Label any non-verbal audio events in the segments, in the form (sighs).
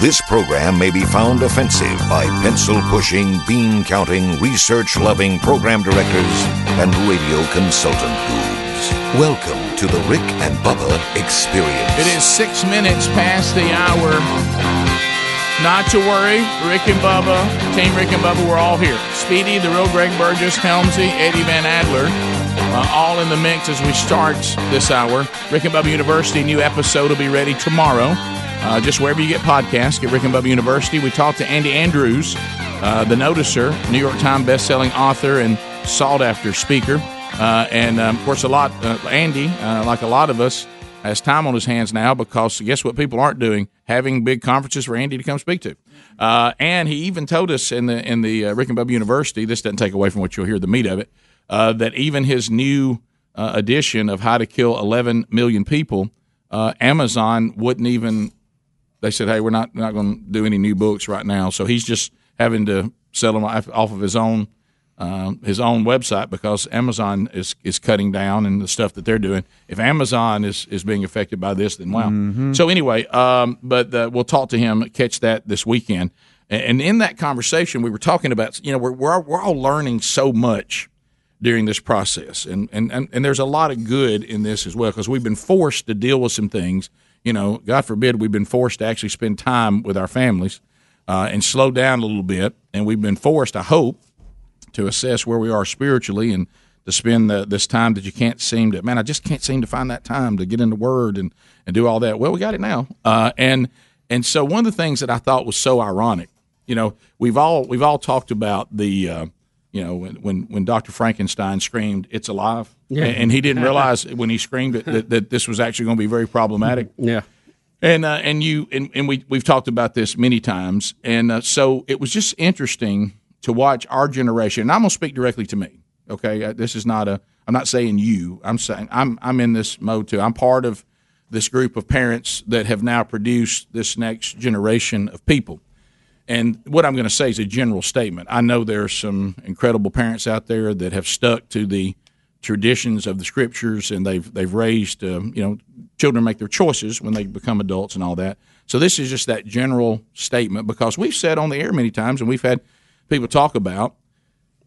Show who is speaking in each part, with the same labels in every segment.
Speaker 1: This program may be found offensive by pencil pushing, bean counting, research loving program directors and radio consultant gurus. Welcome to the Rick and Bubba Experience.
Speaker 2: It is six minutes past the hour. Not to worry, Rick and Bubba, Team Rick and Bubba, we're all here. Speedy, the real Greg Burgess, Helmsy, Eddie Van Adler, uh, all in the mix as we start this hour. Rick and Bubba University, new episode will be ready tomorrow. Uh, just wherever you get podcasts, get Rick and Bubba University. We talked to Andy Andrews, uh, the noticer, New York Times best-selling author and sought after speaker. Uh, and um, of course, a lot, uh, Andy, uh, like a lot of us, has time on his hands now because guess what people aren't doing? Having big conferences for Andy to come speak to. Uh, and he even told us in the in the Rick and Bubba University, this doesn't take away from what you'll hear the meat of it, that even his new edition of How to Kill 11 Million People, Amazon wouldn't even they said, "Hey, we're not not going to do any new books right now." So he's just having to sell them off of his own um, his own website because Amazon is is cutting down and the stuff that they're doing. If Amazon is is being affected by this, then wow.
Speaker 3: Mm-hmm.
Speaker 2: So anyway, um, but uh, we'll talk to him, catch that this weekend. And in that conversation, we were talking about you know we're we're all, we're all learning so much during this process, and and and, and there's a lot of good in this as well because we've been forced to deal with some things you know, God forbid, we've been forced to actually spend time with our families uh, and slow down a little bit. And we've been forced, I hope, to assess where we are spiritually and to spend the, this time that you can't seem to, man, I just can't seem to find that time to get in the Word and, and do all that. Well, we got it now. Uh, and and so one of the things that I thought was so ironic, you know, we've all we've all talked about the uh, you know, when when, when Dr. Frankenstein screamed, "It's alive,"
Speaker 3: Yeah.
Speaker 2: and, he didn't realize when he screamed it, that, that this was actually going to be very problematic. (laughs)
Speaker 3: Yeah.
Speaker 2: And uh, and you and, and we we've talked about this many times, and uh, so it was just interesting to watch our generation. And I'm going to speak directly to me. Okay, Uh, this is not a. I'm not saying you. I'm saying I'm I'm in this mode too. I'm part of this group of parents that have now produced this next generation of people. And what I'm going to say is a general statement. I know there are some incredible parents out there that have stuck to the traditions of the scriptures, and they've they've raised um, you know children make their choices when they become adults and all that. So this is just that general statement because we've said on the air many times, and we've had people talk about,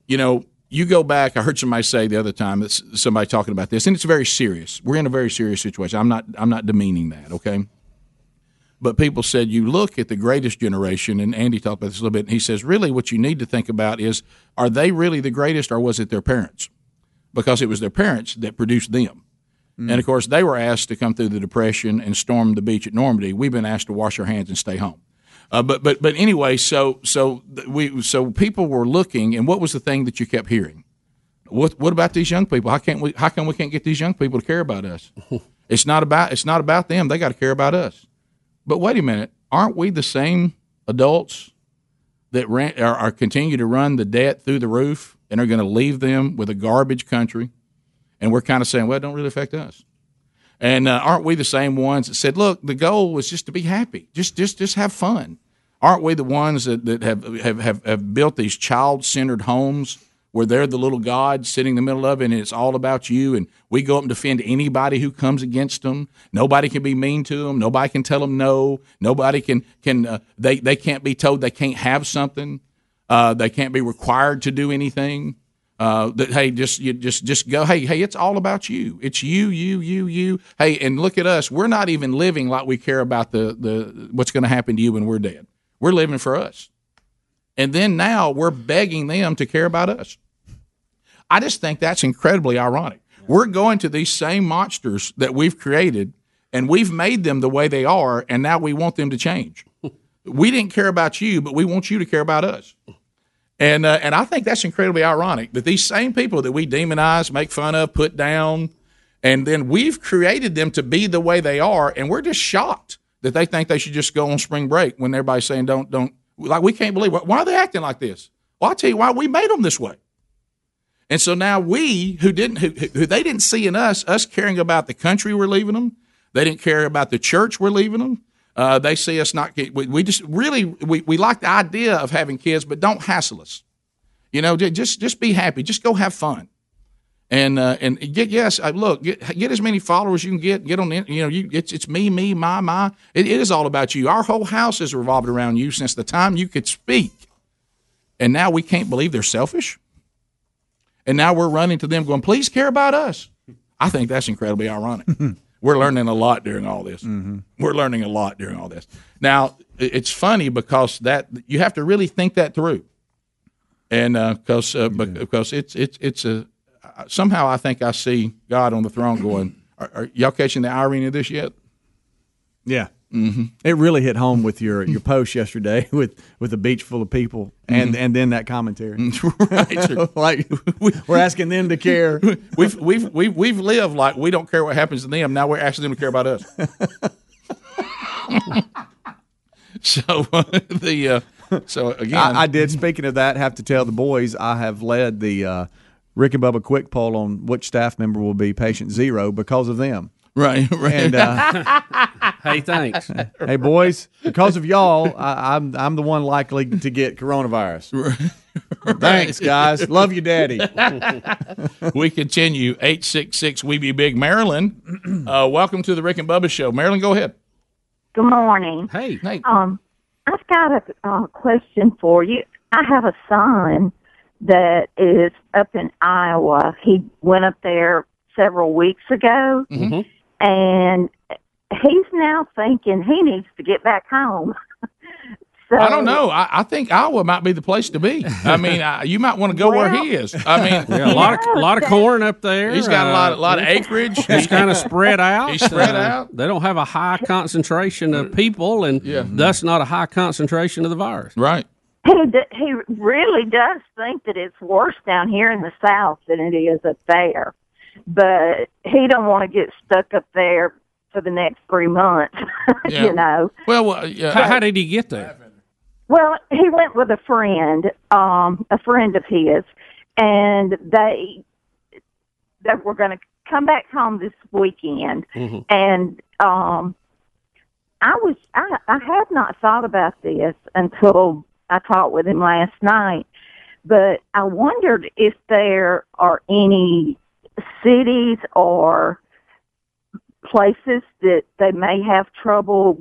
Speaker 2: you know, you go back. I heard somebody say the other time that somebody talking about this, and it's very serious. We're in a very serious situation. I'm not I'm not demeaning that. Okay but people said you look at the greatest generation, and Andy talked about this a little bit. And he says, really, what you need to think about is, are they really the greatest, or was it their parents? Because it was their parents that produced them. And of course, they were asked to come through the depression and storm the beach at Normandy. We've been asked to wash our hands and stay home. Uh, but but but anyway, so so we so people were looking, and what was the thing that you kept hearing? What what about these young people? How can't we? How come we can't get these young people to care about us? (laughs) it's not about it's not about them. They got to care about us. But wait a minute, aren't we the same adults that are, are continue to run the debt through the roof and are going to leave them with a garbage country? And we're kind of saying, well, it don't really affect us. And uh, aren't we the same ones that said, look, the goal was just to be happy, just just just have fun? Aren't we the ones that, that have, have, have, have built these child centered homes where they're the little god sitting in the middle of it and it's all about you and we go up and defend anybody who comes against them nobody can be mean to them nobody can tell them no. Nobody can can uh, they they can't be told they can't have something. Uh, they can't be required to do anything. Uh, that hey just you just just go hey hey it's all about you. It's you you you you. Hey and look at us. We're not even living like we care about the the what's going to happen to you when we're dead. We're living for us. And then now we're begging them to care about us I just think that's incredibly ironic. We're going to these same monsters that we've created, and we've made them the way they are, and now we want them to change. (laughs) We didn't care about you, but we want you to care about us. And uh, and I think that's incredibly ironic that these same people that we demonize, make fun of, put down, and then we've created them to be the way they are, and we're just shocked that they think they should just go on spring break when everybody's saying don't don't like we can't believe why are they acting like this? Well, I'll tell you why we made them this way. And so now we, who didn't, who, who they didn't see in us, us caring about the country we're leaving them, they didn't care about the church we're leaving them. Uh, they see us not. We, we just really we, we like the idea of having kids, but don't hassle us. You know, just just be happy. Just go have fun. And uh, and get yes, I, look, get get as many followers you can get. Get on, the, you know, you it's it's me, me, my, my. It, it is all about you. Our whole house has revolved around you since the time you could speak, and now we can't believe they're selfish. And now we're running to them, going, "Please care about us." I think that's incredibly ironic. (laughs) we're learning a lot during all this. We're learning a lot during all this. Now it's funny because that you have to really think that through, and because uh, bec- because it's it's it's a somehow I think I see God on the throne going. Are, are y'all catching the irony of this yet?
Speaker 3: Yeah. Mm-hmm. It really hit home with your, your post yesterday (laughs) with, with a beach full of people and, and then that commentary. (laughs)
Speaker 2: right. (laughs)
Speaker 3: like we're asking them to care.
Speaker 2: We've we've we've we've lived like we don't care what happens to them. Now we're asking them to care about us. so uh, the uh, so again,
Speaker 3: I, I did. Speaking of that, have to tell the boys I have led the uh, Rick and Bubba quick poll on which staff member will be patient zero because of them.
Speaker 2: Right (laughs) right.
Speaker 3: And uh, (laughs)
Speaker 4: Hey, thanks. (laughs)
Speaker 3: hey, boys, because of y'all, I, I'm I'm the one likely to get coronavirus. Right. Thanks, guys. Love you, Daddy.
Speaker 2: we continue eight six six. We be big, Marilyn. (clears throat) Uh, welcome to the Rick and Bubba show, Marilyn. Go ahead.
Speaker 5: Good morning.
Speaker 4: Hey,
Speaker 2: Hey,
Speaker 5: Um, I've got a uh, question for you. I have a son that is up in Iowa. He went up there several weeks ago, and he's now thinking he needs to get back home. (laughs) so
Speaker 2: I don't know. I, I think Iowa might be the place to be. I mean, I, you might want to go where he is. I mean, (laughs)
Speaker 4: yeah, a lot of a lot of corn up there.
Speaker 2: he's got a lot,
Speaker 4: Uh,
Speaker 2: a lot of acreage. (laughs)
Speaker 4: He's kind of spread out.
Speaker 2: He's spread
Speaker 4: Uh,
Speaker 2: out.
Speaker 4: They don't have a high concentration of people, and
Speaker 2: Yeah.
Speaker 4: thus not a high concentration of the virus.
Speaker 2: right.
Speaker 5: He d- he really does think that it's worse down here in the south than it is up there, but he don't want to get stuck up there for the next three months. (laughs)
Speaker 2: Yeah.
Speaker 5: you know.
Speaker 2: Well, well yeah.
Speaker 4: How, how did he get there?
Speaker 5: Well, he went with a friend, um, a friend of his, and they they were going to come back home this weekend.
Speaker 4: Mhm.
Speaker 5: And um, I was I, I had not thought about this until I talked with him last night, but I wondered if there are any cities or places that they may have trouble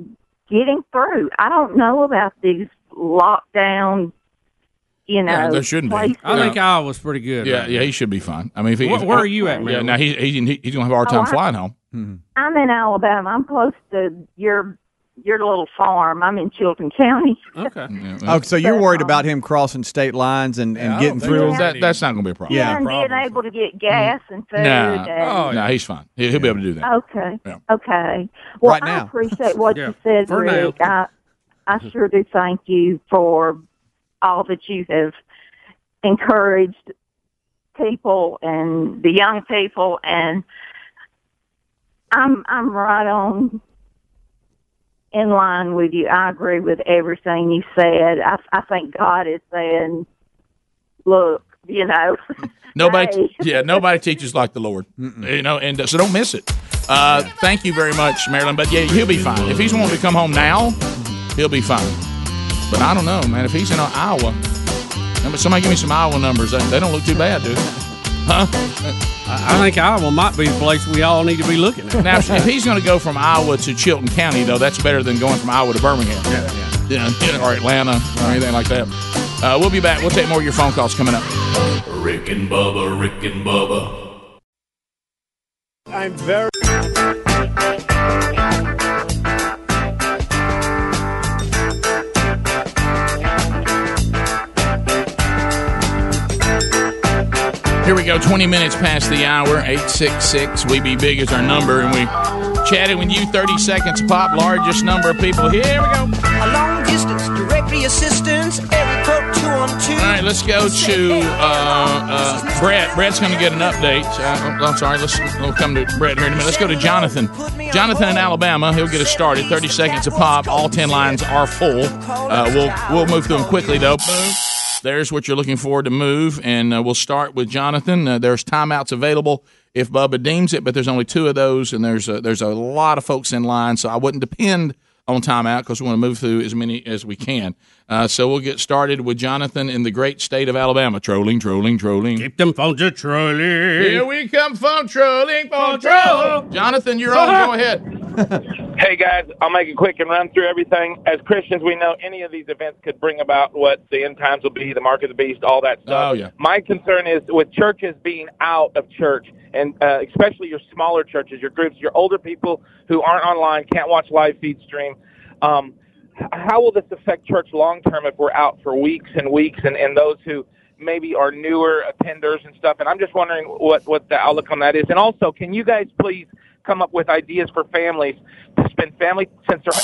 Speaker 5: getting through. I don't know about these lockdown, you know,
Speaker 2: Yeah, there shouldn't be.
Speaker 4: I think Iowa's pretty good.
Speaker 2: Yeah,
Speaker 4: right
Speaker 2: yeah, he should be fine. I mean, if he,
Speaker 4: Where,
Speaker 2: if-
Speaker 4: where are you at,
Speaker 2: Yeah, now he, he, he he's gonna have a hard oh, time
Speaker 5: Oh, I-
Speaker 2: flying home.
Speaker 5: I'm in Alabama. I'm close to your your little farm. I'm in Chilton County.
Speaker 4: okay.
Speaker 2: Yeah,
Speaker 3: Oh, so you're worried about um, him crossing state lines and, and getting through?
Speaker 5: think
Speaker 2: that, that's not gonna be a problem.
Speaker 3: Yeah.
Speaker 5: and being able to get gas and food.
Speaker 2: Nah.
Speaker 5: and, oh,
Speaker 2: no, he's fine. He, he'll be able to do that.
Speaker 5: Okay.
Speaker 2: Yeah.
Speaker 5: Okay. Well,
Speaker 3: Right
Speaker 5: I appreciate what
Speaker 4: Yeah,
Speaker 5: you said,
Speaker 4: for.
Speaker 5: Rick. I, I sure do thank you for all that you have encouraged people and the young people, and I'm I'm right on in line with you. I agree with everything you said. I, I think God is saying, "Look, you know." (laughs)
Speaker 2: Nobody,
Speaker 5: Hey.
Speaker 2: yeah, nobody teaches like the Lord. You know, and uh, so don't miss it. Uh, thank you very much, Marilyn. But yeah, he'll be fine. If he's wanting to come home now, he'll be fine. But I don't know, man. If he's in Iowa, somebody give me some Iowa numbers. They, they don't look too bad, dude. Huh? (laughs)
Speaker 4: I, I think Iowa might be the place we all need to be looking at.
Speaker 2: Now, if he's going to go from Iowa to Chilton County, though, that's better than going from Iowa to Birmingham. Yeah, yeah. yeah or Atlanta or anything like that. Uh, we'll be back. We'll take more of your phone calls coming up.
Speaker 6: Rick and Bubba, Rick and Bubba.
Speaker 3: I'm very.
Speaker 2: Here we go, 20 minutes past the hour, 866. We Be Big is our number, and we chatted with you 30 seconds pop, largest number of people. Here we go.
Speaker 7: A long distance directory assistance, area code 212.
Speaker 2: All right, let's go to uh, uh, Brett. Brett's going to get an update. Uh, I'm sorry, let's we'll come to Brett here in a minute. Let's go to Jonathan. Jonathan in Alabama. He'll get us started. 30 seconds a pop. All 10 lines are full. Uh, we'll we'll move through them quickly though. Boom. There's what you're looking for to move, and uh, we'll start with Jonathan. Uh, there's timeouts available if Bubba deems it, but there's only two of those, and there's a, there's a lot of folks in line, so I wouldn't depend on timeout because we want to move through as many as we can. Uh, so we'll get started with Jonathan in the great state of Alabama. Trolling, trolling, trolling.
Speaker 4: Keep them phones a trolling.
Speaker 2: Here we come, phone trolling, phone troll. Jonathan, you're on. Go ahead. (laughs)
Speaker 8: Hey guys, I'll make it quick and run through everything. As Christians, we know any of these events could bring about what the end times will be, the mark of the beast, all that stuff.
Speaker 2: Oh, yeah.
Speaker 8: My concern is with churches being out of church, and uh, especially your smaller churches, your groups, your older people who aren't online, can't watch live feed stream. Um, how will this affect church long term if we're out for weeks and weeks, and, and those who maybe are newer attenders and stuff? And I'm just wondering what what the outlook on that is. And also, can you guys please come up with ideas for families to spend family since they're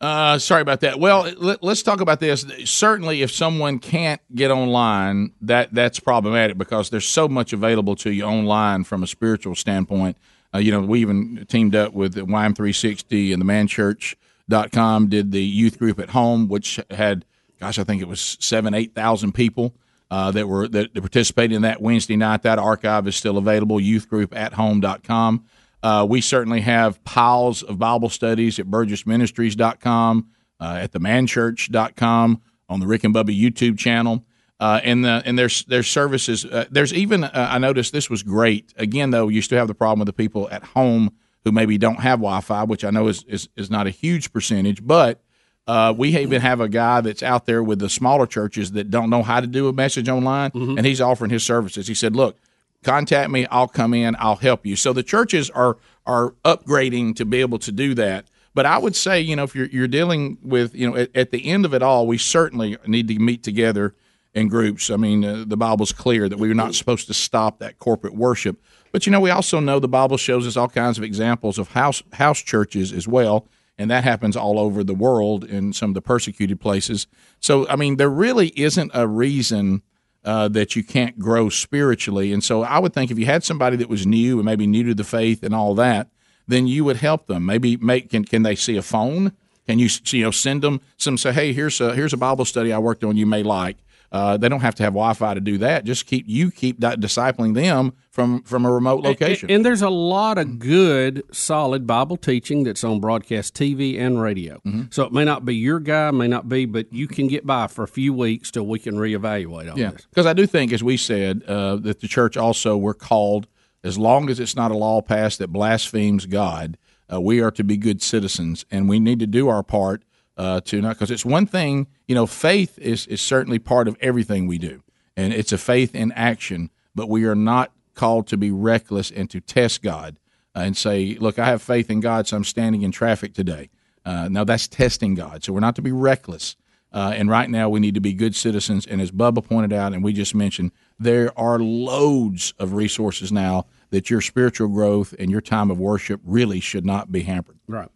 Speaker 2: Uh, sorry about that. Well, let, us talk about this. Certainly, if someone can't get online, that that's problematic because there's so much available to you online from a spiritual standpoint. Uh, you know, we even teamed up with YM360 and the manchurch.com, did the youth group at home, which had, gosh, I think it was seven, 8,000 people. Uh, that were that, that participated in that Wednesday night. That archive is still available. Youthgroupathome.com. Uh, we certainly have piles of Bible studies at burgessministries.com, uh, at themanchurch.com, on the Rick and Bubba YouTube channel. Uh, and the, and there's there's services. Uh, there's even uh, I noticed this was great. Again, though, you still have the problem with the people at home who maybe don't have Wi-Fi, which I know is is, is not a huge percentage, but uh, we even have a guy that's out there with the smaller churches that don't know how to do a message online, and he's offering his services. He said, "Look, contact me. I'll come in. I'll help you." So the churches are are upgrading to be able to do that. But I would say, you know, if you're you're dealing with, you know, at, at the end of it all, we certainly need to meet together in groups. I mean, uh, the Bible's clear that we're not supposed to stop that corporate worship. But you know, we also know the Bible shows us all kinds of examples of house house churches as well, and that happens all over the world in some of the persecuted places. So, I mean, there really isn't a reason uh, that you can't grow spiritually. And so, I would think if you had somebody that was new and maybe new to the faith and all that, then you would help them. Maybe make can can they see a phone? Can you you know send them some say, hey, here's a here's a Bible study I worked on you may like. Uh, they don't have to have Wi-Fi to do that. Just keep you keep di- discipling them from from a remote location.
Speaker 4: And, and there's a lot of good, solid Bible teaching that's on broadcast TV and radio.
Speaker 2: Mm-hmm.
Speaker 4: So it may not be your guy, may not be, but you can get by for a few weeks till we can reevaluate on
Speaker 2: Yeah,
Speaker 4: this.
Speaker 2: because I do think, as we said, uh, that the church also we're called, as long as it's not a law passed that blasphemes God, uh, we are to be good citizens, and we need to do our part uh, to not because it's one thing. You know, faith is is certainly part of everything we do, and it's a faith in action. But we are not called to be reckless and to test God uh, and say, "Look, I have faith in God, so I'm standing in traffic today." Uh, now that's testing God. So we're not to be reckless. Uh, and right now, we need to be good citizens. And as Bubba pointed out, and we just mentioned, there are loads of resources now that your spiritual growth and your time of worship really should not be hampered.
Speaker 4: Right.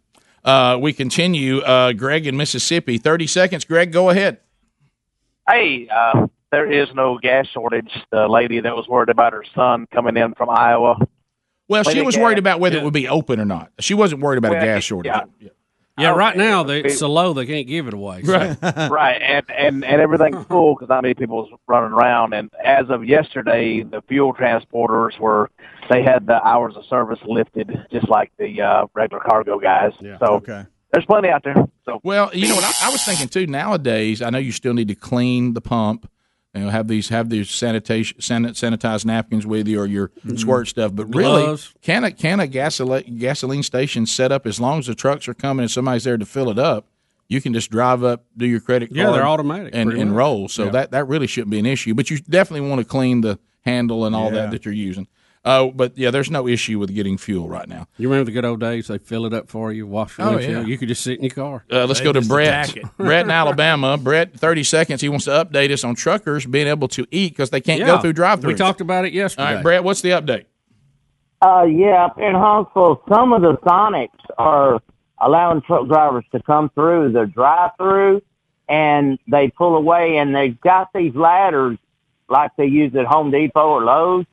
Speaker 2: Uh, we continue. Uh, Greg in Mississippi. 30 seconds. Greg, go ahead.
Speaker 9: Hey, uh, there is no gas shortage. The lady that was worried about her son coming in from Iowa.
Speaker 2: Well, she was
Speaker 9: gas.
Speaker 2: worried about whether it would be open or not. She wasn't worried about a gas shortage.
Speaker 9: yeah.
Speaker 4: Yeah, right now they, it's so low they can't give it away. So.
Speaker 2: Right. (laughs)
Speaker 9: right, and and and everything's (laughs) full because not many people was running around. And as of yesterday, the fuel transporters were they had the hours of service lifted, just like the uh, regular cargo guys.
Speaker 4: Yeah.
Speaker 9: So
Speaker 3: Okay.
Speaker 9: there's plenty out there. So
Speaker 2: Well, you know what I, I was thinking too. Nowadays, I know you still need to clean the pump. You know, have these have these sanitation sanitized napkins with you or your squirt stuff. But really,
Speaker 4: Gloves.
Speaker 2: can a can a gasoline gasoline station set up as long as the trucks are coming and somebody's there to fill it up? You can just drive up, do your credit card,
Speaker 4: Yeah, they're automatic,
Speaker 2: and,
Speaker 4: pretty
Speaker 2: and
Speaker 4: much.
Speaker 2: roll. So that that really shouldn't be an issue. But you definitely want to clean the handle and all
Speaker 3: Yeah.
Speaker 2: that that you're using. Uh, but yeah, there's no issue with getting fuel right now.
Speaker 4: You remember the good old days? They fill it up for you, wash the
Speaker 2: Oh,
Speaker 4: windshield.
Speaker 2: yeah.
Speaker 4: You could just sit in your car.
Speaker 2: Uh, let's
Speaker 10: They
Speaker 2: go to Brett. (laughs) Brett in Alabama. Brett, 30 seconds. He wants to update us on truckers being able to eat because they can't go through drive through.
Speaker 4: We talked about it yesterday.
Speaker 2: All right, Brett, what's the update?
Speaker 11: Uh, yeah, up in Huntsville, some of the Sonics are allowing truck drivers to come through the drive-through, and they pull away, and they've got these ladders like they use at Home Depot or Lowe's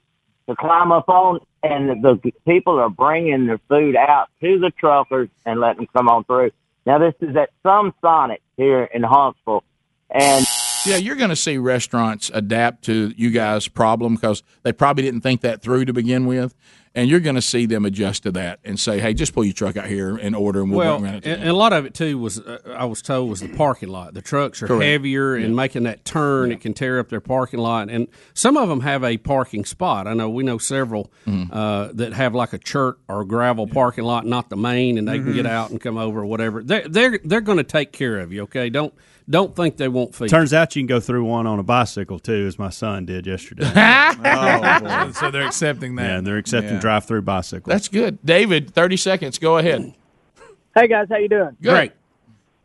Speaker 11: to climb up on, and the people are bringing their food out to the truckers and letting them come on through. Now, this is at some Sonic here in Huntsville, and
Speaker 2: Yeah, you're going to see restaurants adapt to you guys' problem because they probably didn't think that through to begin with. And you're going to see them adjust to that and say, "Hey, just pull your truck out here and order, and we'll
Speaker 4: well,
Speaker 2: bring it around."
Speaker 4: and, and a lot of it too was uh, I was told was the parking lot. The trucks are
Speaker 2: Correct.
Speaker 4: heavier, and making that turn it can tear up their parking lot. And some of them have a parking spot. I know we know several
Speaker 2: Mm-hmm.
Speaker 4: uh, that have like a church or gravel parking lot, not the main, and they can
Speaker 2: Mm-hmm.
Speaker 4: get out and come over or whatever. They're they're they're going to take care of you. Okay, don't don't think they won't feed.
Speaker 10: Turns out you can go through one on a bicycle too, as my son did yesterday. (laughs)
Speaker 2: Oh,
Speaker 12: so they're accepting that.
Speaker 10: yeah, they're accepting
Speaker 2: Yeah.
Speaker 10: drive-through bicycles.
Speaker 2: That's good, David. Thirty seconds. Go ahead.
Speaker 13: Hey guys, how you doing?
Speaker 2: Great.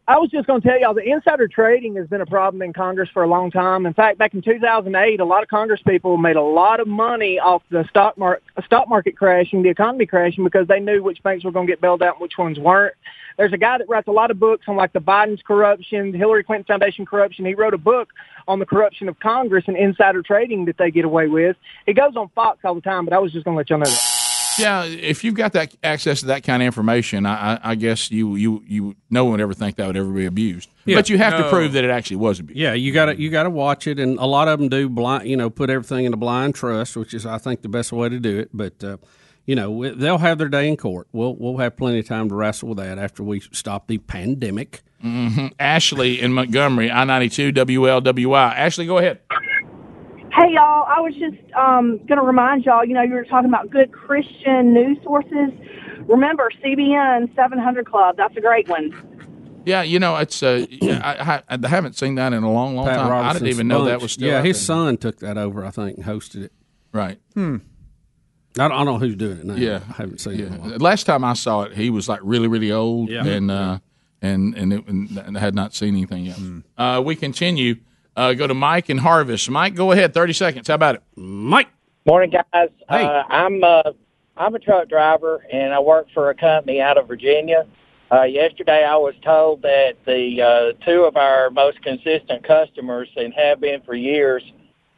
Speaker 13: I was just going to tell y'all the insider trading has been a problem in Congress for a long time. In fact, back in 2008, a lot of Congress people made a lot of money off the stock market stock market crashing, the economy crashing, because they knew which banks were going to get bailed out and which ones weren't. There's a guy that writes a lot of books on like the Biden's corruption, the Hillary Clinton Foundation corruption. He wrote a book on the corruption of Congress and insider trading that they get away with. He goes on Fox all the time, but I was just going to let y'all know that.
Speaker 2: Yeah, if you've got that access to that kind of information, I, I, I guess you you you no one would ever think that would ever be abused.
Speaker 4: Yeah.
Speaker 2: but you have to prove that it actually was abused.
Speaker 4: Yeah, you got to you got to watch it, and a lot of them do blind. You know, put everything in a blind trust, which is I think the best way to do it. But uh, you know, they'll have their day in court. We'll we'll have plenty of time to wrestle with that after we stop the pandemic.
Speaker 2: hmm Ashley in Montgomery, I ninety two WLWI. Ashley, go ahead.
Speaker 14: Hey y'all, I was just um, going to remind y'all. You know, you were talking about good Christian news sources. Remember CBN 700 Club. That's a great one.
Speaker 2: Yeah, you know it's. Uh, I, I, I haven't seen that in a long, long
Speaker 4: Pat
Speaker 2: time. I didn't even know that was still.
Speaker 4: Yeah,
Speaker 2: out
Speaker 4: his
Speaker 2: there.
Speaker 4: son took that over. I think and hosted it.
Speaker 2: Right.
Speaker 3: Hmm.
Speaker 4: I don't, I don't know who's doing it now.
Speaker 2: Yeah,
Speaker 4: I haven't seen it. in a while.
Speaker 2: Last time I saw it, he was like really, really old,
Speaker 4: Yeah.
Speaker 2: and uh, and and, it, and had not seen anything yet.
Speaker 3: Hmm.
Speaker 2: Uh, we continue. Uh, go to Mike and Harvest. Mike, go ahead. Thirty seconds. How about it,
Speaker 4: Mike?
Speaker 15: Morning, guys.
Speaker 2: Hey.
Speaker 15: Uh, I'm uh, I'm a truck driver, and I work for a company out of Virginia. Uh, yesterday, I was told that the uh, two of our most consistent customers, and have been for years,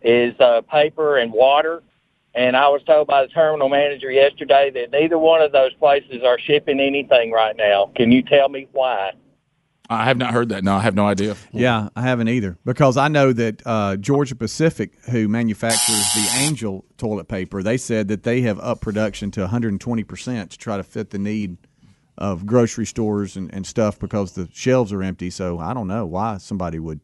Speaker 15: is uh, paper and water. And I was told by the terminal manager yesterday that neither one of those places are shipping anything right now. Can you tell me why?
Speaker 2: I have not heard that. No, I have no idea.
Speaker 3: Yeah, I haven't either because I know that uh, Georgia Pacific, who manufactures the Angel toilet paper, they said that they have up production to 120 percent to try to fit the need of grocery stores and, and stuff because the shelves are empty. So I don't know why somebody would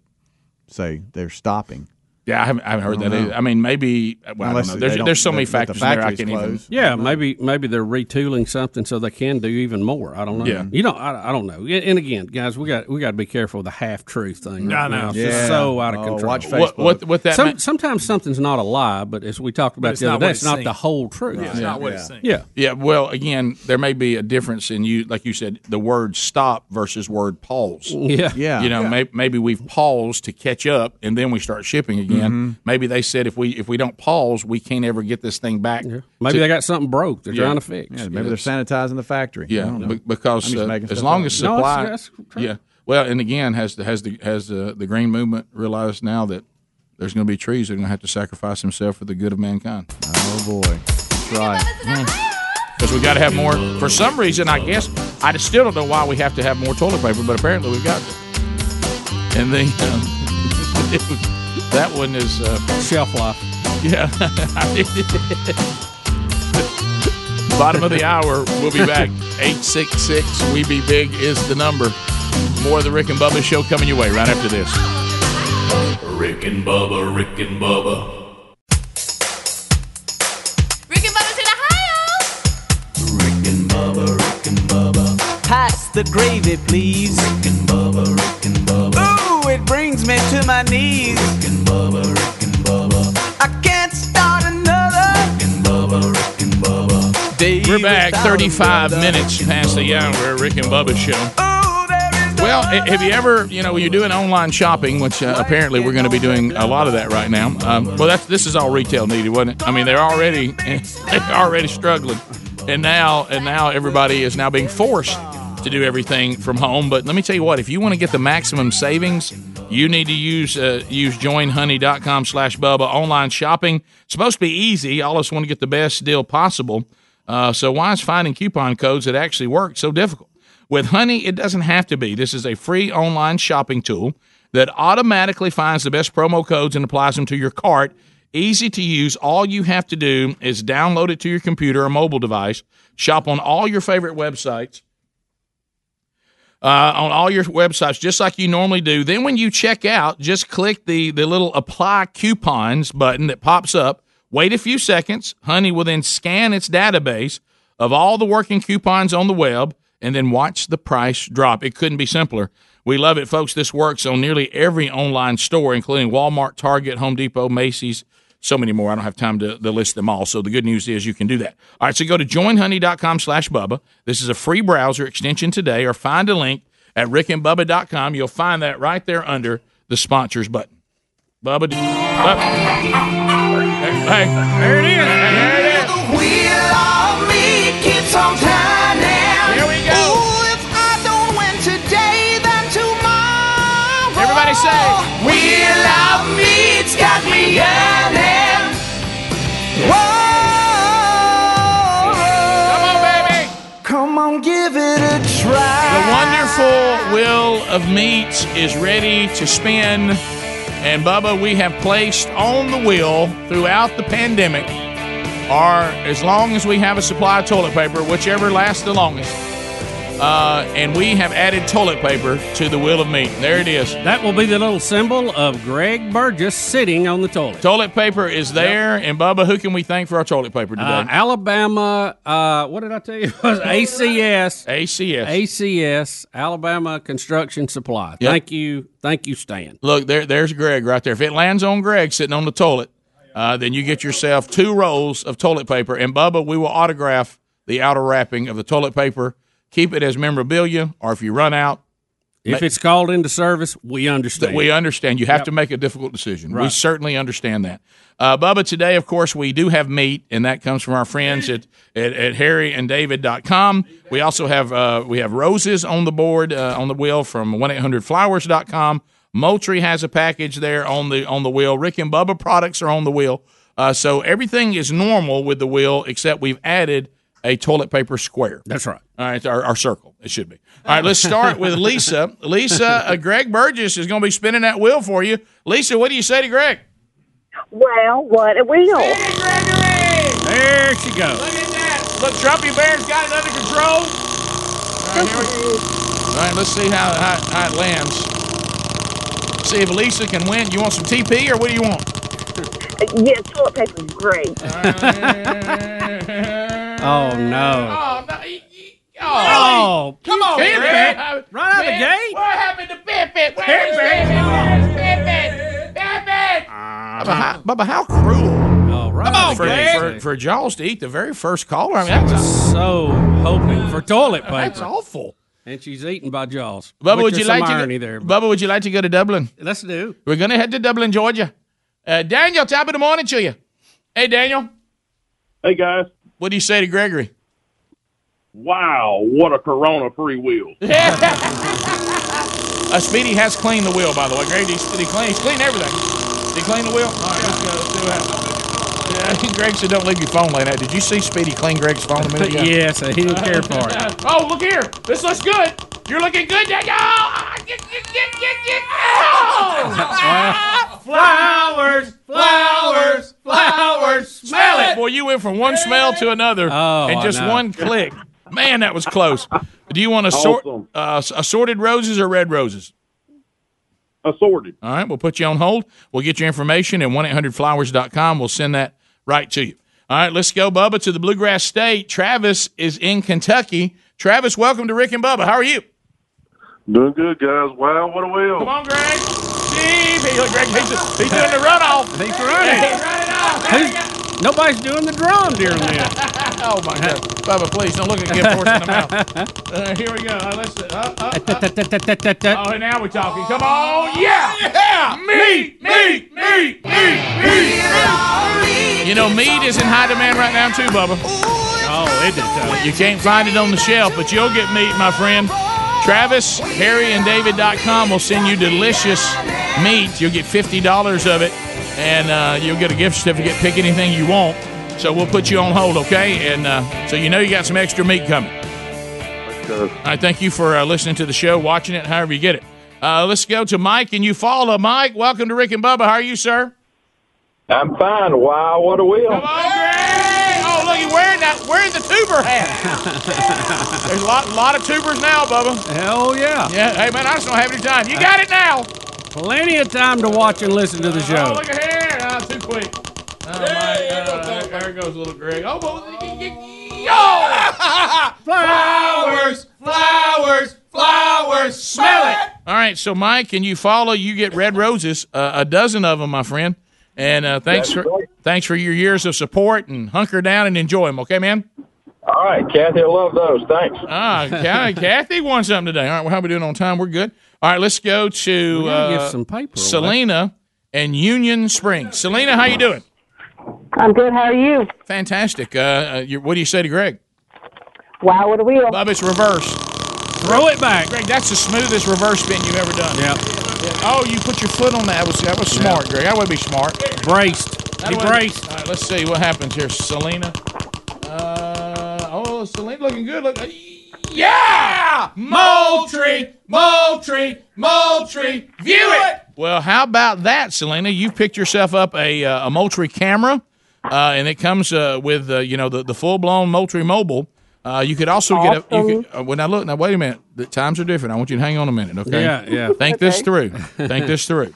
Speaker 3: say they're stopping.
Speaker 2: Yeah, I haven't, I haven't heard
Speaker 3: I
Speaker 2: that either. I mean, maybe. Well,
Speaker 3: Unless
Speaker 2: I don't know. There's,
Speaker 3: don't-
Speaker 2: there's so many
Speaker 3: that- that the
Speaker 2: factors in there. I can't even.
Speaker 3: closed.
Speaker 4: Yeah, maybe maybe they're retooling something so they can do even more. I don't know.
Speaker 2: Yeah.
Speaker 4: you don't. I, I don't know. And again, guys, we got we got to be careful with the half truth thing. Right
Speaker 12: I know.
Speaker 4: now. It's
Speaker 3: Yeah.
Speaker 4: just so out of
Speaker 3: Oh,
Speaker 4: control.
Speaker 3: watch
Speaker 2: What, what what that
Speaker 4: Some,
Speaker 2: meant-
Speaker 4: sometimes something's not a lie, but as we talked about
Speaker 12: it's
Speaker 4: the
Speaker 12: not
Speaker 4: other day,
Speaker 12: what
Speaker 4: it's not
Speaker 12: seems.
Speaker 4: the whole truth.
Speaker 12: It's not what it seems.
Speaker 4: Yeah.
Speaker 2: Yeah, well, again, there may be a difference in you, like you said, the word stop versus word pause.
Speaker 4: Yeah.
Speaker 3: Yeah.
Speaker 2: You know, maybe we've paused to catch up, and then we start shipping again.
Speaker 3: Mm-hmm.
Speaker 2: Maybe they said if we if we don't pause, we can't ever get this thing back.
Speaker 4: Maybe
Speaker 2: to-
Speaker 4: they got something broke. They're
Speaker 2: Yeah.
Speaker 4: trying to fix.
Speaker 3: Yeah, maybe they're sanitizing the factory. I
Speaker 2: Yeah,
Speaker 3: don't know.
Speaker 2: be- because uh, as long
Speaker 3: up.
Speaker 2: as supply,
Speaker 4: it's- that's true.
Speaker 2: yeah. Well, and again, has the has the has the the green movement realized now that there's going to be trees that are going to have to sacrifice themselves for the good of mankind?
Speaker 3: Oh boy, that's right.
Speaker 2: Because we got to have more. For some reason, I guess I just still don't know why we have to have more toilet paper, but apparently we've got to. And then um, (laughs) that one is uh,
Speaker 4: Shelf life.
Speaker 2: yeah. (laughs) Bottom of the hour. We'll be back. Eight six six. We be big is the number. More of the Rick and Bubba show coming your way right after this.
Speaker 6: Rick and Bubba, Rick and Bubba,
Speaker 16: Rick and Bubba's in Ohio.
Speaker 6: Rick and Bubba, Rick and Bubba,
Speaker 7: Pass the gravy, please.
Speaker 6: Rick and Bubba, Rick and Bubba,
Speaker 7: Ooh, it brings me to my knees.
Speaker 6: Rick and Bubba, Rick and Bubba,
Speaker 7: I can't start another.
Speaker 6: Rick and Bubba, Rick and Bubba.
Speaker 7: day
Speaker 2: We're back. Thirty-five minutes past the hour. Rick and Bubba show.
Speaker 7: Ooh, there is no
Speaker 2: Well, ha- have you ever, you know, when you're doing online shopping, which uh, apparently we're going to be doing a lot of that right now. Um, well, that's this is all retail needed, wasn't it? I mean, they're already (laughs) they're already struggling, and now and now everybody is now being forced to do everything from home. But let me tell you what, if you want to get the maximum savings, you need to use uh, use joinhoney.com slash Bubba online shopping. It's supposed to be easy. All of us want to get the best deal possible. Uh, so why is finding coupon codes that actually work so difficult? With Honey, it doesn't have to be. This is a free online shopping tool that automatically finds the best promo codes and applies them to your cart easy to use. All you have to do is download it to your computer or mobile device. Shop on all your favorite websites uh, on all your websites, just like you normally do. Then when you check out, just click the the little apply coupons button that pops up. Wait a few seconds. Honey will then scan its database of all the working coupons on the web and then watch the price drop. It couldn't be simpler. We love it, folks. This works on nearly every online store, including Walmart, Target, Home Depot, Macy's, so many more. I don't have time to, to list them all. So the good news is you can do that. All right, so go to joinhoney.com slash Bubba. This is a free browser extension today, or find a link at rickandbubba.com. You'll find that right there under the sponsors button. Bubba, Bubba. Hey, there it is. There it is.
Speaker 7: The wheel of me keeps on turning.
Speaker 2: Here we go.
Speaker 7: Ooh, if I don't win today, then tomorrow.
Speaker 2: Everybody say,
Speaker 7: Wheel of meat's got me yearning.
Speaker 2: Wonderful wheel of meat is ready to spin. And Bubba, we have placed on the wheel throughout the pandemic, or as long as we have a supply of toilet paper, whichever lasts the longest. Uh, and we have added toilet paper to the wheel of meat. There it is.
Speaker 4: That will be the little symbol of Greg Burgess sitting on the toilet.
Speaker 2: Toilet paper is there. And Bubba, who can we thank for our toilet paper today?
Speaker 4: Uh, Alabama, uh, what did I tell you? (laughs) ACS.
Speaker 2: ACS.
Speaker 4: ACS, Alabama Construction Supply.
Speaker 2: Yep.
Speaker 4: Thank you. Thank you, Stan.
Speaker 2: Look, there, there's Greg right there. If it lands on Greg sitting on the toilet, uh, then you get yourself two rolls of toilet paper. And Bubba, we will autograph the outer wrapping of the toilet paper. Keep it as memorabilia, or if you run out,
Speaker 4: If it's called into service, we understand.
Speaker 2: we understand. You have
Speaker 4: Yep.
Speaker 2: to make a difficult decision. We certainly understand that. Uh, Bubba, today, of course, we do have meat, and that comes from our friends at, at, at harryanddavid.com. We also have uh, we have roses on the board, uh, on the wheel from 1-800-Flowers.com. Moultrie has a package there on the on the wheel. Rick and Bubba products are on the wheel. Uh, so everything is normal with the wheel, except we've added a toilet paper square.
Speaker 4: That's right.
Speaker 2: All right, our, our circle. It should be. All right, let's start with Lisa. (laughs) Lisa, uh, Greg Burgess is going to be spinning that wheel for you. Lisa, what do you say to Greg?
Speaker 5: Well, what a wheel.
Speaker 4: There she goes.
Speaker 2: Look at that. Look, Trumpy Bear's got it under control. All right, here we All right, let's see how, how, how it lands. See if Lisa can win. You want some TP or what do you want?
Speaker 5: Yeah, toilet paper is great. (laughs)
Speaker 4: Oh, no.
Speaker 2: Oh, no. y- y-
Speaker 4: Oh,
Speaker 2: Come on,
Speaker 4: Bit
Speaker 2: Greg.
Speaker 4: Bit. Right out of the gate.
Speaker 2: What happened to Bit Bit? Where's Bit Bit? Where's Bit Bit? Bit Bit. Bubba, how, Bubba, how cruel.
Speaker 4: Oh, right
Speaker 2: Come on, for, for, for Jaws to eat the very first caller. I mean, that's,
Speaker 4: so hoping for toilet paper.
Speaker 2: that's awful.
Speaker 4: And she's eaten by Jaws.
Speaker 2: Bubba, would you like to go,
Speaker 4: there? but
Speaker 2: Bubba, would you like to go to Dublin?
Speaker 4: Let's do.
Speaker 2: We're going to head to Dublin, Georgia. Uh, Daniel, top of the morning to you. Hey, Daniel.
Speaker 12: Hey guys.
Speaker 2: What do you say to Gregory?
Speaker 12: Wow, what a Corona free wheel.
Speaker 2: Uh, (laughs) Speedy has cleaned the wheel, by the way. Greg, did he, did clean? He's cleaned everything. Did he clean the wheel? All right, let's go. Let's do that. Yeah, (laughs) Greg said, "Don't leave your phone like that." Did you see Speedy clean Greg's phone a minute ago? (laughs)
Speaker 4: yes, he didn't care for it.
Speaker 2: Oh, look here. This looks good. You're looking good, Daniel. Get, get, get, get, get. Oh! Flowers, flowers, flowers. Smell it. Boy, you went from one smell to another
Speaker 4: Oh,
Speaker 2: in
Speaker 4: I
Speaker 2: just
Speaker 4: know.
Speaker 2: one click. Man, that was close. Do you want assort,
Speaker 12: Awesome.
Speaker 2: uh, assorted roses or red roses?
Speaker 12: Assorted.
Speaker 2: All right, we'll put you on hold. We'll get your information at 1-800-Flowers.com. We'll send that right to you. All right, let's go, Bubba, to the Bluegrass State. Travis is in Kentucky. Travis, welcome to Rick and Bubba. How are you?
Speaker 12: Doing good, guys. Wow, what a wheel.
Speaker 2: Come on, Greg. Steve. Hey, look, Greg, he's, he's doing the runoff.
Speaker 4: He's running.
Speaker 2: He's running off.
Speaker 4: Nobody's doing the drum during this. (laughs)
Speaker 2: Oh, my God. Bubba, please, don't look at gift horse in the mouth. (laughs) Uh, here we go. Uh, let's, uh, uh, uh. Oh, and now we're talking. Come on. Yeah. Yeah. Meat, meat, meat, meat, meat. You know, meat is in high demand right now, too, Bubba.
Speaker 4: Oh, it?
Speaker 2: You can't find it on the shelf, but you'll get meat, my friend. Travis, Harry, and David.com will send you delicious meat. You'll get $50 of it, and uh, you'll get a gift certificate. Pick anything you want. So we'll put you on hold, okay? And uh, so you know you got some extra meat coming. All right, thank you for uh, listening to the show, watching it, however you get it. Uh, let's go to Mike and Eufaula. Mike, welcome to Rick and Bubba. How are you, sir?
Speaker 12: I'm fine. Wow, what a wheel.
Speaker 2: Come on, Greg! Oh, look, he's wearing that, wearing the tuber hat. (laughs) There's a lot, lot of tubers now, Bubba.
Speaker 4: Hell yeah.
Speaker 2: Yeah. Hey, man, I just don't have any time. You got it now.
Speaker 4: Plenty of time to watch and listen to the
Speaker 2: Oh,
Speaker 4: show.
Speaker 2: look at here. Oh, too quick. Oh, my God. There goes little Greg. Oh, yo! (laughs) flowers, flowers, flowers. Smell it. All right, so Mike, can you follow? You get red roses, uh, a dozen of them, my friend. And uh, thanks for thanks for your years of support and hunker down and enjoy them. Okay, man.
Speaker 12: All right, Kathy, I love those. Thanks.
Speaker 2: Ah, (laughs) Kathy, Kathy won something today. All right, well, how are we doing on time? We're good. All right, let's go to uh,
Speaker 4: give some paper away.
Speaker 2: And Union Springs. Selena, how you doing?
Speaker 17: I'm good. How are you?
Speaker 2: Fantastic. Uh, uh, you what do you say to Greg?
Speaker 17: Wow, what a wheel.
Speaker 2: Bub, it's reverse.
Speaker 4: Throw it back.
Speaker 2: Greg, that's the smoothest reverse spin you've ever done.
Speaker 4: Yeah.
Speaker 2: Oh, you put your foot on that. That was, that was smart, Greg. That would be smart.
Speaker 4: Braced.
Speaker 2: That
Speaker 4: He braced.
Speaker 2: All right, let's see what happens here. Selena. Uh, oh, Selena looking good. Look. Yeah! Moultrie, Moultrie, Moultrie. View it. Well, how about that, Selena? You picked yourself up a, uh, a Moultrie camera, uh, and it comes uh, with uh, you know the, the full blown Moultrie mobile. Uh, you could also get a. You could, uh, well, now look. Now wait a minute. The times are different. I want you to hang on a minute, okay?
Speaker 4: Yeah, yeah.
Speaker 2: Think this through. (laughs) Think this through.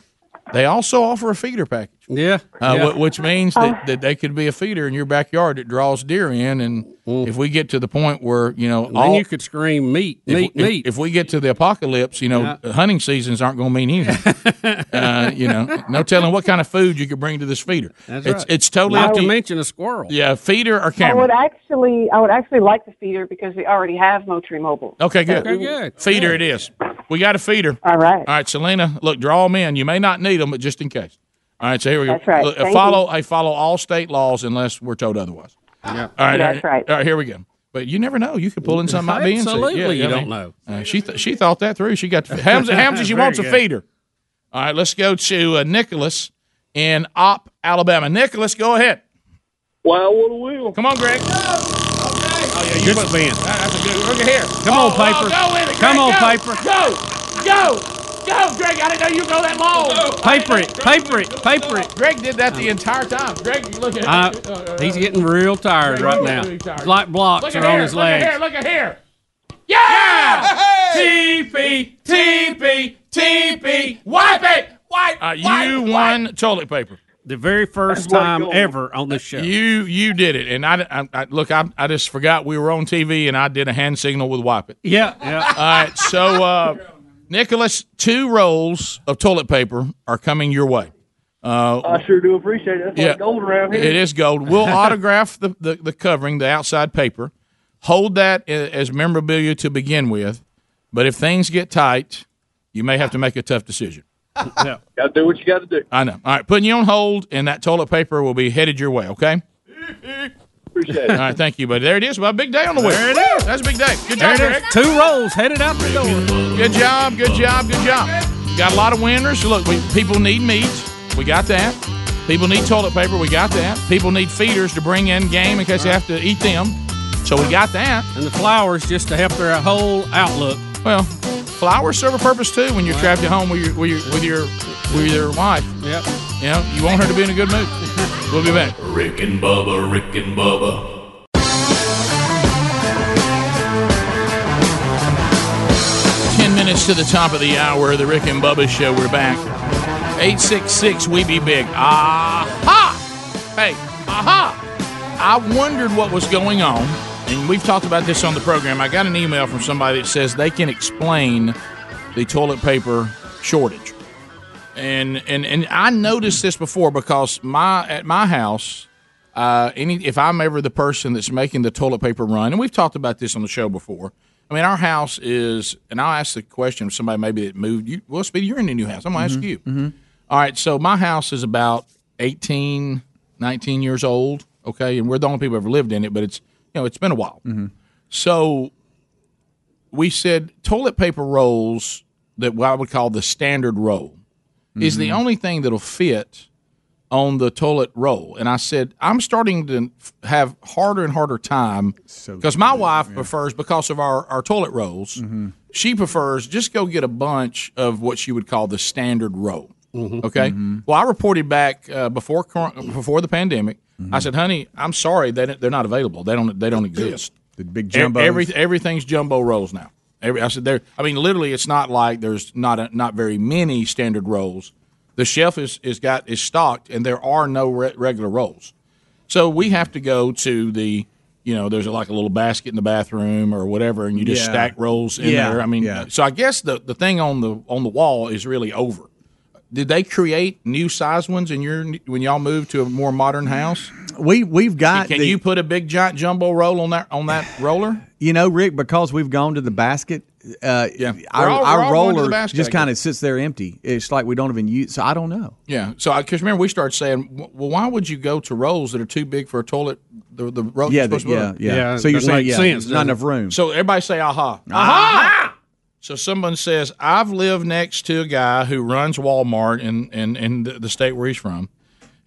Speaker 2: They also offer a feeder package.
Speaker 4: Yeah.
Speaker 2: Uh,
Speaker 4: yeah.
Speaker 2: wh- which means that, that they could be a feeder in your backyard that draws deer in, and if we get to the point where you know,
Speaker 4: then
Speaker 2: all,
Speaker 4: you could scream meat,
Speaker 2: if,
Speaker 4: meat,
Speaker 2: if-
Speaker 4: meat.
Speaker 2: If, we get to the apocalypse, you know, hunting seasons aren't going to mean anything. (laughs) uh, you know, no telling what kind of food you could bring to this feeder.
Speaker 4: That's
Speaker 2: it's
Speaker 4: right.
Speaker 2: it's totally
Speaker 4: Not
Speaker 2: up
Speaker 4: to
Speaker 2: to
Speaker 4: mention a squirrel.
Speaker 2: Yeah, feeder or camera.
Speaker 17: I would actually, I would actually like the feeder because we already have Moultrie Mobile.
Speaker 2: Okay, good.
Speaker 17: Okay, good.
Speaker 2: Feeder it is. We got a feeder.
Speaker 17: All right.
Speaker 2: All right, Selena. Look, draw them in. You may not need them, but just in case. All right, so here we go.
Speaker 17: That's right.
Speaker 2: Look,
Speaker 17: Thank
Speaker 2: follow. I follow all state laws unless we're told otherwise.
Speaker 4: Yeah.
Speaker 2: All right.
Speaker 17: That's
Speaker 2: all
Speaker 17: right.
Speaker 2: All right, here we go. But you never know. You could pull in something might be in.
Speaker 4: Absolutely, you don't know.
Speaker 2: Uh, she th- she thought that through. She got the Hamza. Hamza she
Speaker 4: Very
Speaker 2: wants a
Speaker 4: good.
Speaker 2: feeder. All right, let's go to uh, Nicholas in Opp, Alabama. Nicholas, go ahead.
Speaker 12: Wow, what a wheel.
Speaker 2: Come on, Greg. Oh yeah,
Speaker 4: Good
Speaker 2: must-
Speaker 4: spin.
Speaker 2: That's a good. Look at here.
Speaker 4: Come on,
Speaker 2: Oh,
Speaker 4: Piper.
Speaker 2: oh, go with it,
Speaker 4: Come on,
Speaker 2: go.
Speaker 4: Piper.
Speaker 2: Go, go, go, Greg. I didn't know you go that long.
Speaker 4: Paper it, paper it, paper it.
Speaker 2: Greg did that the entire time. Greg, look at
Speaker 4: Uh, he's getting real tired
Speaker 2: Greg,
Speaker 4: right now.
Speaker 2: really tired.
Speaker 4: It's like blocks
Speaker 2: Look
Speaker 4: are
Speaker 2: at
Speaker 4: on
Speaker 2: here,
Speaker 4: his
Speaker 2: look at here,
Speaker 4: legs.
Speaker 2: look at here. Yeah! TP, TP, TP. Wipe it. Wipe. Uh, you won toilet paper.
Speaker 4: The very first time ever on this show.
Speaker 2: You you did it, and I, I, I look. I, I just forgot we were on TV, and I did a hand signal with wipe it.
Speaker 4: Yeah, yeah.
Speaker 2: All right, so uh, Nicholas, two rolls of toilet paper are coming your way. Uh,
Speaker 12: I sure do appreciate it. That's
Speaker 2: Yeah.
Speaker 12: like gold around here.
Speaker 2: It is gold. We'll (laughs) autograph the, the, the covering, the outside paper. Hold that as memorabilia to begin with. But if things get tight, you may have to make a tough decision.
Speaker 4: Yeah. (laughs)
Speaker 12: Got to do what you got to do.
Speaker 2: I know. All right, putting you on hold, and that toilet paper will be headed your way. Okay.
Speaker 12: Appreciate it.
Speaker 2: All right, thank you, buddy. There it is. Well, a big day on the way.
Speaker 4: There it is.
Speaker 2: That's a big day. Good job. Greg.
Speaker 4: Two rolls headed out the door.
Speaker 2: Good job. Good job. Good job. Got a lot of winners. Look, we, people need meat. We got that. People need toilet paper. We got that. People need feeders to bring in game in case they have to eat them. So we got that.
Speaker 4: And the flowers just to help their whole outlook.
Speaker 2: Well, flowers serve a purpose too when you're trapped at home with your with your with your, with your wife.
Speaker 4: Yep.
Speaker 2: You know, you want her to be in a good mood. We'll be back.
Speaker 6: Rick and Bubba, Rick and Bubba.
Speaker 2: Ten minutes to the top of the hour, the Rick and Bubba Show. We're back. 866 We Be Big. Aha! Hey, aha! I wondered what was going on, and we've talked about this on the program. I got an email from somebody that says they can explain the toilet paper shortage. And and and I noticed this before because my at my house, uh, any if I'm ever the person that's making the toilet paper run, and we've talked about this on the show before. I mean, our house is, and I'll ask the question of somebody maybe that moved. You, well, Speedy, you're in a new house. I'm gonna ask you. All right, so my house is about 18, 19 years old. Okay, and we're the only people who ever lived in it, but it's you know it's been a while. So we said toilet paper rolls that what I would call the standard roll is the only thing that'll fit on the toilet roll. And I said I'm starting to have harder and harder time because my wife prefers because of our our toilet rolls. She prefers just go get a bunch of what she would call the standard roll.
Speaker 4: Mhm.
Speaker 2: Okay.
Speaker 4: Mhm.
Speaker 2: Well, I reported back uh, before before the pandemic. I said, "Honey, I'm sorry they they're not available. They don't they don't exist.
Speaker 3: The big jumbo.
Speaker 2: Every, everything's jumbo rolls now. Every, I said there. I mean, literally, it's not like there's not a, not very many standard rolls. The shelf is is got is stocked, and there are no re- regular rolls. So we have to go to the. You know, there's like a little basket in the bathroom or whatever, and you just
Speaker 3: Yeah.
Speaker 2: stack rolls in
Speaker 3: Yeah,
Speaker 2: there. I mean,
Speaker 3: yeah.
Speaker 2: so I guess the, the thing on the on the wall is really over. Did they create new size ones in your when y'all moved to a more modern house?
Speaker 3: We we've got.
Speaker 2: Can
Speaker 3: the-
Speaker 2: you put a big giant jumbo roll on that on that roller?
Speaker 3: You know, Rick, because we've gone to the basket. Uh, yeah, our,
Speaker 2: We're all-
Speaker 3: our
Speaker 2: going to the
Speaker 3: roller
Speaker 2: basket,
Speaker 3: just
Speaker 2: I guess.
Speaker 3: kind of sits there empty. It's like we don't even use. So I don't know.
Speaker 2: Yeah. So I because remember we started saying, well, why would you go to rolls that are too big for a toilet? The the roll.
Speaker 3: Yeah,
Speaker 2: you're supposed
Speaker 3: the-
Speaker 2: to
Speaker 3: yeah, yeah. Yeah, So you're saying, yeah, sense, there's not enough room.
Speaker 2: So everybody say, aha, aha. So someone says, I've lived next to a guy who runs Walmart in in, in the, state where he's from,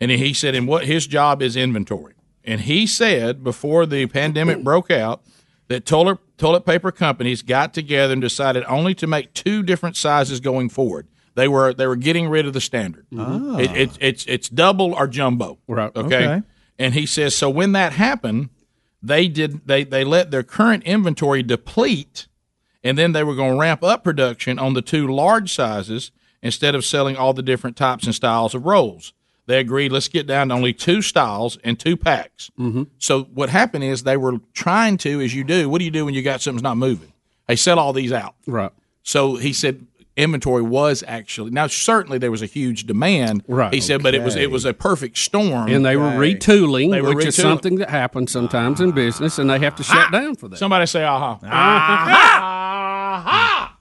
Speaker 2: and he said, and what his job is inventory. And he said before the pandemic broke out that toilet toilet paper companies got together and decided only to make two different sizes going forward. They were they were getting rid of the standard.
Speaker 3: Ah.
Speaker 2: It, it, it's it's double or jumbo. Right. Okay?
Speaker 3: Okay.
Speaker 2: And he says so when that happened, they did they they let their current inventory deplete, and then they were going to ramp up production on the two large sizes instead of selling all the different types and styles of rolls. They agreed, let's get down to only two styles and two packs.
Speaker 4: Mm-hmm.
Speaker 2: So what happened is they were trying to, as you do. What do you do when you got something's not moving? They sell all these out.
Speaker 4: Right.
Speaker 2: So he said inventory was actually now certainly there was a huge demand.
Speaker 4: Right.
Speaker 2: He said, but it was it was a perfect storm.
Speaker 4: And they were retooling,
Speaker 2: They were
Speaker 4: which is something that happens sometimes in ah. business, and they have to ah. shut down for that.
Speaker 2: Somebody say aha. Aha. (laughs)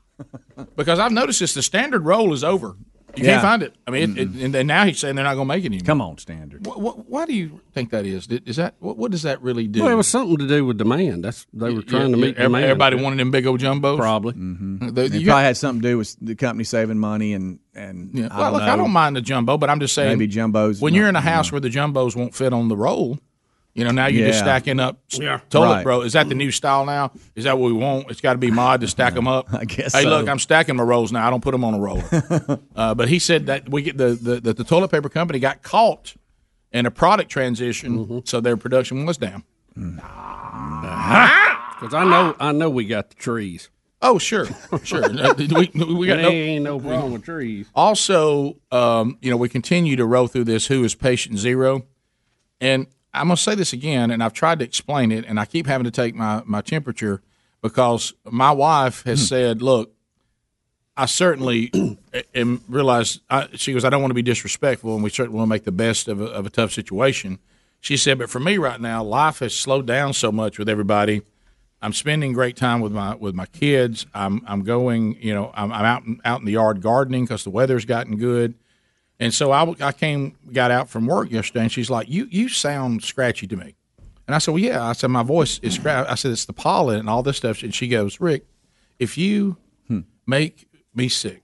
Speaker 2: (laughs) because I've noticed this. The standard roll is over. You
Speaker 3: Yeah.
Speaker 2: can't find it. I mean, it, it, and now he's saying they're not going to make it anymore.
Speaker 3: Come on, standard.
Speaker 2: What, what, why do you think that is? Is that what, what does that really do?
Speaker 4: Well, it was something to do with demand. That's they were trying to
Speaker 2: Yeah,
Speaker 4: meet
Speaker 2: yeah,
Speaker 4: demand.
Speaker 2: Everybody wanted them big old jumbos.
Speaker 4: Probably.
Speaker 3: Mm-hmm.
Speaker 2: The-
Speaker 3: it
Speaker 2: you
Speaker 3: probably
Speaker 2: got-
Speaker 3: had something to do with the company saving money and and
Speaker 2: Yeah.
Speaker 3: I
Speaker 2: Well,
Speaker 3: don't
Speaker 2: look, I don't mind the jumbo, but I'm just saying
Speaker 3: Maybe jumbos.
Speaker 2: when
Speaker 3: not-
Speaker 2: you're in a house where the jumbos won't fit on the roll, you know, now you're just stacking up s-
Speaker 3: Yeah.
Speaker 2: toilet
Speaker 3: Right.
Speaker 2: roll. Is that the new style now? Is that what we want? It's got to be mod to stack them up. (laughs) I
Speaker 3: guess
Speaker 2: Hey,
Speaker 3: so.
Speaker 2: look, I'm stacking my rolls now. I don't put them on a roller. (laughs) uh, but he said that we get the, the, the the toilet paper company got caught in a product transition,
Speaker 3: Mm-hmm.
Speaker 2: so their production was down.
Speaker 4: Because I know, I know, we got the trees.
Speaker 2: Oh, sure, sure. (laughs) Uh, we, we got no,
Speaker 4: ain't no problem with trees.
Speaker 2: Also, um, you know, we continue to roll through this. Who is patient zero? And I'm going to say this again, and I've tried to explain it, and I keep having to take my my temperature because my wife has hmm. said, "Look, I certainly (clears throat) am realized I, she goes, "I don't want to be disrespectful, and we certainly want to make the best of a, of a tough situation." She said, "But for me right now, life has slowed down so much with everybody." I'm spending great time with my with my kids. I'm I'm going, you know, I'm, I'm out out in the yard gardening because the weather's gotten good, and so I, I came got out from work yesterday, and she's like, "You you sound scratchy to me," and I said, "Well, yeah." I said, "My voice is scratchy." I said, "It's the pollen and all this stuff," and she goes, "Rick, if you make me sick,"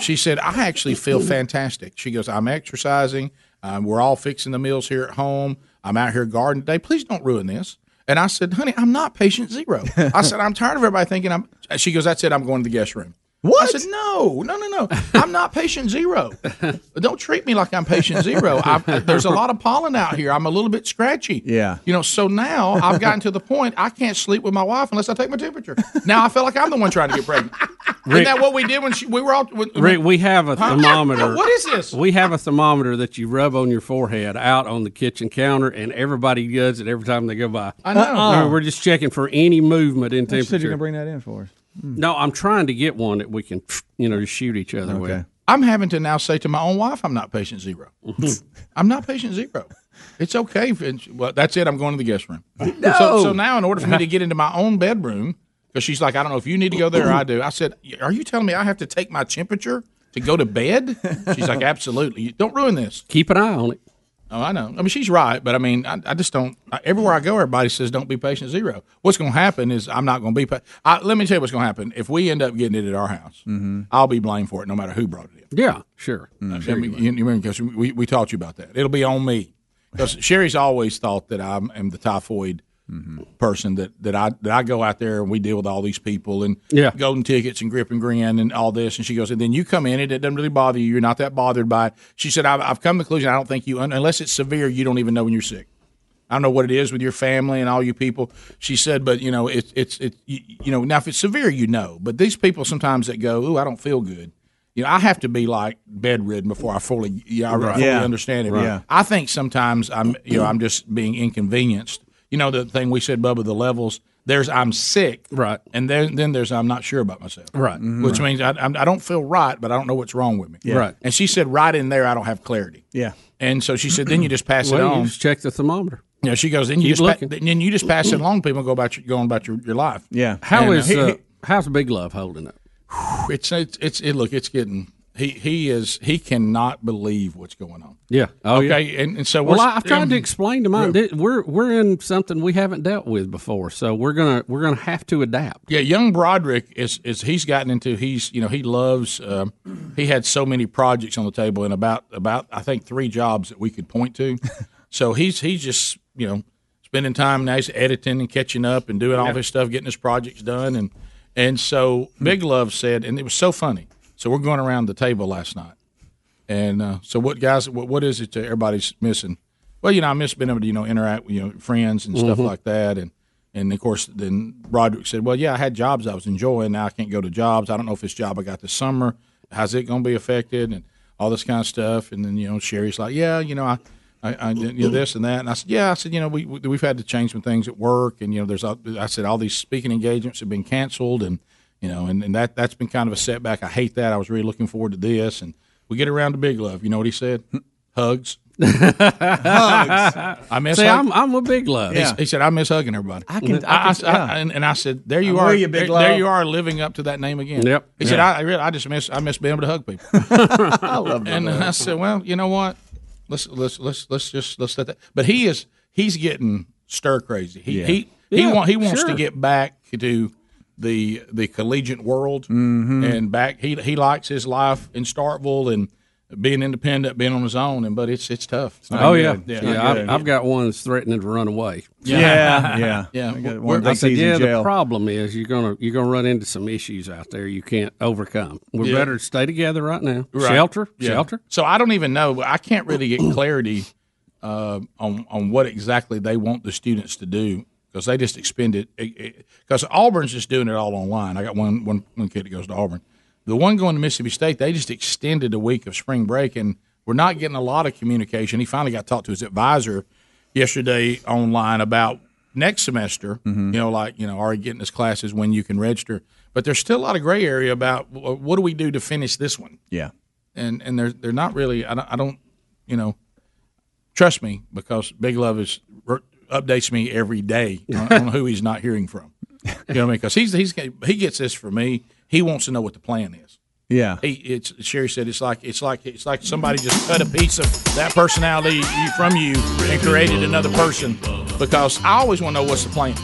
Speaker 2: she said, "I actually feel fantastic." She goes, "I'm exercising. Um, we're all fixing the meals here at home. I'm out here gardening today. Please don't ruin this." And I said, "Honey, I'm not patient zero. I said, "I'm tired of everybody thinking I'm." She goes, "That's it. I'm going to the guest room." What? I said, "No, no, no, no. I'm not patient zero. (laughs) Don't treat me like I'm patient zero. I, there's a lot of pollen out here. I'm a little bit scratchy.
Speaker 3: Yeah.
Speaker 2: You know, so now I've gotten to the point I can't sleep with my wife unless I take my temperature. Now I feel like I'm the one trying to get pregnant. Isn't that what we did when she, we were all? When,
Speaker 4: Rick, we have a
Speaker 2: Huh?
Speaker 4: thermometer. (laughs)
Speaker 2: What is this?
Speaker 4: We have a thermometer that you rub on your forehead out on the kitchen counter, and everybody does it every time they go by.
Speaker 2: I know.
Speaker 4: Uh, We're just checking for any movement in temperature.
Speaker 3: You said you're gonna bring that in for us.
Speaker 4: No, I'm trying to get one that we can, you know, shoot each other with.
Speaker 2: I'm having to now say to my own wife, I'm not patient zero. Mm-hmm. (laughs) I'm not patient zero. It's okay. If well, that's it. I'm going to the guest room. (laughs) So, so now, in order for me to (laughs) get into my own bedroom, because she's like, I don't know if you need to go there or I do. I said, Are you telling me I have to take my temperature to go to bed? She's like, Absolutely. You- Don't ruin this.
Speaker 4: Keep an eye on it.
Speaker 2: Oh, I know. I mean, she's right, but I mean, I, I just don't. I, everywhere I go, everybody says don't be patient zero. What's going to happen is I'm not going to be. Pa- I, let me tell you what's going to happen. If we end up getting it at our house, mm-hmm. I'll be blamed for it, no matter who brought it in.
Speaker 4: Yeah, sure.
Speaker 2: I mean, you, you remember because we, we taught you about that. It'll be on me because Sherry's always thought that I am the typhoid person that, that I that I go out there and we deal with all these people and
Speaker 4: Yeah.
Speaker 2: golden tickets and grip and grin and all this. And she goes, and then you come in and it doesn't really bother you. You're not that bothered by it. She said, I've, I've come to the conclusion. I don't think you, unless it's severe, you don't even know when you're sick. I don't know what it is with your family and all you people. She said, but you know, it's it's it, you, you know, now if it's severe, you know. But these people sometimes that go, "Ooh, I don't feel good." You know, I have to be like bedridden before I fully, yeah, I
Speaker 3: Right.
Speaker 2: fully
Speaker 3: Yeah.
Speaker 2: understand it.
Speaker 3: Right. Yeah.
Speaker 2: I think sometimes I'm, you know, I'm just being inconvenienced. You know, the thing we said, Bubba, the levels. There's I'm sick,
Speaker 4: right,
Speaker 2: and then then there's I'm not sure about myself,
Speaker 4: Right. Mhm.
Speaker 2: which means I, I'm- don't feel right, but I don't know what's wrong with me,
Speaker 4: Yeah. Right.
Speaker 2: And she said, right in there, I don't have clarity.
Speaker 3: Yeah.
Speaker 2: And so she said, then you just pass
Speaker 4: well,
Speaker 2: it on.
Speaker 4: You just check the thermometer.
Speaker 2: Yeah, she goes. Then you
Speaker 4: Keep
Speaker 2: just pa- then you just pass it along. People go about your, going about your, your life.
Speaker 3: Yeah.
Speaker 4: How
Speaker 2: And,
Speaker 4: is
Speaker 2: uh,
Speaker 4: uh, how's Big Love holding up? (sighs)
Speaker 2: it's it's it's it, look. It's getting he he is he cannot believe what's going on.
Speaker 4: Yeah. Oh,
Speaker 2: okay.
Speaker 4: yeah.
Speaker 2: And, and so
Speaker 4: well, I've tried to explain to mine.
Speaker 2: Yeah.
Speaker 4: We're we're in something we haven't dealt with before, so we're gonna we're gonna have to adapt.
Speaker 2: Yeah, young Broderick is is he's gotten into he's you know he loves um, he had so many projects on the table and about about I think three jobs that we could point to. (laughs) so he's he's just you know spending time now he's editing and catching up and doing all
Speaker 4: Yeah.
Speaker 2: his stuff, getting his projects done and and so Big Love said and it was so funny. So we're going around the table last night. And uh, so, what guys? What, what is it that everybody's missing? Well, you know, I miss being able to you know interact with you know friends and stuff
Speaker 4: Mhm.
Speaker 2: like that, and and of course, then Roderick said, "Well, yeah, I had jobs I was enjoying. Now I can't go to jobs. I don't know if this job I got this summer, how's it going to be affected, and all this kind of stuff." And then you know, Sherry's like, "Yeah, you know, I." I, I you know this and that, and I said, yeah. I said, you know, we we- we've had to change some things at work, and you know, there's I said all these speaking engagements have been canceled, and you know, and, and that that's been kind of a setback. I hate that. I was really looking forward to this, and we get around to big love. You know what he said? (laughs) (laughs) Hugs. I miss.
Speaker 4: See,
Speaker 2: hug-
Speaker 4: I'm I'm a Big Love.
Speaker 2: He, he said, "I miss hugging everybody."
Speaker 3: I can- I can-
Speaker 2: I-
Speaker 3: yeah.
Speaker 2: and, and I said, "There you
Speaker 3: I'm
Speaker 2: are.
Speaker 3: with you, Big
Speaker 2: there, there you are, living up to that name again."
Speaker 4: Yep.
Speaker 2: He said, I, "I really, I just miss, I miss being able to hug people." (laughs)
Speaker 3: I love that. and.
Speaker 2: I said, "Well, you know what? Let's let's let's let's just let's let that." But he is he's getting stir crazy. He
Speaker 3: Yeah.
Speaker 2: he he,
Speaker 3: Yeah,
Speaker 2: want, he wants to
Speaker 3: sure.
Speaker 2: get back to the the collegiate world
Speaker 3: Mm-hmm.
Speaker 2: and back. He he likes his life in Starkville and being independent, being on his own. And but it's it's tough. It's not
Speaker 4: Oh
Speaker 2: good.
Speaker 4: yeah,
Speaker 2: yeah.
Speaker 4: yeah. I've, I've got one that's threatening to run away.
Speaker 3: Yeah, yeah.
Speaker 2: yeah. (laughs)
Speaker 3: I got
Speaker 4: I said, yeah. The problem is you're gonna you're gonna run into some issues out there you can't overcome. We're
Speaker 2: Yeah.
Speaker 4: better stay together right now.
Speaker 2: Right.
Speaker 4: Shelter,
Speaker 2: Yeah.
Speaker 4: shelter.
Speaker 2: So I don't even know. I can't really get clarity uh, on on what exactly they want the students to do because they just expended. Because Auburn's just doing it all online. I got one one one kid that goes to Auburn. The one going to Mississippi State, they just extended a week of spring break, and we're not getting a lot of communication. He finally got talked to his advisor yesterday online about next semester. Mm-hmm. You know, like you know, are you getting his classes when you can register? But there's still a lot of gray area about what do we do to finish this one
Speaker 3: Yeah.
Speaker 2: and and they're they're not really. I don't, I don't you know, trust me because Big Love is updates me every day on, on who he's not hearing from. You know what I mean? Because he's he's he gets this for me. He wants to know what the plan is.
Speaker 3: Yeah.
Speaker 2: He it's Sherry said it's like it's like it's like somebody just cut a piece of that personality you, from you and created another person. Because I always want to know what's the plan.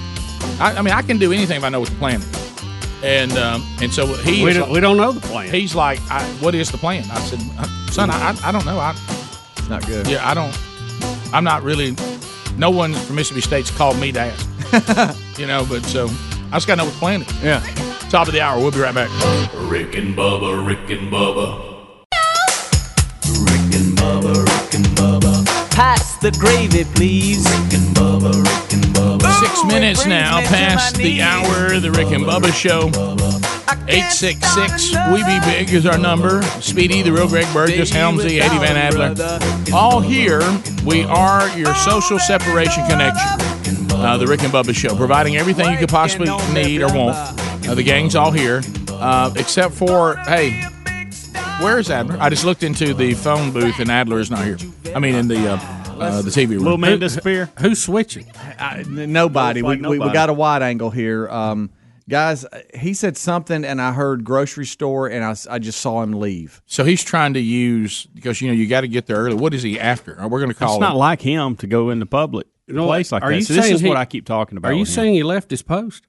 Speaker 2: I, I mean, I can do anything if I know what the plan is. And um, and so he
Speaker 4: We don't,
Speaker 2: like-
Speaker 4: we don't know the plan.
Speaker 2: He's like, I, "What is the plan?" I said, "Uh, "Son, I, I, I don't know. I,
Speaker 3: It's not good.
Speaker 2: yeah, I don't. I'm not really. No one from Mississippi State's called me to ask. (laughs) you know, but so I just got to know what's the plan is.
Speaker 3: Yeah.
Speaker 2: Top of the hour. We'll be right back.
Speaker 6: Rick and Bubba, Rick and Bubba. Rick and Bubba, Rick and Bubba.
Speaker 7: Pass the gravy, please.
Speaker 2: Six minutes now past the hour. The Rick and Bubba Show. 866 We Be Big is our number. Speedy, the real Greg Burgess, Helmsy, Eddie Van Adler. All here, we are your social separation connection. Uh, the Rick and Bubba Show, providing everything you could possibly need or want. Uh, the gang's all here, uh, except for, hey, where is Adler? I just looked into the phone booth and Adler is not here. I mean, in the uh, uh, the TV room.
Speaker 10: Little man disappear.
Speaker 4: Who's switching?
Speaker 3: I, n- nobody.
Speaker 10: Looks like
Speaker 3: we, we, we got a wide angle here. Um, guys, he said something, and I heard grocery store, and I just saw him leave.
Speaker 2: So he's trying to use because you know you got to get there early. What is he after? Uh, We're going to call
Speaker 10: It's not
Speaker 2: him.
Speaker 10: like him to go into public
Speaker 4: know
Speaker 10: place like
Speaker 4: Are
Speaker 10: that.
Speaker 4: you
Speaker 10: So this is
Speaker 4: he-
Speaker 10: what I keep talking about.
Speaker 4: Are you
Speaker 10: with him.
Speaker 4: saying he left his post?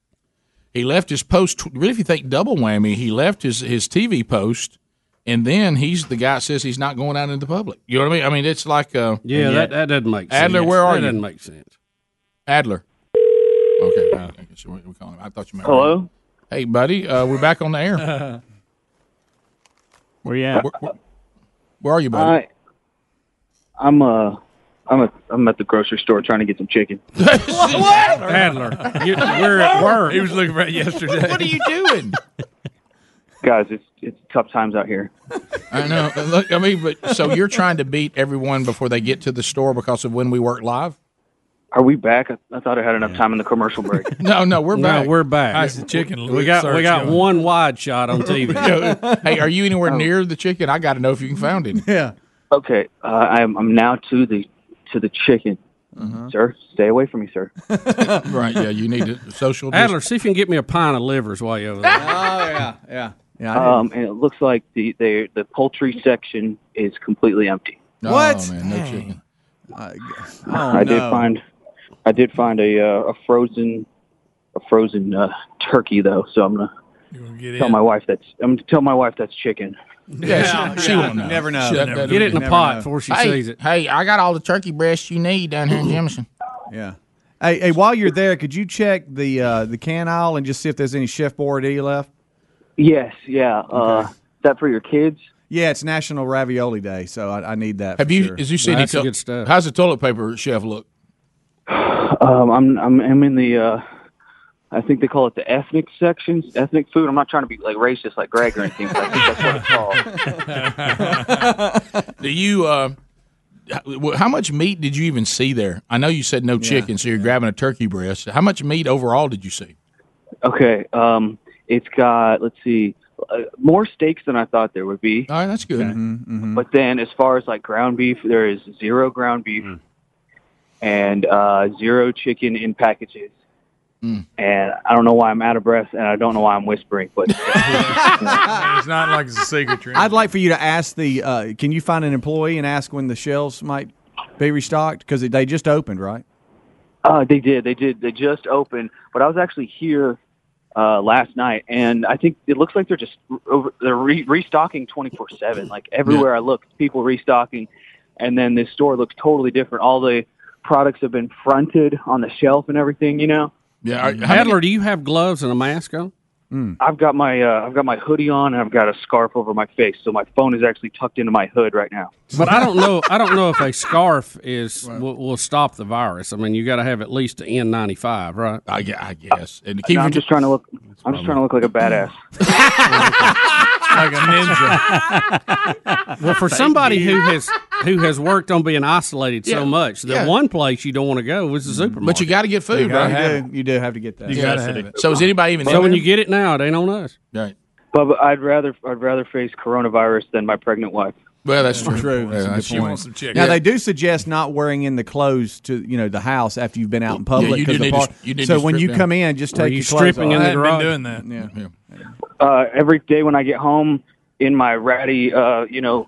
Speaker 2: he left his post. Really, if you think double whammy, he left his his TV post, and then he's the guy that says he's not going out into the public. You know what I mean? I mean, it's like uh,
Speaker 4: Yeah,
Speaker 2: and
Speaker 4: that, that doesn't make sense.
Speaker 2: Adler, where are
Speaker 4: that
Speaker 2: you?
Speaker 4: doesn't make sense.
Speaker 2: Adler. Okay. uh, okay, so we, we calling him. I thought you meant.
Speaker 18: Hello?
Speaker 2: Hey, buddy. Uh, we're back on the air. (laughs)
Speaker 10: Where you at?
Speaker 2: Where, where- where are you, buddy?
Speaker 18: I, I'm uh, I'm at I'm at the grocery store trying to get some chicken. (laughs)
Speaker 4: Adler, you, we're at work.
Speaker 19: He was looking for it yesterday.
Speaker 2: what are you doing? (laughs)
Speaker 18: Guys, it's it's tough times out here.
Speaker 2: I know. Look, I mean, but so you're trying to beat everyone before they get to the store because of when we work live?
Speaker 18: Are we back? I, I thought I had enough time in the commercial break. (laughs)
Speaker 2: No, no, we're
Speaker 4: No,
Speaker 2: back.
Speaker 4: we're back.
Speaker 19: How's the chicken
Speaker 4: We got we got
Speaker 19: going?
Speaker 4: one wide shot on TV. (laughs)
Speaker 2: hey, are you anywhere near the chicken? I got to know if you can find him.
Speaker 3: Yeah.
Speaker 18: Okay, uh, I'm I'm now to the to the chicken.
Speaker 2: Uh-huh.
Speaker 18: Sir, stay away from me, sir. (laughs)
Speaker 2: right. Yeah. You need to social.
Speaker 4: Adler, see if you can get me a pint of livers while you're over there.
Speaker 3: Oh yeah, yeah, yeah.
Speaker 18: Um, and it looks like the the the poultry section is completely empty.
Speaker 3: What?
Speaker 2: Oh, man, no chicken.
Speaker 3: oh,
Speaker 18: I did find I did find a uh, a frozen a frozen uh, turkey though, so I'm gonna
Speaker 19: Get
Speaker 18: tell
Speaker 19: in.
Speaker 18: my wife that's I'm gonna tell my wife that's chicken.
Speaker 2: Yeah, she, she won't know.
Speaker 3: Never know.
Speaker 2: She- that- that-
Speaker 4: Get it in the
Speaker 3: never
Speaker 4: pot
Speaker 3: know.
Speaker 4: before she
Speaker 2: hey,
Speaker 4: sees it.
Speaker 2: hey, I got all the turkey breasts you need down here in Jemison.
Speaker 3: Yeah. Hey, hey, while you're there, could you check the uh, the can aisle and just see if there's any Chef Boyardee left?
Speaker 18: Yes, yeah. Uh, is that for your kids?
Speaker 3: Yeah, it's National Ravioli Day, so I, I need that.
Speaker 2: Have
Speaker 3: for
Speaker 2: you?
Speaker 3: Sure.
Speaker 2: Is you seen
Speaker 4: That's
Speaker 2: any
Speaker 4: the good stuff.
Speaker 2: How's the toilet paper chef look?
Speaker 18: Um, I'm I'm I'm in the uh, I think they call it the ethnic sections, ethnic food. I'm not trying to be like racist like Greg or anything, but I think that's what it's called. (laughs)
Speaker 2: Do you? Uh, how much meat did you even see there? I know you said no chicken, so you're grabbing a turkey breast. How much meat overall did you see?
Speaker 18: Okay, um, it's got let's see, uh, more steaks than I thought there would be.
Speaker 2: All right, that's good.
Speaker 3: Mm-hmm,
Speaker 18: But then, as far as like ground beef, there is zero ground beef and uh, zero chicken in packages.
Speaker 2: Mm.
Speaker 18: And I don't know why I'm out of breath, and I don't know why I'm whispering, but (laughs)
Speaker 19: it's not like it's a secret. Trend.
Speaker 3: I'd like for you to ask the. Uh, can you find an employee and ask when the shelves might be restocked? Because they just opened, right?
Speaker 18: uh, they did, they did, they just opened. But I was actually here uh, last night, and I think it looks like they're just over, they're re- restocking 24 seven. Like everywhere I look, people restocking, and then this store looks totally different. All the products have been fronted on the shelf and everything. You know.
Speaker 2: Yeah, are-
Speaker 4: Adler, do you have gloves and a mask on?
Speaker 18: I've got my uh, I've got my hoodie on and I've got a scarf over my face, so my phone is actually tucked into my hood right now.
Speaker 4: But I don't know. I don't know if a scarf is (laughs) will, will stop the virus. I mean, you got to have at least an N95, right?
Speaker 2: I, I guess. And
Speaker 18: No, I'm just trying to look. I'm just trying to look like a (laughs) badass. (laughs)
Speaker 19: like a ninja. (laughs)
Speaker 4: Well, for somebody who has who has worked on being isolated
Speaker 2: Yeah.
Speaker 4: so much, the
Speaker 2: Yeah.
Speaker 4: one place you don't want to go is the mm-hmm. supermarket.
Speaker 2: But you got to get food,
Speaker 3: You,
Speaker 2: right?
Speaker 3: do, you do have to get that.
Speaker 19: You gotta have it.
Speaker 2: So is anybody even?
Speaker 4: So when you get it now, it ain't on us.
Speaker 2: right.
Speaker 18: But I'd rather I'd rather face coronavirus than my pregnant wife.
Speaker 2: Well, that's true.
Speaker 3: True.
Speaker 2: Yeah,
Speaker 3: That's
Speaker 2: that's
Speaker 19: She
Speaker 2: true.
Speaker 19: wants some chicken.
Speaker 3: Now they do suggest not wearing in the clothes to you know the house after you've been out in public.
Speaker 2: you
Speaker 3: 'cause
Speaker 2: do
Speaker 3: the
Speaker 2: need to
Speaker 3: par-
Speaker 2: s- you need
Speaker 3: so
Speaker 2: to
Speaker 3: when you
Speaker 2: down.
Speaker 3: come in, just
Speaker 4: Were
Speaker 3: take
Speaker 4: you
Speaker 3: your clothes
Speaker 4: stripping
Speaker 3: off.
Speaker 4: in the
Speaker 19: haven't
Speaker 4: garage?
Speaker 19: been doing that.
Speaker 3: Yeah.
Speaker 2: Yeah.
Speaker 18: Uh, every day when I get home, in my ratty, uh, you know,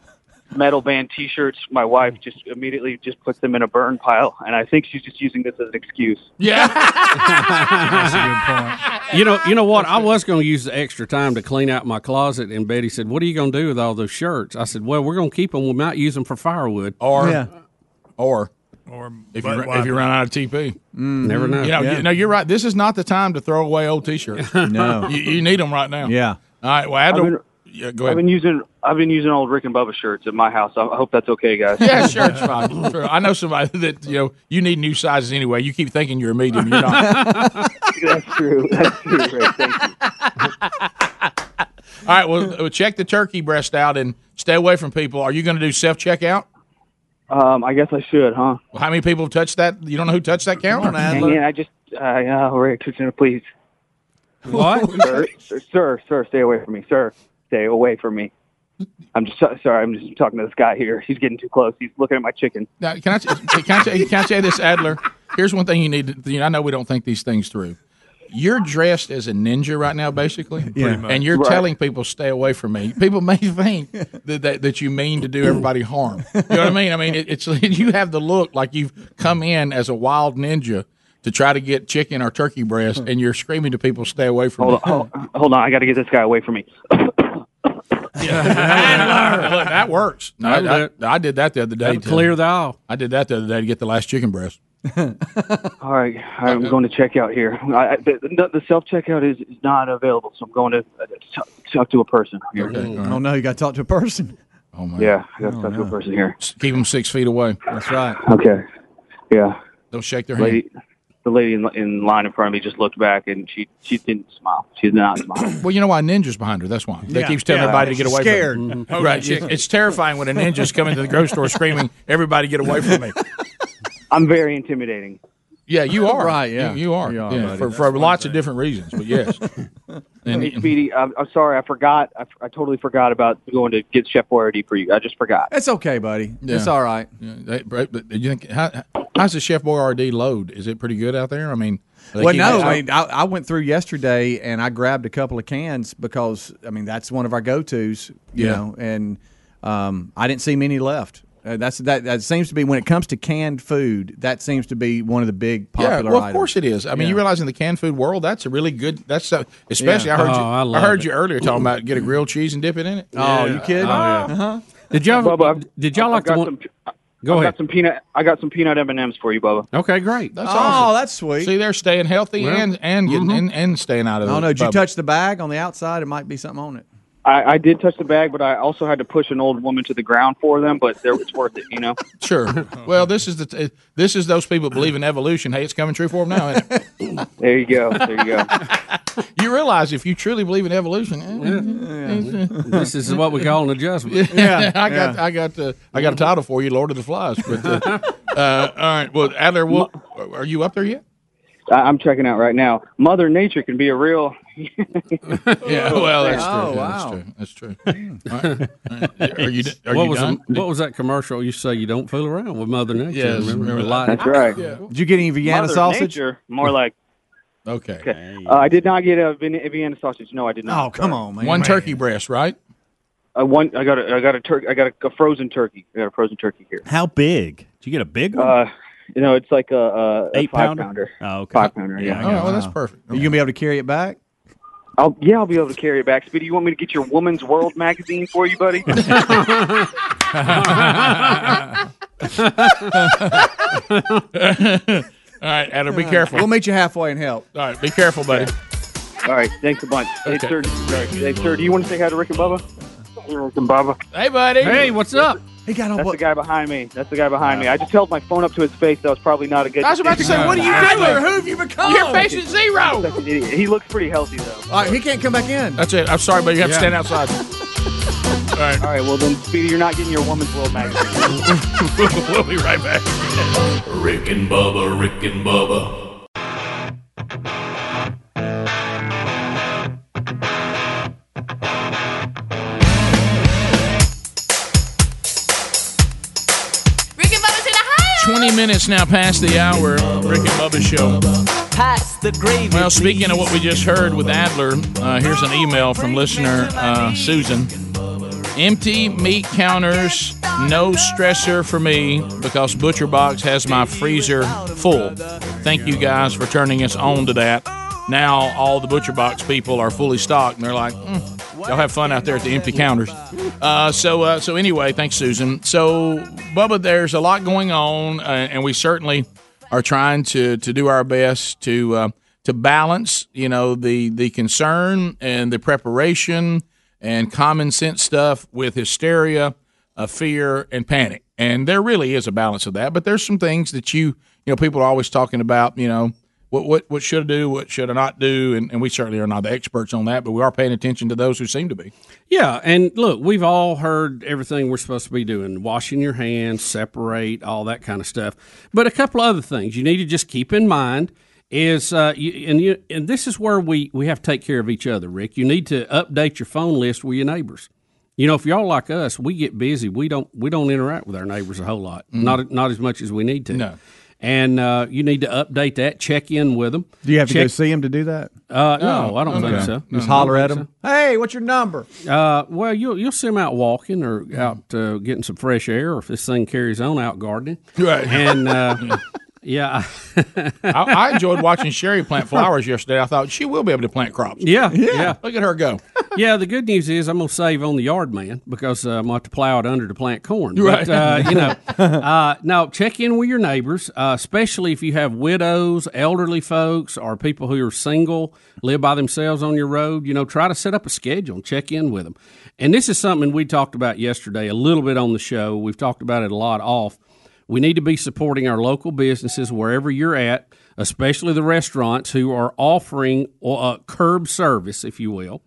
Speaker 18: metal band T-shirts, my wife just immediately just puts them in a burn pile, and I think she's just using this as an excuse.
Speaker 2: Yeah. (laughs)
Speaker 19: That's a good point.
Speaker 4: You know, you know what? I was going to use the extra time to clean out my closet, and Betty said, "What are you going to do with all those shirts?" I said, "Well, we're going to keep them. We might use them for firewood."
Speaker 2: or
Speaker 3: Yeah.
Speaker 2: or
Speaker 19: Or
Speaker 2: if you if you run out of TP, mm-hmm.
Speaker 4: Never know.
Speaker 2: you know,
Speaker 3: Yeah.
Speaker 2: you, no, you're right. This is not the time to throw away old T-shirts. (laughs)
Speaker 3: No.
Speaker 2: you, you need them right now.
Speaker 3: Yeah.
Speaker 2: All right. Well,
Speaker 18: I've
Speaker 2: Adler,
Speaker 18: been,
Speaker 2: yeah, go
Speaker 18: I've been using I've been using old Rick and Bubba shirts at my house. I I hope that's okay, guys.
Speaker 2: yeah, sure, it's fine. (laughs) Sure. I know somebody that you know you need new sizes anyway. You keep thinking you're a medium, you're not. (laughs)
Speaker 18: that's true. That's true. Rick. Thank you. (laughs)
Speaker 2: All right. Well, well, check the turkey breast out and stay away from people. Are you going to do self checkout?
Speaker 18: Um, I guess I should, huh?
Speaker 2: Well, how many people have touched that? You don't know who touched that counter?
Speaker 18: Dang it, I just, uh, uh, Rick, please.
Speaker 4: What?
Speaker 18: sir, sir, sir, sir, stay away from me, sir. Stay away from me. I'm just sorry. I'm just talking to this guy here. He's getting too close. He's looking at my chicken.
Speaker 2: Now, can I can I, can I tell you this, Adler? Here's one thing you need to. You know, I know we don't think these things through. You're dressed as a ninja right now, basically,
Speaker 3: Pretty much.
Speaker 2: and you're
Speaker 18: Right.
Speaker 2: telling people stay away from me. People may (laughs) think that, that that you mean to do everybody harm. You know what I mean? I mean, it, it's (laughs) you have the look like you've come in as a wild ninja to try to get chicken or turkey breast, hmm. and you're screaming to people stay away from
Speaker 18: Hold
Speaker 2: me.
Speaker 18: on, hold, hold on. I got to get this guy away from me. (laughs)
Speaker 2: Adler, look, that works. No, I, I, I did that the other day.
Speaker 4: That'll
Speaker 2: to-
Speaker 4: clear the aisle.
Speaker 2: I did that the other day to get the last chicken breast. (laughs)
Speaker 18: All right, I'm going to check out here. I, I- the, the self checkout is, is not available, so I'm going to uh, talk, talk to a person here.
Speaker 3: Oh no, you got to talk to a person.
Speaker 2: Oh my.
Speaker 18: Yeah, I got to talk to a person here.
Speaker 2: Keep them six feet away.
Speaker 3: That's right.
Speaker 18: Okay. Yeah.
Speaker 2: Don't shake their hand.
Speaker 18: Lady, the lady in, in line in front of me just looked back and she she didn't smile. She did not smile. (clears throat)
Speaker 2: Well, you know why ninjas behind her. That's why they
Speaker 18: Yeah.
Speaker 2: keeps telling
Speaker 18: Yeah.
Speaker 2: everybody to get away
Speaker 18: scared.
Speaker 2: from her.
Speaker 18: Mhm.
Speaker 2: Right? It- it's terrifying when a ninja's coming to the grocery store screaming, "Everybody get away from me!" (laughs)
Speaker 18: I'm very intimidating. (laughs)
Speaker 2: Yeah, you are.
Speaker 18: Right, yeah.
Speaker 2: you, you are.
Speaker 18: You are,
Speaker 2: Yeah, for, for lots of different reasons, but yes. (laughs) And-
Speaker 18: hey, Speedy, I'm, I'm sorry, I forgot. I, I totally forgot about going to get Chef Boyardee for you. I just forgot.
Speaker 3: It's okay, buddy. It's all right.
Speaker 2: Yeah, they- but, but you think how, how's the Chef Boyardee load? Is it pretty good out there? I mean,
Speaker 3: Well, no, I mean, I, I went through yesterday and I grabbed a couple of cans because I mean that's one of our go tos, you
Speaker 2: Yeah.
Speaker 3: know, and um, I didn't see many left. Uh, that's that. That seems to be when it comes to canned food. That seems to be one of the big popular.
Speaker 2: Yeah, well, of
Speaker 3: items.
Speaker 2: course it is. I mean,
Speaker 3: Yeah.
Speaker 2: you realize in the canned food world, that's a really good. That's a, especially
Speaker 3: Yeah.
Speaker 2: I heard
Speaker 4: Oh,
Speaker 2: you.
Speaker 4: I
Speaker 2: I, heard
Speaker 4: it.
Speaker 2: you earlier talking about get a grilled cheese and dip it in it.
Speaker 3: Oh, you kidding?
Speaker 4: Oh, yeah.
Speaker 3: Uh-huh.
Speaker 4: Did y'all
Speaker 18: Bubba,
Speaker 4: did y'all
Speaker 18: I've
Speaker 4: like the
Speaker 18: got
Speaker 4: one?
Speaker 18: some-
Speaker 4: Go
Speaker 18: I've
Speaker 4: ahead.
Speaker 18: got some peanut. I got some peanut M and M's for you, Bubba.
Speaker 4: Okay, great.
Speaker 2: That's
Speaker 3: oh,
Speaker 2: awesome.
Speaker 3: that's sweet.
Speaker 2: See, they're staying healthy
Speaker 18: Well,
Speaker 2: and and getting
Speaker 18: mhm.
Speaker 2: and, and staying out of.
Speaker 3: I don't
Speaker 2: the
Speaker 3: know. Did you touch the bag on the outside? It might be something on it.
Speaker 18: I, I did touch the bag, but I also had to push an old woman to the ground for them. But there, it's worth it, you know. (laughs)
Speaker 2: Sure. Well, this is the t- this is those people that believe in evolution. Hey, it's coming true for them now. Isn't it? (laughs)
Speaker 18: There you go. There you go. (laughs)
Speaker 2: you realize if you truly believe in evolution, eh,
Speaker 4: This is what we call an adjustment.
Speaker 2: Yeah, I got, I got, uh, I got a title for you, Lord of the Flies. But uh, uh, all right, well, Adler, what, are you up there yet?
Speaker 18: I'm checking out right now. Mother Nature can be a real. (laughs)
Speaker 2: Yeah, well, that's true.
Speaker 4: Oh,
Speaker 2: Yeah,
Speaker 4: wow.
Speaker 2: That's true. That's true. All right. All right. Are you, are
Speaker 4: what
Speaker 2: you
Speaker 4: was
Speaker 2: done?
Speaker 4: The, what was that commercial? You say you don't fool around with Mother Nature.
Speaker 2: Yes,
Speaker 4: remember,
Speaker 2: remember
Speaker 4: the
Speaker 2: that.
Speaker 4: light-
Speaker 18: That's right.
Speaker 3: Did you get any Vienna
Speaker 18: Mother
Speaker 3: sausage?
Speaker 18: Nature, more like.
Speaker 2: Okay.
Speaker 18: Okay. Uh, I did not get a Vienna sausage. No, I did not.
Speaker 3: Oh, come on, man.
Speaker 2: One turkey breast, right?
Speaker 18: Uh, one. I got a. I got a turkey. I got a, a frozen turkey. I got a frozen turkey here.
Speaker 10: How big? Did you get a big one?
Speaker 18: Uh, you know, it's like a, a, a
Speaker 10: Eight
Speaker 18: five
Speaker 10: pounder?
Speaker 18: pounder.
Speaker 10: Oh, okay.
Speaker 18: Five pounder. Yeah.
Speaker 2: Oh, well, that's perfect.
Speaker 3: Are you gonna be able to carry it back?
Speaker 18: I'll, yeah, I'll be able to carry it back. Speedy, you want me to get your Woman's World magazine for you, buddy? (laughs)
Speaker 2: All right, Adler, be careful.
Speaker 3: We'll meet you halfway and help.
Speaker 2: All right, be careful, buddy.
Speaker 18: All right, thanks a bunch. Hey,
Speaker 2: Okay.
Speaker 18: sir, hey, sir, do you want to say hi to Rick and Bubba? Rick Bubba.
Speaker 2: Hey, buddy.
Speaker 4: Hey, what's up?
Speaker 3: He got on.
Speaker 18: That's the guy behind me. That's the guy behind me. I just held my phone up to his face. That was probably not a good. Idea.
Speaker 2: I was about to say, what are you doing? Who have you become? You're patient zero.
Speaker 18: Such an idiot. He looks pretty healthy though.
Speaker 3: All right, he can't come back in.
Speaker 2: That's it. I'm sorry, but you have to stand outside. (laughs)
Speaker 18: All right. All right. Well then, Speedy, you're not getting your Woman's World magazine. (laughs)
Speaker 2: we'll be right back.
Speaker 6: Rick and Bubba, Rick and Bubba.
Speaker 2: 20 minutes now past the hour. Rick and Bubba show.
Speaker 7: Pass the gravy.
Speaker 2: Well, speaking of what we just heard with Adler, uh, here's an email from listener uh, Susan. Empty meat counters, no stressor for me because Butcher Box has my freezer full. Thank you guys for turning us on to that. Now all the Butcher Box people are fully stocked, and they're like, mm, "Y'all have fun out there at the empty counters." Uh, so, uh, so anyway, thanks, Susan. So, Bubba, there's a lot going on, uh, and we certainly are trying to to do our best to uh, to balance, you know, the the concern and the preparation and common sense stuff with hysteria, uh, fear, and panic. And there really is a balance of that. But there's some things that you you know people are always talking about. You know. What, what, what should I do? What should I not do? And, and we certainly are not the experts on that, but we are paying attention to those who seem to be.
Speaker 4: Yeah, and look, we've all heard everything we're supposed to be doing: washing your hands, separate, all that kind of stuff. But a couple other things you need to just keep in mind is, uh, you, and you, and this is where we we have to take care of each other, Rick. You need to update your phone list with your neighbors. You know, if y'all like us, we get busy. We don't we don't interact with our neighbors a whole lot,
Speaker 3: Mm.
Speaker 4: not not as much as we need to.
Speaker 2: No.
Speaker 4: And uh, you need to update that, check in with them.
Speaker 3: Do you have to go see him to do that?
Speaker 4: Uh, no, I don't
Speaker 3: Okay.
Speaker 4: think so.
Speaker 3: Just
Speaker 4: No,
Speaker 3: holler at
Speaker 4: don't
Speaker 3: him. Hey, what's your number?
Speaker 4: Uh, well, you'll you'll see them out walking or out uh, getting some fresh air, or if this thing carries on, out gardening.
Speaker 2: Right.
Speaker 4: And uh, (laughs) yeah, (laughs)
Speaker 2: I, I enjoyed watching Sherry plant flowers yesterday. I thought she will be able to plant crops.
Speaker 4: Yeah, yeah.
Speaker 2: Look at her go.
Speaker 4: yeah, the good news is I'm going to save on the yard man because uh, I'm going to have to plow it under to plant corn.
Speaker 2: Right.
Speaker 4: But, uh, you know, (laughs) uh, now check in with your neighbors, uh, especially if you have widows, elderly folks, or people who are single, live by themselves on your road. You know, try to set up a schedule and check in with them. And this is something we talked about yesterday a little bit on the show. We've talked about it a lot off. We need to be supporting our local businesses wherever you're at, especially the restaurants who are offering uh, curb service, if you will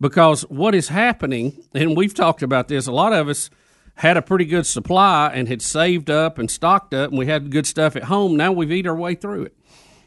Speaker 4: because what is happening, and we've talked about this, a lot of us had a pretty good supply and had saved up and stocked up, and we had good stuff at home. Now we've eat our way through it.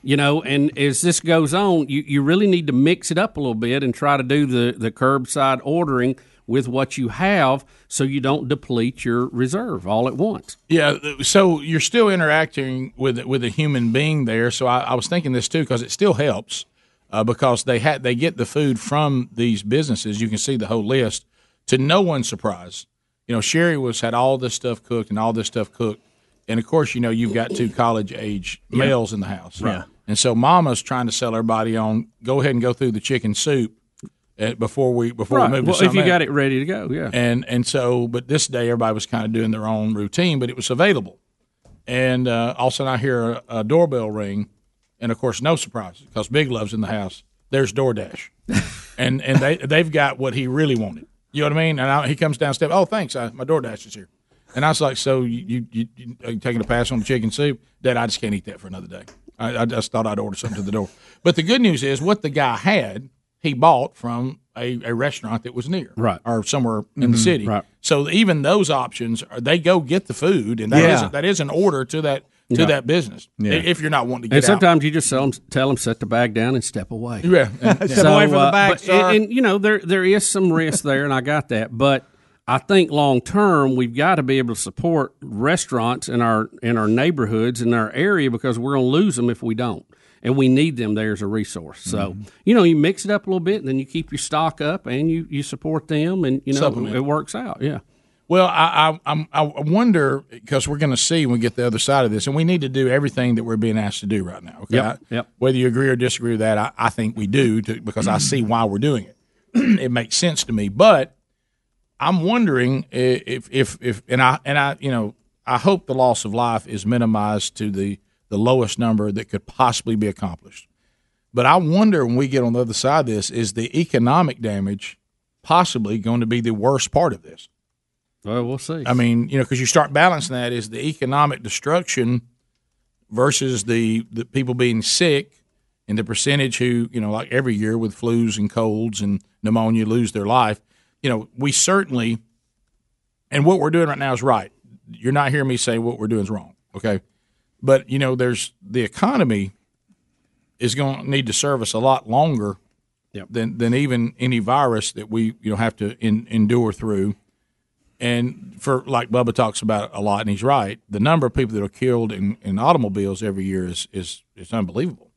Speaker 4: You know, and as this goes on, you, you really need to mix it up a little bit and try to do the, the curbside ordering with what you have so you don't deplete your reserve all at once.
Speaker 2: Yeah, so you're still interacting with with a human being there. So I, I was thinking this too because it still helps uh, because they had they get the food from these businesses. You can see the whole list. To no one's surprise, you know Sherry was had all this stuff cooked and all this stuff cooked, and of course you know you've got two college age
Speaker 3: Yeah.
Speaker 2: males in the house,
Speaker 3: Right.
Speaker 2: And so Mama's trying to sell everybody on go ahead and go through the chicken soup before we before
Speaker 4: Right.
Speaker 2: we move
Speaker 4: Well, if you got it ready to go, yeah.
Speaker 2: And and so, but this day everybody was kind of doing their own routine, but it was available. And uh, all of a sudden I hear a, a doorbell ring, and of course no surprise because Big Love's in the house. There's DoorDash, (laughs) and and they they've got what he really wanted. You know what I mean? And I, he comes downstairs. Oh, thanks, I, my DoorDash is here. And I was like, so you you, you, you taking a pass on the chicken soup? Dad, I just can't eat that for another day. I, I just thought I'd order something to the door. But the good news is, what the guy had, he bought from a, a restaurant that was near,
Speaker 4: right,
Speaker 2: or somewhere in the
Speaker 4: Mhm.
Speaker 2: city.
Speaker 4: Right.
Speaker 2: So even those options, are, they go get the food, and that
Speaker 4: Yeah.
Speaker 2: is- that is an order to that to
Speaker 4: Yeah.
Speaker 2: that business.
Speaker 4: Yeah.
Speaker 2: If you're not wanting to
Speaker 4: And
Speaker 2: get out.
Speaker 4: And sometimes you just tell them, tell them set the bag down and step away.
Speaker 2: Yeah. (laughs) Step
Speaker 4: So,
Speaker 2: away from the
Speaker 4: uh,
Speaker 2: bag,
Speaker 4: but-
Speaker 2: sir.
Speaker 4: And, and, you know there there is some risk (laughs) there, and I got that. But I think long term we've got to be able to support restaurants in our in our neighborhoods in our area because we're going to lose them if we don't. And we need them there as a resource. So
Speaker 2: Mm-hmm.
Speaker 4: you know, you mix it up a little bit, and then you keep your stock up, and you, you support them, and you know
Speaker 2: Supplement.
Speaker 4: it works out. Yeah.
Speaker 2: Well, I I, I'm, I wonder because we're going to see when we get the other side of this, and we need to do everything that we're being asked to do right now. Okay,
Speaker 4: Yep, yep.
Speaker 2: Whether you agree or disagree with that, I, I think we do to, because I see why we're doing it. (clears throat) it makes sense to me, but I'm wondering if if if and I and I you know I hope the loss of life is minimized to the the lowest number that could possibly be accomplished. But I wonder when we get on the other side of this, is the economic damage possibly going to be the worst part of this?
Speaker 4: Well, we'll see.
Speaker 2: I mean, you know, because you start balancing that is the economic destruction versus the the people being sick and the percentage who you know like every year with flus and colds and pneumonia lose their life. You know, we certainly and what we're doing right now is right. You're not hearing me say what we're doing is wrong. Okay, but you know, there's the economy is going to need to serve us a lot longer than than even any virus that we you know have to in, endure through. And for like Bubba talks about a lot, and he's right. The number of people that are killed in, in automobiles every year is is is unbelievable.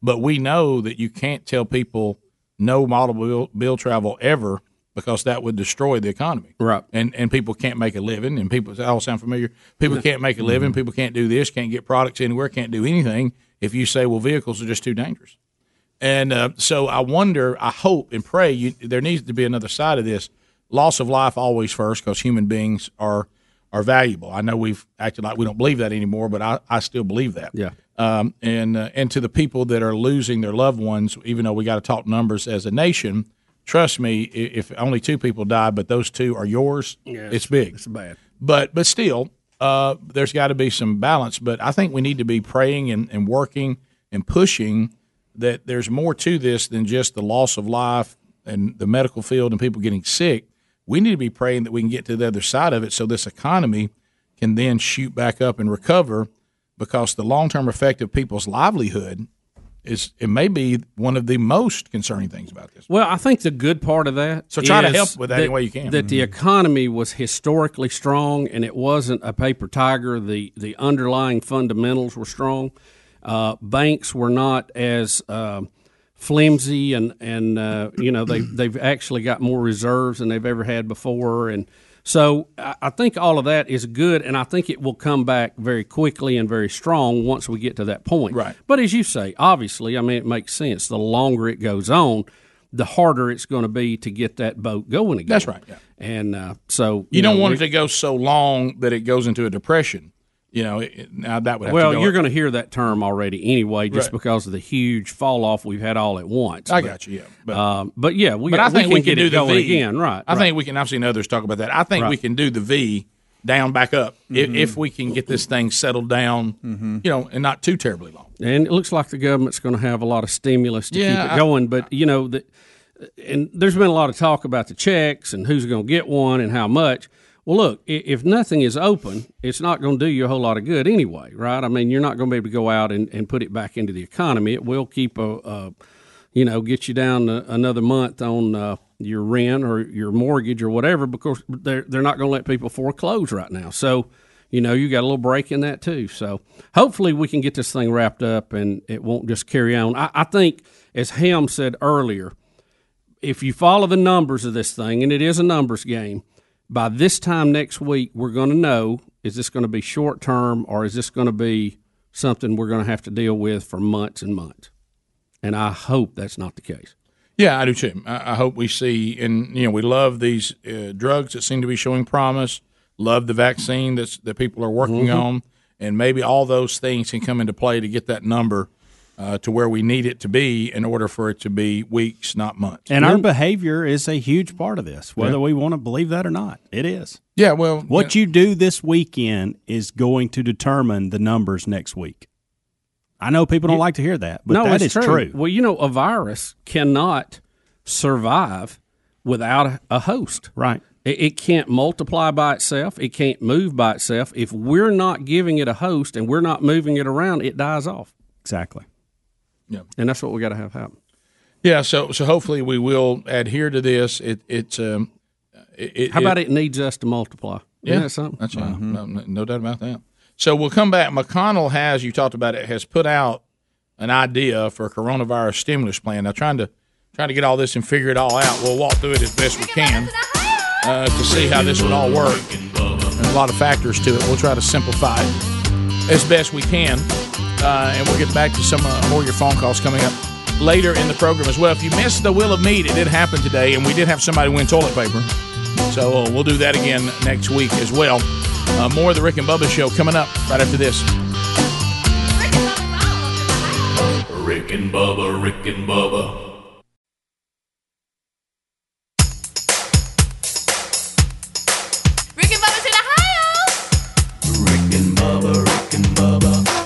Speaker 2: But we know that you can't tell people no automobile bill travel ever because that would destroy the economy.
Speaker 4: Right.
Speaker 2: And and people can't make a living. And people that all sound familiar. People can't make a living. People can't do this. Can't get products anywhere. Can't do anything if you say, well, vehicles are just too dangerous. And uh, so I wonder, I hope and pray you, there needs to be another side of this. Loss of life always first because human beings are are valuable. I know we've acted like we don't believe that anymore, but I, I still believe that.
Speaker 4: Yeah.
Speaker 2: Um, and uh, and to the people that are losing their loved ones, even though we got to talk numbers as a nation, trust me, if only two people die, but those two are yours,
Speaker 4: Yeah,
Speaker 2: it's big.
Speaker 4: It's bad.
Speaker 2: But but still, uh, there's got to be some balance. But I think we need to be praying and, and working and pushing that there's more to this than just the loss of life and the medical field and people getting sick. We need to be praying that we can get to the other side of it so this economy can then shoot back up and recover because the long term effect of people's livelihood is it may be one of the most concerning things about this.
Speaker 4: Well, I think the good part of that.
Speaker 2: So try to help with that any way you can.
Speaker 4: That the economy was historically strong, and it wasn't a paper tiger. The the underlying fundamentals were strong. Uh, banks were not as uh, flimsy, and and uh, you know they they've actually got more reserves than they've ever had before, and so I think all of that is good, and I think it will come back very quickly and very strong once we get to that point. Right. But as you say, obviously, I mean, it makes sense. The longer it goes on, the harder it's going to be to get that boat going again.
Speaker 2: That's right, yeah.
Speaker 4: And uh, so
Speaker 2: You, don't
Speaker 4: know,
Speaker 2: want it to go so long that it goes into a depression. You know, it, now that would have
Speaker 4: well,
Speaker 2: go
Speaker 4: you're going to hear that term already anyway, just
Speaker 2: Right.
Speaker 4: because of the huge fall off we've had all at once.
Speaker 2: I
Speaker 4: But,
Speaker 2: got you, yeah.
Speaker 4: But, um, but yeah, we,
Speaker 2: but I think we,
Speaker 4: can,
Speaker 2: can, do the V
Speaker 4: again, right?
Speaker 2: I
Speaker 4: right.
Speaker 2: think we can. I've seen others talk about that. I think we can do the V down back up if,
Speaker 4: Mhm.
Speaker 2: if we can get this thing settled down.
Speaker 4: Mm-hmm.
Speaker 2: You know, and not too terribly long.
Speaker 4: and it looks like the government's going to have a lot of stimulus to
Speaker 2: Yeah,
Speaker 4: keep it
Speaker 2: I-
Speaker 4: going. But you know, the, and there's been a lot of talk about the checks and who's going to get one and how much. Well, look, if nothing is open, it's not going to do you a whole lot of good anyway, right? I mean, you're not going to be able to go out and, and put it back into the economy. It will keep a, a you know, get you down another month on uh, your rent or your mortgage or whatever because they're they're not going to let people foreclose right now. So, you know, you got a little break in that too. So, hopefully, we can get this thing wrapped up and it won't just carry on. I, I think, as Ham said earlier, if you follow the numbers of this thing, and it is a numbers game, by this time next week, we're going to know is this going to be short term or is this going to be something we're going to have to deal with for months and months. And I hope that's not the case.
Speaker 2: Yeah, I do too. I, hope we see, and you know, we love these uh, drugs that seem to be showing promise. Love the vaccine that's that people are working
Speaker 10: Mhm.
Speaker 2: on, and maybe all those things can come into play to get that number uh, to where we need it to be in order for it to be weeks, not months.
Speaker 10: And our behavior is a huge part of this, whether
Speaker 2: Yeah.
Speaker 10: we want to believe that or not. It is.
Speaker 2: Yeah, well,
Speaker 10: what you do this weekend is going to determine the numbers next week. I know people don't like to hear that, but
Speaker 4: no,
Speaker 10: that
Speaker 4: it's
Speaker 10: true.
Speaker 4: Well, you know, a virus cannot survive without a, a host.
Speaker 10: Right.
Speaker 4: It, it can't multiply by itself. It can't move by itself. If we're not giving it a host and we're not moving it around, it dies off.
Speaker 10: Exactly.
Speaker 2: Yeah.
Speaker 4: And that's what we got to have happen.
Speaker 2: Yeah, so so hopefully we will adhere to this. It it's um, it, it,
Speaker 4: How about it needs us to multiply?
Speaker 2: Yeah,
Speaker 4: Isn't that something?
Speaker 2: That's right. No, no, no doubt about that. So we'll come back. McConnell has you talked about it has put out an idea for a coronavirus stimulus plan. Now trying to trying to get all this and figure it all out. We'll walk through it as best we can uh, to see how this would all work. There's a lot of factors to it. We'll try to simplify it as best we can, uh, and we'll get back to some uh, more of your phone calls coming up later in the program as well. If you missed the Wheel of Meat, it did happen today, and we did have somebody win toilet paper. So uh, we'll do that again next week as well. Uh, more of the Rick and Bubba show coming up right after this.
Speaker 6: Rick and Bubba, Rick and Bubba.
Speaker 16: Rick and Bubba's in Ohio.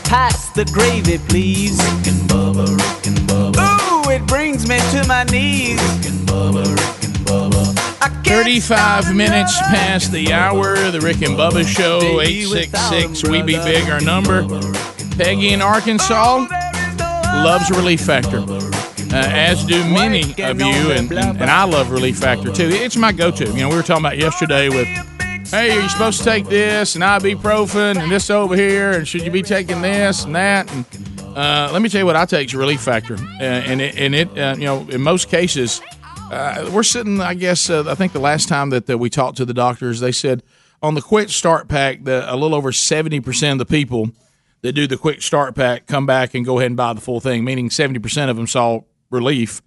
Speaker 7: Pass the gravy, please. Rick and Bubba, Rick and Bubba. Ooh, it brings me to my knees. Rick and Bubba, Rick and Bubba.
Speaker 2: 35 minutes past the hour. The Rick and Bubba Show, 866 We Be Big, our number. Peggy in Arkansas loves Relief Factor, uh, as do many of you, and, and, and I love Relief Factor too. It's my go to. You know, we were talking about yesterday with, hey, are you supposed to take this and ibuprofen and this over here, and should you be taking this and that? And uh, let me tell you what I take is Relief Factor, uh, and it, and it uh, you know, in most cases, uh, we're sitting. I guess uh, I think the last time that, that we talked to the doctors, they said on the quick start pack a little over seventy percent of the people that do the quick start pack come back and go ahead and buy the full thing, meaning seventy percent of them saw relief.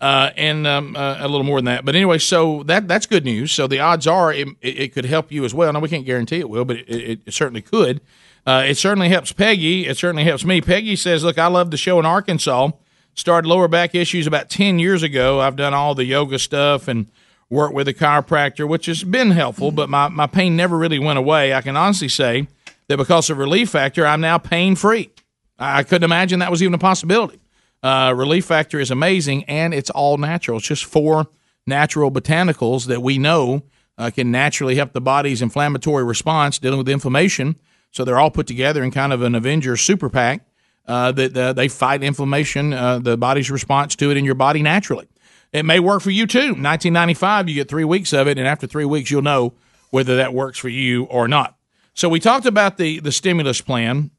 Speaker 2: Uh, and um, uh, a little more than that, but anyway, so that that's good news. So the odds are it, it, could help you as well. Now we can't guarantee it will, but it, it, it certainly could. Uh, it certainly helps Peggy. It certainly helps me. Peggy says, "Look, I love the show in Arkansas. Started lower back issues about ten years ago. I've done all the yoga stuff and worked with a chiropractor, which has been helpful. But my my pain never really went away. I can honestly say that because of Relief Factor, I'm now pain free. I couldn't imagine that was even a possibility. Uh, Relief Factor is amazing, and it's all natural. It's just four natural botanicals that we know uh, can naturally help the body's inflammatory response dealing with inflammation. So they're all put together in kind of an Avenger super pack uh, that uh, they fight inflammation, uh, the body's response to it in your body naturally. It may work for you too. 1995, you get three weeks of it, and after three weeks, you'll know whether that works for you or not. So we talked about the the stimulus plan,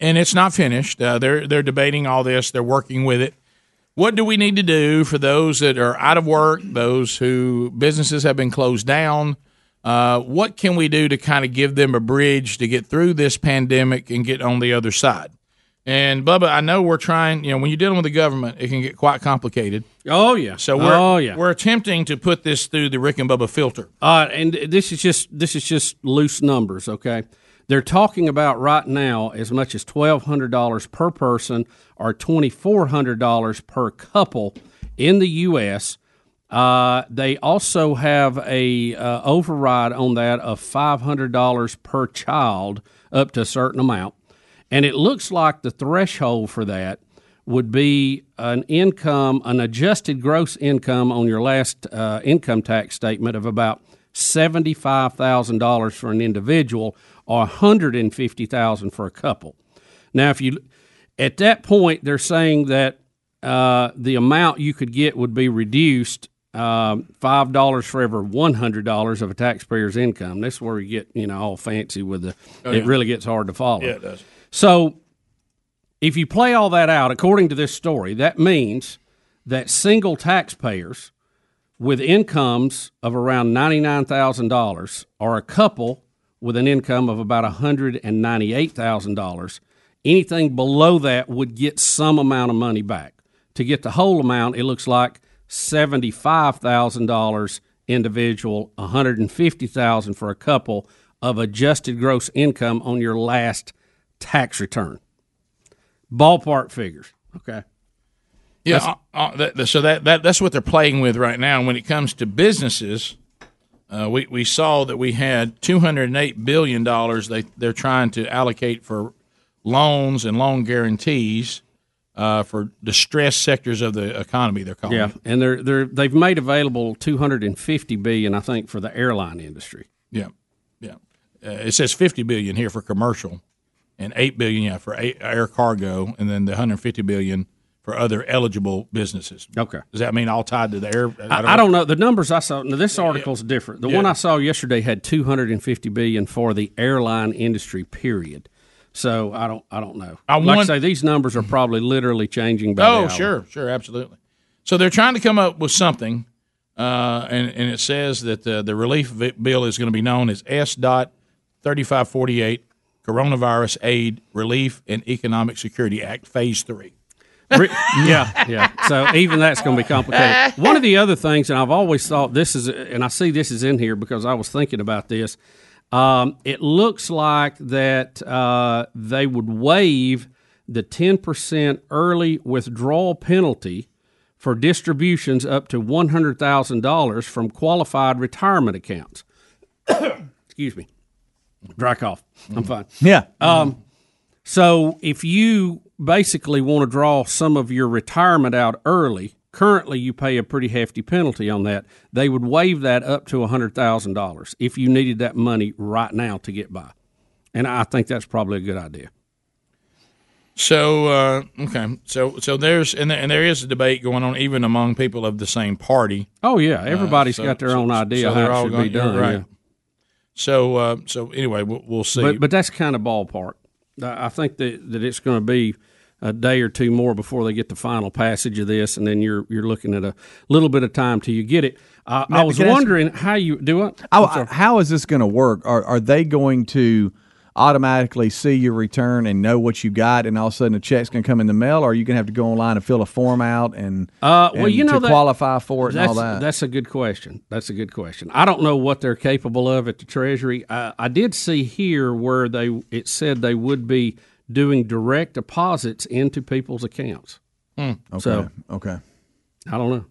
Speaker 2: and it's not finished. Uh, they're they're debating all this. They're working with it. What do we need to do for those that are out of work, those who businesses have been closed down? Uh, what can we do to kind of give them a bridge to get through this pandemic and get on the other side? And Bubba, I know we're trying. You know, when you're dealing with the government, it can get quite complicated.
Speaker 4: Oh yeah.
Speaker 2: So we're
Speaker 4: oh yeah.
Speaker 2: we're attempting to put this through the Rick and Bubba filter.
Speaker 4: Uh, and this is just this is just loose numbers, okay? They're talking about right now as much as twelve hundred dollars per person or twenty four hundred dollars per couple in the U.S. Uh, they also have a uh, override on that of five hundred dollars per child up to a certain amount, and it looks like the threshold for that would be an income, an adjusted gross income on your last uh, income tax statement of about seventy-five thousand dollars for an individual, or one hundred and fifty thousand for a couple. Now, if you at that point, they're saying that uh, the amount you could get would be reduced um, five dollars for every one hundred dollars of a taxpayer's income. This is where you get you know all fancy with the.
Speaker 2: Oh,
Speaker 4: it really gets hard to follow.
Speaker 2: Yeah, it does.
Speaker 4: So, if you play all that out, according to this story, that means that single taxpayers with incomes of around $99,000 or a couple with an income of about $198,000, anything below that would get some amount of money back. To get the whole amount, it looks like $75,000 individual, $150,000 for a couple of adjusted gross income on your last tax return. Ballpark figures. Okay.
Speaker 2: Yeah, uh, uh, that, so that, that that's what they're playing with right now. When it comes to businesses, uh, we we saw that we had two hundred and eight billion dollars. They they're trying to allocate for loans and loan guarantees uh, for distressed sectors of the economy. They're calling
Speaker 4: Yeah,
Speaker 2: it.
Speaker 4: and they're they're they've made available 250 billion, I think, for the airline industry.
Speaker 2: Yeah, yeah. Uh, it says 50 billion here for commercial, and eight billion yeah for a- air cargo, and then the hundred fifty billion for other eligible businesses.
Speaker 4: Okay.
Speaker 2: Does that mean all tied to the air?
Speaker 4: I, I don't know the numbers I saw. Now, this article's different. The
Speaker 2: Yeah.
Speaker 4: one I saw yesterday had 250 billion for the airline industry. Period. So I don't I don't know.
Speaker 2: I
Speaker 4: like I say, these numbers are probably literally changing. By
Speaker 2: Oh, sure, sure, absolutely. So they're trying to come up with something, uh, and and it says that the, the relief bill is going to be known as S. Dot thirty five forty eight Coronavirus Aid Relief and Economic Security Act Phase Three.
Speaker 4: Yeah, yeah. So even that's going to be complicated. One of the other things, and I've always thought this is, and I see this is in here because I was thinking about this. Um, it looks like that uh, they would waive the ten percent early withdrawal penalty for distributions up to one hundred thousand dollars from qualified retirement accounts. (coughs) Excuse me, dry cough. I'm fine.
Speaker 3: Yeah.
Speaker 4: Um, so if you basically want to draw some of your retirement out early, currently you pay a pretty hefty penalty on that. They would waive that up to hundred thousand dollars if you needed that money right now to get by, and I think that's probably a good idea.
Speaker 2: So uh, okay, so so there's and there, and there is a debate going on even among people of the same party.
Speaker 4: Oh yeah,
Speaker 2: Uh,
Speaker 4: everybody's
Speaker 2: so-
Speaker 4: got their own idea
Speaker 2: so
Speaker 4: how it
Speaker 2: all
Speaker 4: should
Speaker 2: going-
Speaker 4: be done.
Speaker 2: right.
Speaker 4: yeah.
Speaker 2: So uh, so anyway, we'll, we'll see.
Speaker 4: But but that's kind of ballpark. I I think that, that it's going to be a day or two more before they get the final passage of this, and then you're you're looking at a little bit of time till you get it. Uh, I was
Speaker 3: can I
Speaker 4: wondering how you do it.
Speaker 3: I, how is this going to work? Are are they going to automatically see your return and know what you got, and all of a sudden a check's going to come in the mail, or are you going to have to go online and fill a form out and
Speaker 4: Uh, well,
Speaker 3: and
Speaker 4: you know
Speaker 3: to
Speaker 4: that-
Speaker 3: qualify for it and all
Speaker 4: that's,
Speaker 3: that?
Speaker 4: That's a good question. That's a good question. I don't know what they're capable of at the Treasury. I, I did see here where they it said they would be doing direct deposits into people's accounts.
Speaker 3: Okay.
Speaker 4: So
Speaker 3: okay.
Speaker 4: I don't know.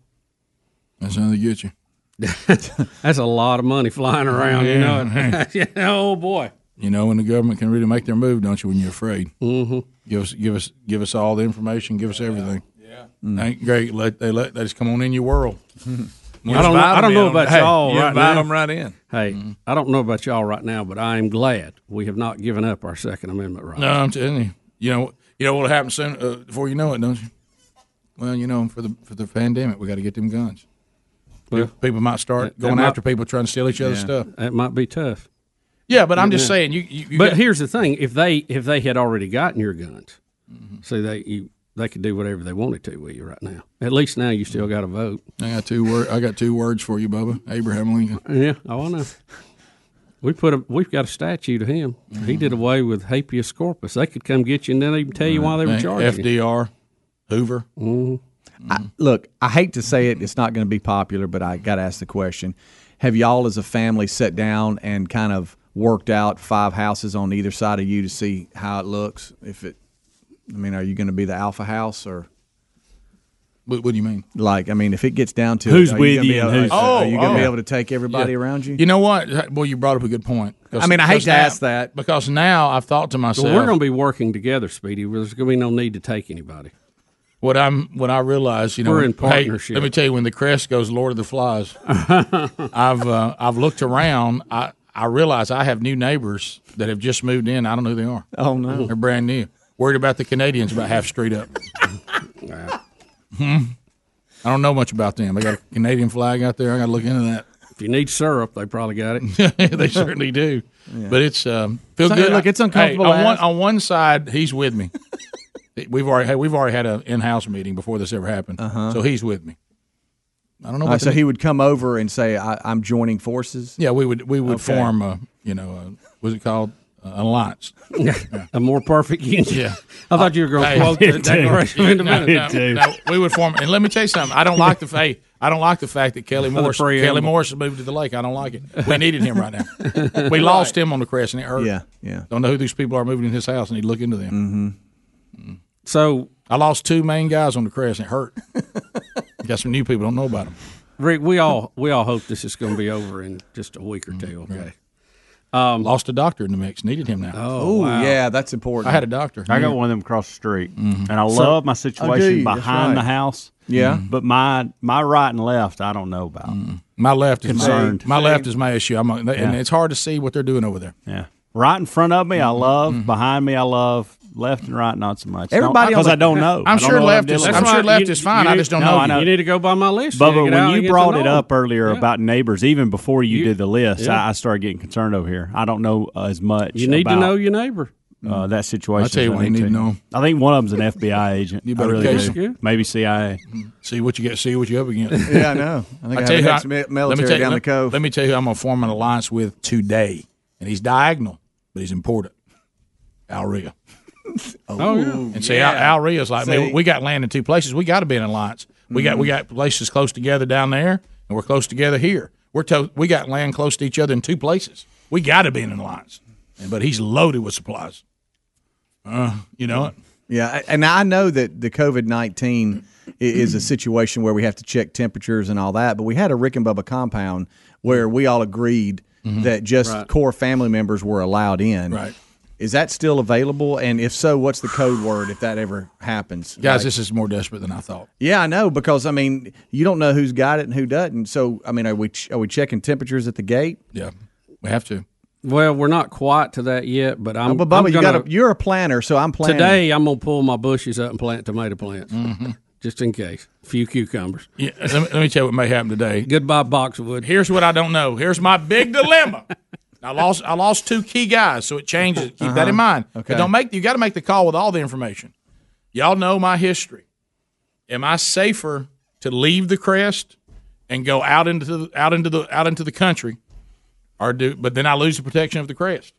Speaker 2: That's how they get you. (laughs)
Speaker 4: That's a lot of money flying around. You know.
Speaker 2: Yeah. (laughs)
Speaker 4: Yeah, oh boy.
Speaker 2: You know when the government can really make their move, don't you? When you're afraid,
Speaker 4: mm-hmm.
Speaker 2: give us, give us, give us all the information. Give us everything. Yeah, ain't great. Let they let they just come on in your world. (laughs)
Speaker 4: I don't know. I don't know about
Speaker 2: Hey,
Speaker 4: y'all
Speaker 2: you
Speaker 4: right
Speaker 2: invite
Speaker 4: now.
Speaker 2: 'em right in.
Speaker 4: Hey, I don't know about y'all right now, but I am glad we have not given up our Second Amendment rights.
Speaker 2: No, I'm telling you. You know, you know what'll happen soon uh, before you know it, don't you? Well, you know, for the for the pandemic, we got to get them guns.
Speaker 4: Well,
Speaker 2: people might start
Speaker 4: that-
Speaker 2: going
Speaker 4: that might-
Speaker 2: after people trying to steal each other's
Speaker 4: Yeah,
Speaker 2: stuff.
Speaker 4: That might be tough.
Speaker 2: Yeah, but I'm just
Speaker 4: Yeah.
Speaker 2: saying you. you, you
Speaker 4: but
Speaker 2: got-
Speaker 4: here's the thing: if they if they had already gotten your guns,
Speaker 2: Mm-hmm.
Speaker 4: see they you they could do whatever they wanted to with you right now. At least now you still got a vote.
Speaker 2: I got two word. I got two words for you, Bubba. Abraham Lincoln.
Speaker 4: Yeah, oh, I know. We put a we've got a statue to him. He did away with habeas corpus. They could come get you and then even tell you why they were
Speaker 2: Right.
Speaker 4: charging.
Speaker 2: FDR, Hoover.
Speaker 4: Mm-hmm.
Speaker 3: I, look, I hate to say it, it's not going to be popular, but I got to ask the question: Have y'all, as a family, sat down and kind of worked out five houses on either side of you to see how it looks? If it, I mean, are you going to be the alpha house or?
Speaker 2: What, what do you mean?
Speaker 3: Like, I mean, if it gets down to
Speaker 2: Who's
Speaker 3: it, are
Speaker 2: with
Speaker 3: gonna
Speaker 2: you
Speaker 3: be
Speaker 2: and
Speaker 3: able,
Speaker 2: who's-
Speaker 3: are, are you going to
Speaker 2: Oh,
Speaker 3: be
Speaker 2: oh.
Speaker 3: able to take everybody
Speaker 2: Yeah.
Speaker 3: around you?
Speaker 2: You know what? Well, you brought up a good point.
Speaker 3: I mean, I hate to
Speaker 2: now-
Speaker 3: ask that.
Speaker 2: because now I've thought to myself,
Speaker 4: Well, we're going to be working together, Speedy. There's going to be no need to take anybody.
Speaker 2: what I'm what I realize, you know,
Speaker 4: We're in
Speaker 2: hey,
Speaker 4: partnership.
Speaker 2: let me tell you, when the crest goes, Lord of the Flies, (laughs) I've uh, I've looked around. I I realize I have new neighbors that have just moved in. I don't know who they are.
Speaker 3: Oh no,
Speaker 2: they're brand new. Worried about the Canadians about half street up. (laughs) Hmm. I don't know much about them. They got a Canadian flag out there. I got to look into that.
Speaker 4: If you need syrup, they probably got it. (laughs)
Speaker 2: they certainly do.
Speaker 4: Yeah.
Speaker 2: But it's um, feel
Speaker 3: So,
Speaker 2: good.
Speaker 3: look, it's uncomfortable
Speaker 2: Hey, on one on one side, he's with me. (laughs) we've already had, we've already had an in house meeting before this ever happened.
Speaker 3: Uh-huh.
Speaker 2: So he's with me. I don't know.
Speaker 3: All right,
Speaker 2: What
Speaker 3: so
Speaker 2: the-
Speaker 3: he would come over and say, I, "I'm joining forces."
Speaker 2: yeah, we would we would
Speaker 3: Okay.
Speaker 2: form a you know a, what's it called uh, an alliance.
Speaker 4: a more perfect union.
Speaker 2: Yeah.
Speaker 4: I thought you were going to
Speaker 2: Hey,
Speaker 4: quote the Declaration of
Speaker 2: no,
Speaker 4: Independence.
Speaker 2: no, no, we would form, and let me tell you something. I don't like the fact. I don't like the fact that Kelly Morris. Kelly Morris has moved to the lake. I don't like it. We needed him right now. We (laughs) lost him on the crest, and it hurt.
Speaker 3: Yeah, yeah.
Speaker 2: Don't know who these people are moving in his house, and need to look into them.
Speaker 3: Mm-hmm.
Speaker 4: So
Speaker 2: I lost two main guys on the crest, and it hurt. (laughs) Got some new people don't know about them.
Speaker 4: Rick, we all we all hope this is going to be over in just a week or two. Okay.
Speaker 2: Um, lost a doctor in the mix. Needed him now.
Speaker 4: Oh, wow.
Speaker 3: yeah, that's important.
Speaker 2: I had a doctor.
Speaker 10: I got one of them across the street, and I
Speaker 3: So-
Speaker 10: love my
Speaker 3: Oh, do
Speaker 10: situation
Speaker 3: you? That's
Speaker 10: behind the
Speaker 3: right.
Speaker 10: house.
Speaker 3: Yeah.
Speaker 10: but my my right and left, I don't know about.
Speaker 2: My left is
Speaker 10: concerned.
Speaker 2: My, my left is my issue. I'm, a- and
Speaker 10: Yeah.
Speaker 2: it's hard to see what they're doing over there.
Speaker 10: Yeah, right in front of me, I
Speaker 2: Mm-hmm.
Speaker 10: love. Behind me, I love. Left and right, not so much.
Speaker 2: Everybody
Speaker 10: because
Speaker 2: the-
Speaker 10: I don't know.
Speaker 2: I'm
Speaker 10: I don't
Speaker 2: sure
Speaker 10: know what
Speaker 2: left is-
Speaker 10: dealing
Speaker 2: I'm
Speaker 10: with.
Speaker 2: sure left is fine. I just don't
Speaker 10: No,
Speaker 2: know
Speaker 10: I
Speaker 2: you.
Speaker 4: You need to go by my list.
Speaker 10: Bubba,
Speaker 4: You get out
Speaker 10: when
Speaker 4: and
Speaker 10: you
Speaker 4: to
Speaker 10: brought
Speaker 4: know
Speaker 10: it
Speaker 4: them.
Speaker 10: up earlier
Speaker 4: Yeah.
Speaker 10: about neighbors, even before you,
Speaker 4: You-
Speaker 10: did the list,
Speaker 4: yeah.
Speaker 10: I, I started getting concerned over here. I don't know uh, as much.
Speaker 4: You need to know your neighbor.
Speaker 10: uh, that situation.
Speaker 2: I'll tell you
Speaker 10: as I
Speaker 2: what you need to know.
Speaker 10: I think one of them's an FBI (laughs) agent.
Speaker 2: You
Speaker 10: I
Speaker 2: better
Speaker 10: really
Speaker 2: case
Speaker 10: do.
Speaker 2: it.
Speaker 10: Maybe CIA.
Speaker 2: See what you get. See what you up against. (laughs)
Speaker 3: Yeah, I know. I think I
Speaker 2: tell
Speaker 3: have
Speaker 2: you
Speaker 3: ex-
Speaker 2: who
Speaker 3: mi-
Speaker 2: let me
Speaker 3: military
Speaker 2: tell you-
Speaker 3: down
Speaker 2: let-
Speaker 3: the cove.
Speaker 2: Let me tell you, who I'm gonna form an alliance with today, and he's diagonal, but he's important. Al Ria.
Speaker 4: Oh, yeah.
Speaker 2: And see, Al, Al Ria's like, man,
Speaker 3: See.
Speaker 2: we got land in two places. We got to be in an alliance. We got we got places close together down there, and we're close together here. We're to, we got land close to each other in two places. We got to be in an alliance. And- But he's loaded with supplies. Uh, you know it.
Speaker 3: Yeah, and I know that the COVID nineteen is a situation where we have to check temperatures and all that. But we had a Rick and Bubba compound where we all agreed that just
Speaker 2: Right.
Speaker 3: core family members were allowed in.
Speaker 2: Right.
Speaker 3: Is that still available? And if so, what's the code word if that ever happens?
Speaker 2: Guys,
Speaker 3: Like-
Speaker 2: this is more desperate than I thought.
Speaker 3: yeah, I know because I mean you don't know who's got it and who doesn't. So I mean, are we ch- are we checking temperatures at the gate?
Speaker 2: Yeah, we have to.
Speaker 4: Well, we're not quite to that yet, but I'm.
Speaker 3: Oh, but Bubba,
Speaker 4: I'm
Speaker 3: you
Speaker 4: gonna,
Speaker 3: got a, you're a planner, so I'm planning
Speaker 4: today. I'm gonna pull my bushes up and plant tomato plants,
Speaker 2: Mm-hmm. (laughs)
Speaker 4: just in case. A few cucumbers.
Speaker 2: Yeah, let me, let me tell you what may happen today.
Speaker 4: Goodbye, boxwood.
Speaker 2: Here's what I don't know. Here's my big dilemma. (laughs) I lost I lost two key guys, so it changes. Keep that in mind.
Speaker 3: Uh-huh. Okay.
Speaker 2: But don't make you got to make the call with all the information. Y'all know my history. Am I safer to leave the crest and go out into the out into the out into the country, or do but then I lose the protection of the crest,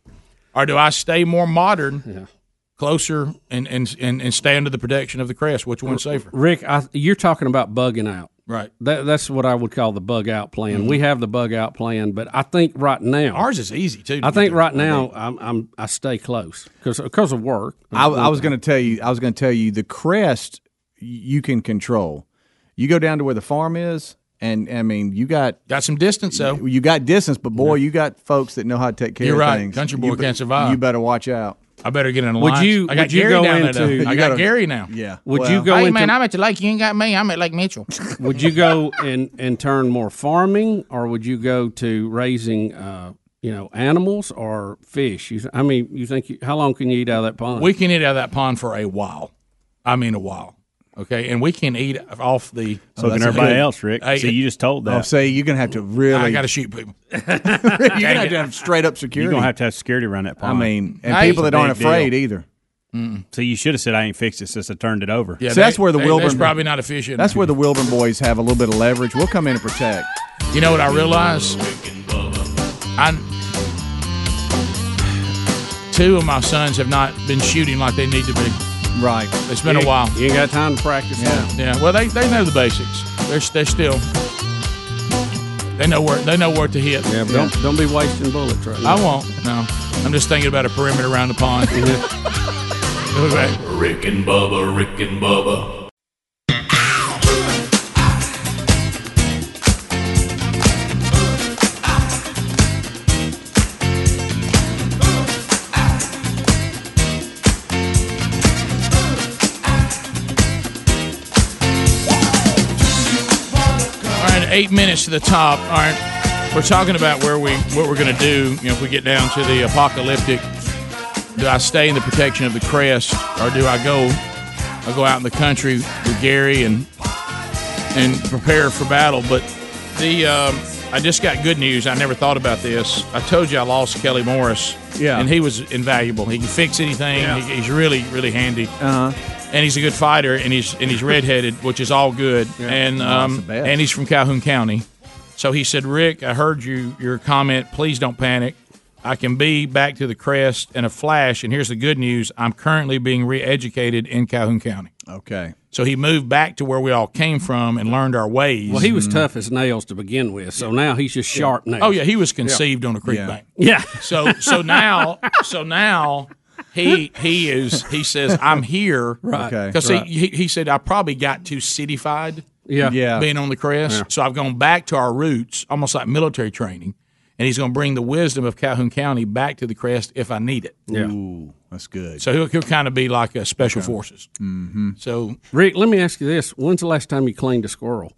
Speaker 2: or do I stay more modern, closer and, and and and stay under the protection of the crest? Which one's safer?
Speaker 4: Rick, I, you're talking about bugging out.
Speaker 2: Right.
Speaker 4: That, that's what I would call the bug out plan. We have the bug out plan, but I think right now
Speaker 2: Mm-hmm. Ours is easy too. to
Speaker 4: I think right now I'm, I'm I stay close because because of work.
Speaker 3: I, I was going to tell you. I was going to tell you the crest you can control. You go down to where the farm is, and I mean you got
Speaker 2: got some distance though.
Speaker 3: You got distance, but boy, you got folks that know how to take care
Speaker 2: You're
Speaker 3: of
Speaker 2: right.
Speaker 3: things.
Speaker 2: Country boy
Speaker 3: You be-
Speaker 2: can't survive.
Speaker 3: You better watch out.
Speaker 2: I better get in a
Speaker 4: Would
Speaker 2: line.
Speaker 4: you-
Speaker 2: I got
Speaker 4: would you
Speaker 2: Gary
Speaker 4: go
Speaker 2: down there.
Speaker 4: into-
Speaker 2: though. I got
Speaker 3: gotta-
Speaker 2: Gary now.
Speaker 3: Yeah.
Speaker 4: Would
Speaker 3: Well,
Speaker 4: you go
Speaker 2: hey
Speaker 4: into
Speaker 2: man, I'm at the lake. You ain't got me. I'm at Lake Mitchell. (laughs)
Speaker 4: would you go and and turn more farming, or would you go to raising, uh, you know, animals or fish? You, I mean, you think you, how long can you eat out of that pond?
Speaker 2: we can eat out of that pond for a while. I mean, a while. Okay, and we can eat off the.
Speaker 10: So oh,
Speaker 3: can
Speaker 10: everybody
Speaker 3: good.
Speaker 10: else, Rick.
Speaker 2: Hey,
Speaker 10: See, you just told that.
Speaker 3: Oh, say you're going to have to really.
Speaker 2: I got to shoot people. (laughs)
Speaker 3: you're going to have to have straight up security.
Speaker 10: You're gonna have to have security around that
Speaker 3: I mean, and
Speaker 2: Hey,
Speaker 3: people that aren't afraid
Speaker 10: deal.
Speaker 3: either.
Speaker 10: so you should have said I ain't fixed it since I turned it over.
Speaker 2: Yeah,
Speaker 3: So that's where the
Speaker 2: they-
Speaker 3: Wilburn-
Speaker 2: probably not a fish.
Speaker 3: That's where the Wilburn boys have a little bit of leverage. We'll come in and protect.
Speaker 2: You know what I realize? I two of my sons have not been shooting like they need to be.
Speaker 3: Right.
Speaker 2: It's been
Speaker 4: You-
Speaker 2: a while.
Speaker 4: You ain't got time to practice.
Speaker 3: Yeah.
Speaker 2: Yeah. Well, they, they know the basics. They're they're still they know where they know where to hit.
Speaker 4: Yeah, but don't don't be wasting bullets right now.
Speaker 2: I won't. No, I'm just thinking about a perimeter around the pond. (laughs) okay.
Speaker 6: Rick and Bubba, Rick and Bubba.
Speaker 2: Eight minutes to the top. All right, we're talking about where we what we're going to do. You know, if we get down to the apocalyptic, do I stay in the protection of the crest, or do I go? I go out in the country with Gary and and prepare for battle. But the um, I just got good news. I never thought about this. I told you I lost Kelly Morris.
Speaker 3: Yeah.
Speaker 2: and he was invaluable. He can fix anything.
Speaker 3: Yeah.
Speaker 2: He, he's really really handy.
Speaker 3: Uh huh.
Speaker 2: And he's a good fighter, and he's and he's redheaded, which is all good. And
Speaker 3: Oh,
Speaker 2: um, and he's from Calhoun County. So he said, Rick, I heard you your comment. Please don't panic. I can be back to the crest in a flash. And here's the good news: I'm currently being re-educated in Calhoun County.
Speaker 3: Okay.
Speaker 2: So he moved back to where we all came from and learned our ways.
Speaker 4: Well, he was tough as nails to begin with, so now he's just sharp nails.
Speaker 2: Oh yeah, he was conceived on a creek
Speaker 4: Yeah.
Speaker 2: bank.
Speaker 4: Yeah.
Speaker 2: So so now so now he he is he says I'm here
Speaker 4: Right. Okay.
Speaker 2: because
Speaker 4: Right.
Speaker 2: he, he he said I probably got too cityfied.
Speaker 4: Yeah.
Speaker 3: Yeah.
Speaker 2: being on the crest.
Speaker 4: Yeah.
Speaker 2: So I've gone back to our roots, almost like military training, and he's going to bring the wisdom of Calhoun County back to the crest if I need it.
Speaker 4: Yeah.
Speaker 3: Ooh, that's good.
Speaker 2: So he'll, he'll kind of be like a special forces.
Speaker 3: Mm-hmm.
Speaker 2: So
Speaker 4: Rick, let me ask you this: When's the last time you cleaned a squirrel?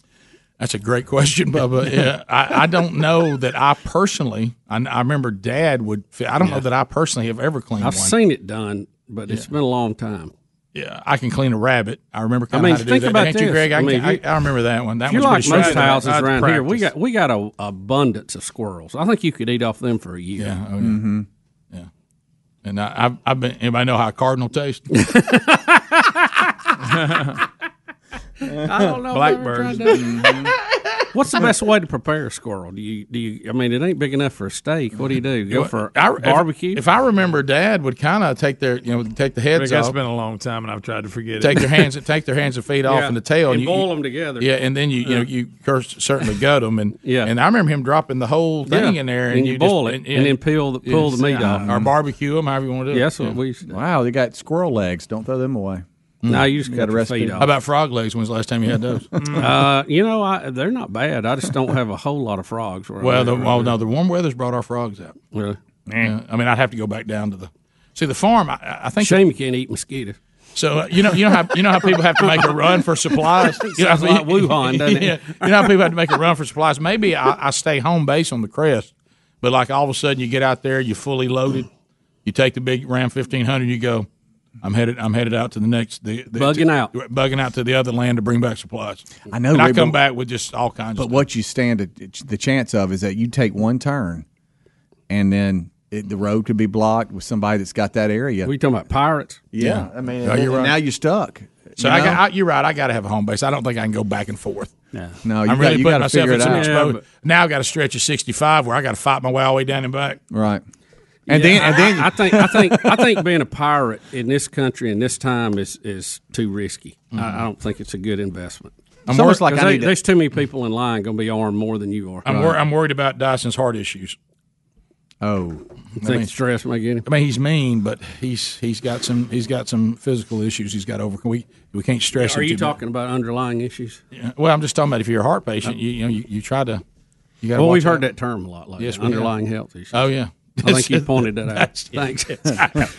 Speaker 2: That's a great question, Bubba. (laughs) Yeah, I, I don't know that I personally. I, I remember Dad would. I don't know that I personally have ever cleaned
Speaker 4: I've
Speaker 2: one.
Speaker 4: seen it done, but it's been a long time.
Speaker 2: Yeah, I can clean a rabbit. I remember.
Speaker 4: I mean,
Speaker 2: how to
Speaker 4: think
Speaker 2: do that.
Speaker 4: about
Speaker 2: Ain't
Speaker 4: this.
Speaker 2: you, Greg? I,
Speaker 4: I mean,
Speaker 2: I,
Speaker 4: you-
Speaker 2: I remember that one. That
Speaker 4: if you're
Speaker 2: one's
Speaker 4: like most
Speaker 2: straight.
Speaker 4: houses
Speaker 2: I had to
Speaker 4: around here, we got we got a abundance of squirrels. I think you could eat off them for a year.
Speaker 2: Yeah, oh, yeah.
Speaker 3: Mm-hmm.
Speaker 2: yeah. And I, I've, I've been. Anybody know how a cardinal tastes? (laughs) (laughs)
Speaker 4: I don't know.
Speaker 19: Blackbirds. (laughs) Mm-hmm.
Speaker 4: What's the best way to prepare a squirrel? Do you do you? I mean, it ain't big enough for a steak. What do you do? Go for
Speaker 2: I-
Speaker 4: barbecue?
Speaker 2: If, I remember, Dad would kind of take their, you know, take the heads
Speaker 19: Rick, that's
Speaker 2: off,
Speaker 19: been a long time, and I've tried to forget
Speaker 2: take
Speaker 19: it.
Speaker 2: their hands, (laughs) take their hands and feet off, and the tail,
Speaker 4: And
Speaker 2: you-
Speaker 4: boil
Speaker 2: you-
Speaker 4: 'em together.
Speaker 2: Yeah, and then you, you know, you curse, certainly gut them, and (laughs)
Speaker 4: Yeah.
Speaker 2: and I remember him dropping the whole thing
Speaker 4: Yeah.
Speaker 2: in there,
Speaker 4: And
Speaker 2: and,
Speaker 4: you
Speaker 2: you
Speaker 4: boil
Speaker 2: just,
Speaker 4: it, and then peel the- pull the meat off.
Speaker 2: or barbecue them, however you want to do
Speaker 4: Yeah,
Speaker 2: it.
Speaker 4: we used to do.
Speaker 3: Wow, they got squirrel legs. Don't throw them away.
Speaker 4: No, you just
Speaker 3: got
Speaker 4: cut
Speaker 3: a
Speaker 4: your
Speaker 3: recipe.
Speaker 4: feet off.
Speaker 2: How about frog legs? When's the last time you had those? (laughs)
Speaker 4: Uh, you know, I, they're not bad. I just don't have a whole lot of frogs.
Speaker 2: well, the,
Speaker 4: right
Speaker 2: oh no, the warm weather's brought our frogs out.
Speaker 4: Really?
Speaker 2: Yeah, I mean, I'd have to go back down to the see the farm. I, I think
Speaker 4: Shame you can't eat mosquitoes.
Speaker 2: So uh, you know, you know how you know how people have to make a run for supplies. (laughs) You know,
Speaker 4: like Wuhan, doesn't it? (laughs)
Speaker 2: Yeah, you know how people have to make a run for supplies. Maybe I, I stay home base on the crest, but like all of a sudden you get out there, you're fully loaded. You take the big Ram fifteen hundred, you go. I'm headed. I'm headed out to the next. The, the
Speaker 4: Bugging out.
Speaker 2: bugging out to the other land to bring back supplies.
Speaker 3: I know,
Speaker 2: And I come
Speaker 3: but-
Speaker 2: back with just all kinds.
Speaker 3: But
Speaker 2: of
Speaker 3: what you stand a, the chance of is that you take one turn, and then it, the road could be blocked with somebody that's got that area.
Speaker 4: We talking about pirates?
Speaker 3: Yeah, I mean,
Speaker 2: Yeah, you're right.
Speaker 3: now you're stuck.
Speaker 2: So
Speaker 3: you
Speaker 2: I got, I, you're right. I got to have a home base. I don't think I can go back and forth.
Speaker 4: Yeah.
Speaker 3: No, you
Speaker 2: I'm
Speaker 3: got-
Speaker 2: really
Speaker 3: you
Speaker 2: putting
Speaker 3: gotta
Speaker 2: myself
Speaker 3: figure
Speaker 2: in
Speaker 3: it
Speaker 2: some
Speaker 3: out.
Speaker 2: exposure.
Speaker 3: Yeah,
Speaker 2: now I got a stretch of 65 where I got to fight my way all the way down and back.
Speaker 3: right. And
Speaker 4: Yeah,
Speaker 3: then and then
Speaker 4: I, I think I think I think being a pirate in this country in this time is is too risky. I, I mm-hmm. don't think it's a good investment.
Speaker 2: I'm almost like
Speaker 4: 'Cause
Speaker 2: I
Speaker 4: they-
Speaker 2: to-
Speaker 4: there's too many people in line going to be armed more than you are.
Speaker 2: I'm, wor- I'm worried about Dyson's heart issues.
Speaker 3: Oh,
Speaker 4: You think stress may get him?
Speaker 2: I mean, he's mean, but he's he's got some he's got some physical issues he's got to overcome. We we can't stress.
Speaker 4: Are
Speaker 2: him
Speaker 4: you
Speaker 2: too much.
Speaker 4: talking about underlying issues?
Speaker 2: Yeah. Well, I'm just talking about if you're a heart patient, uh, you, you know, you, you try to. You got.
Speaker 4: Well, we've heard that term a lot lately.
Speaker 2: Yes, we
Speaker 4: underlying
Speaker 2: have.
Speaker 4: health issues.
Speaker 2: Oh yeah.
Speaker 4: I think you pointed that out. Thanks.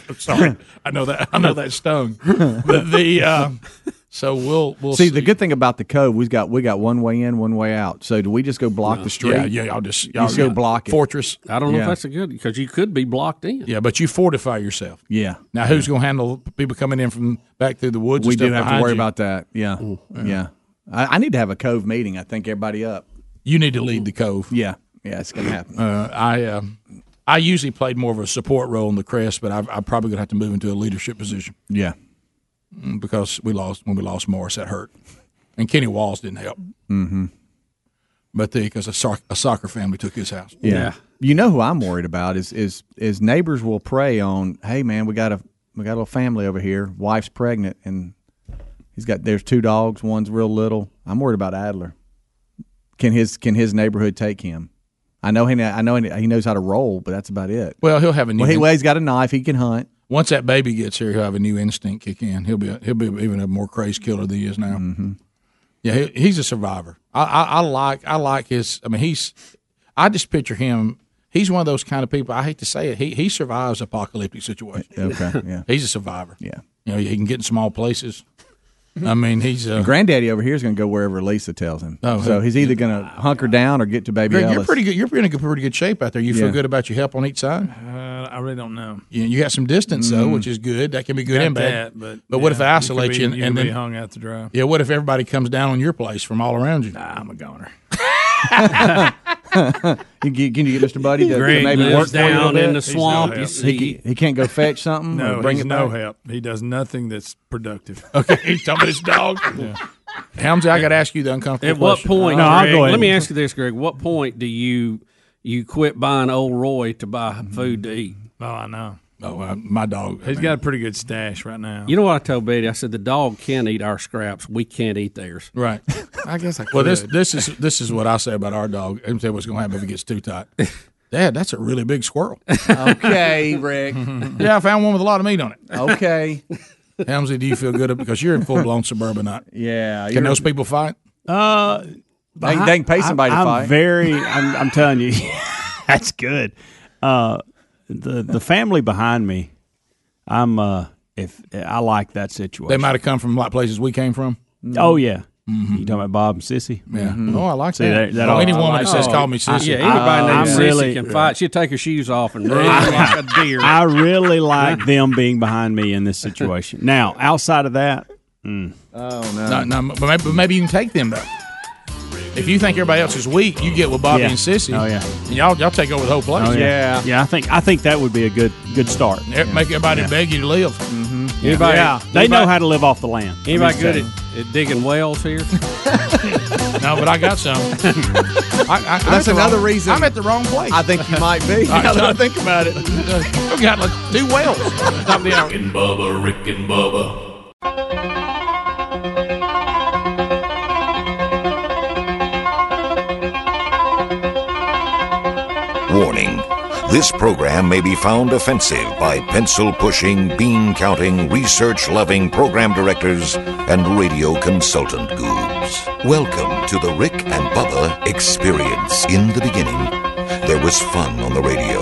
Speaker 2: I'm sorry. I know that. I know that stung. But the uh, so we'll we'll
Speaker 3: see, the good thing about the cove, we got we got one way in, one way out. So do we just go block the street?
Speaker 2: Yeah, yeah. I'll just
Speaker 3: You
Speaker 2: y'all
Speaker 3: just go block it.
Speaker 2: fortress.
Speaker 4: I don't know
Speaker 3: Yeah.
Speaker 4: if that's a good because you could be blocked in.
Speaker 2: Yeah, but you fortify yourself.
Speaker 3: Yeah.
Speaker 2: Now, who's going to handle people coming in from back through the woods?
Speaker 3: we
Speaker 2: and
Speaker 3: do have to worry
Speaker 2: you?
Speaker 3: about that. Yeah, yeah. I, I need to have a cove meeting. I think everybody up.
Speaker 2: You need to lead the cove.
Speaker 3: Yeah, yeah, it's gonna happen.
Speaker 2: Uh, I uh, I usually played more of a support role in the crest, but I, I'm probably going to have to move into a leadership position
Speaker 3: Yeah.
Speaker 2: Mm, because we lost when we lost Morris, that hurt, and Kenny Walls didn't help.
Speaker 3: Mm-hmm.
Speaker 2: but because a, soc- a soccer family took his house.
Speaker 3: Yeah. You know who I'm worried about is is is neighbors will prey on, hey man, we got a we got a little family over here, wife's pregnant and he's got there's two dogs, one's real little. I'm worried about Adler. Can his can his neighborhood take him? I know he I know he knows how to roll, but that's about it.
Speaker 2: Well, he'll have a new.
Speaker 3: Well, he, well, he's got a knife. He can hunt.
Speaker 2: Once that baby gets here, he'll have a new instinct kick in. He'll be a, he'll be even a more crazy killer than he is now.
Speaker 3: Mm-hmm.
Speaker 2: Yeah, he, he's a survivor. I, I, I like I like his. I mean, he's. I just picture him. He's one of those kind of people. I hate to say it. He he survives apocalyptic situations.
Speaker 3: Okay, yeah. (laughs)
Speaker 2: he's a survivor.
Speaker 3: Yeah.
Speaker 2: You know, he can get in small places. I mean, he's uh,
Speaker 3: Granddaddy over here is going to go wherever Lisa tells him.
Speaker 2: Oh,
Speaker 3: so he's either going to hunker down or get to baby
Speaker 2: Greg,
Speaker 3: Ellis.
Speaker 2: you're pretty good. You're in a pretty good shape out there. You feel
Speaker 3: Yeah.
Speaker 2: good about your help on each side.
Speaker 19: Uh, I really don't know.
Speaker 2: You, you got some distance though,
Speaker 3: Mm.
Speaker 2: which is good. That can be good
Speaker 19: Got
Speaker 2: and bad.
Speaker 19: that, but,
Speaker 2: what if
Speaker 19: yeah,
Speaker 2: I
Speaker 19: you
Speaker 2: isolate
Speaker 19: could
Speaker 2: you,
Speaker 19: be-
Speaker 2: and,
Speaker 19: you
Speaker 2: and
Speaker 19: could be
Speaker 2: then
Speaker 19: hung out to dry.
Speaker 2: Yeah, what if everybody comes down on your place from all around you?
Speaker 19: Nah, I'm a goner. (laughs) (laughs)
Speaker 3: can, (laughs) you, can you get Mr. Buddy to, to maybe
Speaker 19: lives
Speaker 3: work for a
Speaker 19: down in the He's no swamp, you help.
Speaker 3: He, can- he can't go fetch something.
Speaker 19: No,
Speaker 3: or bring
Speaker 19: he's
Speaker 3: it
Speaker 19: no
Speaker 3: back?
Speaker 19: help. He does nothing that's productive. (laughs)
Speaker 2: Okay, he's talking about his dog. Helmsy, I got to ask you the uncomfortable
Speaker 4: At what point?
Speaker 10: No, I'll
Speaker 4: Greg,
Speaker 10: go ahead.
Speaker 4: Let me ask you this, Greg. What point do you you quit buying old Roy to buy food to eat?
Speaker 19: Oh, I know.
Speaker 2: Oh, uh, my dog.
Speaker 19: He's got a pretty good stash right now.
Speaker 4: You know what I told Betty? I said the dog can't eat our scraps. We can't eat theirs.
Speaker 2: Right. (laughs)
Speaker 19: I guess I could.
Speaker 2: Well, this this is this is what I say about our dog. Let me tell you what's going to happen if it gets too tight. (laughs) Dad, that's a really big squirrel.
Speaker 3: Okay, (laughs) Rick.
Speaker 2: yeah, I found one with a lot of meat on it.
Speaker 3: Okay.
Speaker 2: Helmsy, do you feel good because you're in full blown suburbanite?
Speaker 3: Yeah.
Speaker 2: Can those people fight?
Speaker 10: Uh,
Speaker 3: They- they can pay somebody to
Speaker 10: I'm
Speaker 3: fight.
Speaker 10: Very, I'm, I'm telling you, that's good. Uh, the the family behind me, I'm. Uh, if I like that situation,
Speaker 2: They might have come from like places we came from.
Speaker 10: Oh yeah, Mm-hmm. you talking about Bob and Sissy?
Speaker 2: Yeah. Oh, I like
Speaker 10: See,
Speaker 2: that.
Speaker 10: that
Speaker 2: Oh,
Speaker 10: all-
Speaker 2: any woman
Speaker 10: like
Speaker 2: that says
Speaker 10: that.
Speaker 2: call me sissy.
Speaker 4: Yeah, anybody named
Speaker 10: I'm
Speaker 4: Sissy
Speaker 10: really-
Speaker 4: can fight. She'll take her shoes off and run like a (laughs) deer.
Speaker 10: I really (laughs) like them being behind me in this situation. Now, outside of that, mm,
Speaker 3: Oh
Speaker 2: No, no, but maybe, but maybe you can take them though. If you think everybody else is weak, you get with Bobby
Speaker 10: Yeah.
Speaker 2: and Sissy.
Speaker 10: Oh, yeah.
Speaker 2: and y'all y'all take over the whole place.
Speaker 10: oh, yeah. yeah, I think I think that would be a good good start.
Speaker 2: Yeah, Make everybody
Speaker 10: Yeah.
Speaker 2: beg you to live.
Speaker 3: Mm-hmm.
Speaker 4: Anybody,
Speaker 10: yeah, they know how to live off the land. Let
Speaker 4: Anybody good at, at digging wells here? (laughs)
Speaker 2: No, but I got some. I, I,
Speaker 3: That's another
Speaker 2: wrong-
Speaker 3: reason-
Speaker 2: I'm at the wrong place.
Speaker 3: I think you might be. (laughs)
Speaker 2: All right,
Speaker 3: now that I think about it.
Speaker 2: we got like two wells. Top of.
Speaker 6: Rick and Bubba, Rick and Bubba.
Speaker 1: Warning this program may be found offensive by pencil pushing, bean counting, research loving program directors and radio consultant goobs. Welcome to the Rick and Bubba experience. In the beginning, there was fun on the radio.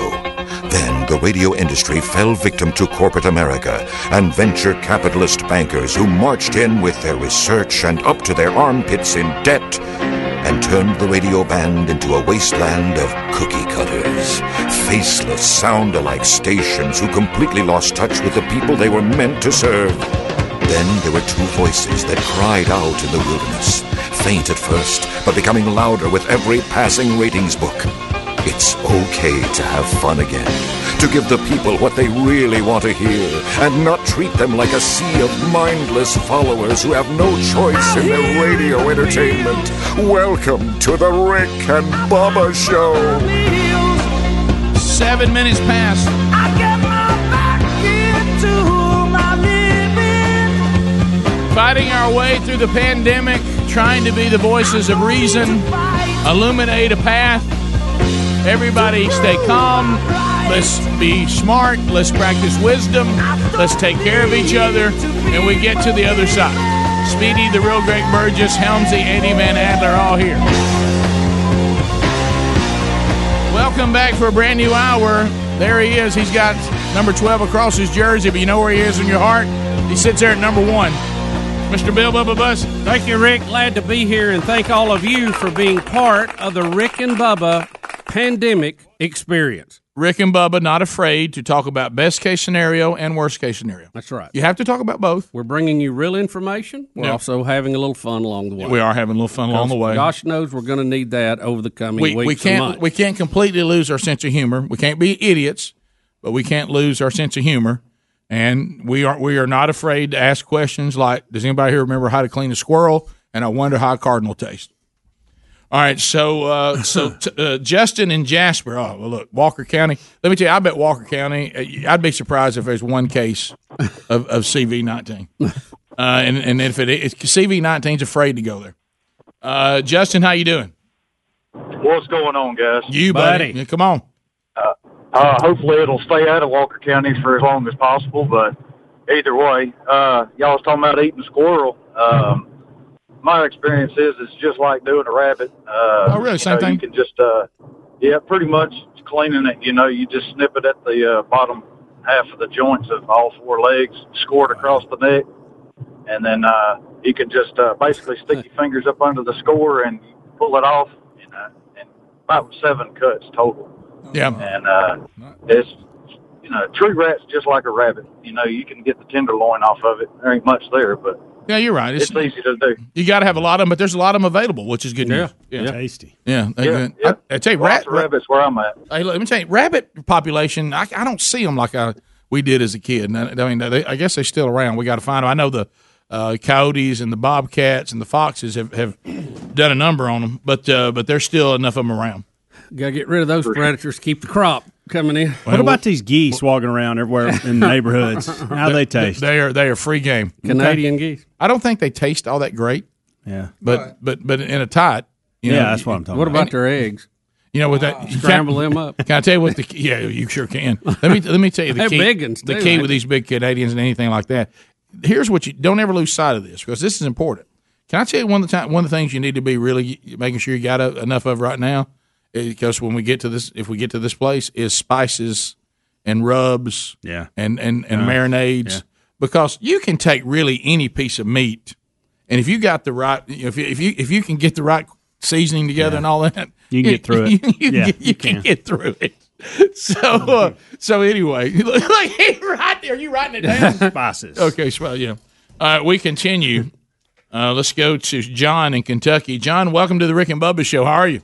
Speaker 1: Then the radio industry fell victim to corporate America and venture capitalist bankers who marched in with their research and up to their armpits in debt and turned the radio band into a wasteland of cookie cutters, faceless, sound alike stations who completely lost touch with the people they were meant to serve. Then there were two voices that cried out in the wilderness, faint at first, but becoming louder with every passing ratings book. It's okay to have fun again, to give the people what they really want to hear, and not treat them like a sea of mindless followers who have no choice in their radio entertainment. Welcome to the Rick and Bubba Show.
Speaker 2: Seven minutes past. Fighting our way through the pandemic, trying to be the voices of reason, illuminate a path. Everybody stay calm. Let's be smart. Let's practice wisdom. Let's take care of each other. And we get to the other side. Speedy, the real Greg Burgess, Helmsy, Eddie Van Adler, all here. Welcome back for a brand new hour. There he is. He's got number 12 across his jersey, but you know where he is in your heart? He sits there at number one. Mr. Bill Bubba Bus.
Speaker 4: Thank you, Rick. Glad to be here, and thank all of you for being part of the Rick and Bubba pandemic experience.
Speaker 2: Rick and Bubba not afraid to talk about best case scenario and worst case scenario.
Speaker 4: That's right.
Speaker 2: You have to talk about both.
Speaker 4: We're bringing you real information. We're
Speaker 2: Yeah.
Speaker 4: also having a little fun along the way.
Speaker 2: We are having a little fun along the way.
Speaker 4: Gosh knows we're going to need that over the coming
Speaker 2: we,
Speaker 4: weeks
Speaker 2: we can't
Speaker 4: months.
Speaker 2: we can't completely lose our sense of humor. We can't be idiots, but we can't lose our sense of humor. And we are we are not afraid to ask questions like, "Does anybody here remember how to clean a squirrel?" And I wonder how a cardinal tastes. All right, so uh, so (laughs) t- uh, Justin and Jasper. Oh, well, look, Walker County. Let me tell you, I bet Walker County. uh, I'd be surprised if there's one case of, of CV nineteen, uh, and and if it is CV 19's afraid to go there. Uh, Justin, how you doing?
Speaker 20: What's going on, guys?
Speaker 2: You buddy, Yeah, come on.
Speaker 20: Uh, uh, hopefully it'll stay out of Walker County for as long as possible. But either way, uh, y'all was talking about eating squirrel. Um, my experience is it's just like doing a rabbit. Uh,
Speaker 2: Oh, really? Same
Speaker 20: know,
Speaker 2: thing?
Speaker 20: You can just, uh, yeah, pretty much cleaning it. You know, you just snip it at the uh, bottom half of the joints of all four legs, score it across the neck, and then uh, you can just uh, basically stick your fingers up under the score and pull it off. You know, and about seven cuts total.
Speaker 2: Yeah.
Speaker 20: And uh, it's you know, tree rat's just like a rabbit. You know, you can get the tenderloin off of it. There ain't much there, but
Speaker 2: Yeah, you're right.
Speaker 20: it's, easy to do.
Speaker 2: You got to have a lot of them, but there's a lot of them available, which is good
Speaker 20: Yeah.
Speaker 2: news.
Speaker 20: Yeah.
Speaker 10: Tasty.
Speaker 2: Yeah, they
Speaker 20: Yeah,
Speaker 2: good.
Speaker 20: yeah.
Speaker 2: I, I tell you, rat,
Speaker 20: rabbits where I'm at.
Speaker 2: Hey, look, let me tell you, rabbit population. I, I don't see them like I, we did as a kid. And I, I mean, they, I guess they're still around. We got to find them. I know the uh, coyotes and the bobcats and the foxes have, have done a number on them, but uh, but there's still enough of them around.
Speaker 4: Got to get rid of those predators. Keep the crop coming in.
Speaker 10: What about these geese walking around everywhere in the (laughs) neighborhoods? How they taste?
Speaker 2: They are they are free game.
Speaker 4: Canadian geese.
Speaker 2: I don't think they taste all that great.
Speaker 10: Yeah,
Speaker 2: but but but in a tot. You
Speaker 10: Yeah,
Speaker 2: know,
Speaker 10: that's what I'm talking
Speaker 4: What
Speaker 10: about.
Speaker 4: about their eggs?
Speaker 2: You know, with that, you
Speaker 4: Scramble
Speaker 2: can't-
Speaker 4: them up.
Speaker 2: Can I tell you what the yeah you sure can. Let me let me tell you the (laughs)
Speaker 4: They're
Speaker 2: key.
Speaker 4: big ones,
Speaker 2: the
Speaker 4: too,
Speaker 2: key
Speaker 4: ain't
Speaker 2: with
Speaker 4: they?
Speaker 2: these big Canadians and anything like that. Here's what you don't ever lose sight of this because this is important. Can I tell you one of the time, one of the things you need to be really making sure you got a, enough of right now? Because when we get to this, if we get to this place, is spices and rubs,
Speaker 10: Yeah.
Speaker 2: and and and
Speaker 10: Uh,
Speaker 2: marinades.
Speaker 10: yeah.
Speaker 2: Because you can take really any piece of meat, and if you got the right, if you, if you if you can get the right seasoning together and all that,
Speaker 10: You can get through (laughs) it.
Speaker 2: You, you
Speaker 10: Yeah,
Speaker 2: you
Speaker 10: you
Speaker 2: can.
Speaker 10: can.
Speaker 2: get through it. (laughs) So uh, so anyway, (laughs) look, he right there. You writing it down?
Speaker 10: Spices.
Speaker 2: Okay, well, yeah. All right, we continue. Uh, let's go to John in Kentucky. John, welcome to the Rick and Bubba Show. How are you?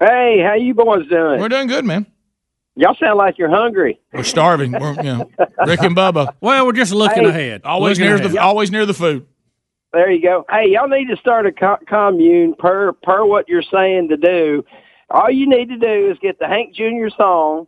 Speaker 18: Hey, how you boys doing?
Speaker 2: We're doing good, man.
Speaker 18: Y'all sound like you're hungry.
Speaker 2: We're starving. We're, you know, Rick and Bubba. (laughs)
Speaker 4: Well, we're just looking
Speaker 18: Hey.
Speaker 4: ahead.
Speaker 2: Always
Speaker 4: Looking
Speaker 2: near
Speaker 4: ahead.
Speaker 2: the always near the food.
Speaker 18: There you go. Hey, y'all need to start a co- commune per per what you're saying to do. All you need to do is get the Hank Jr. song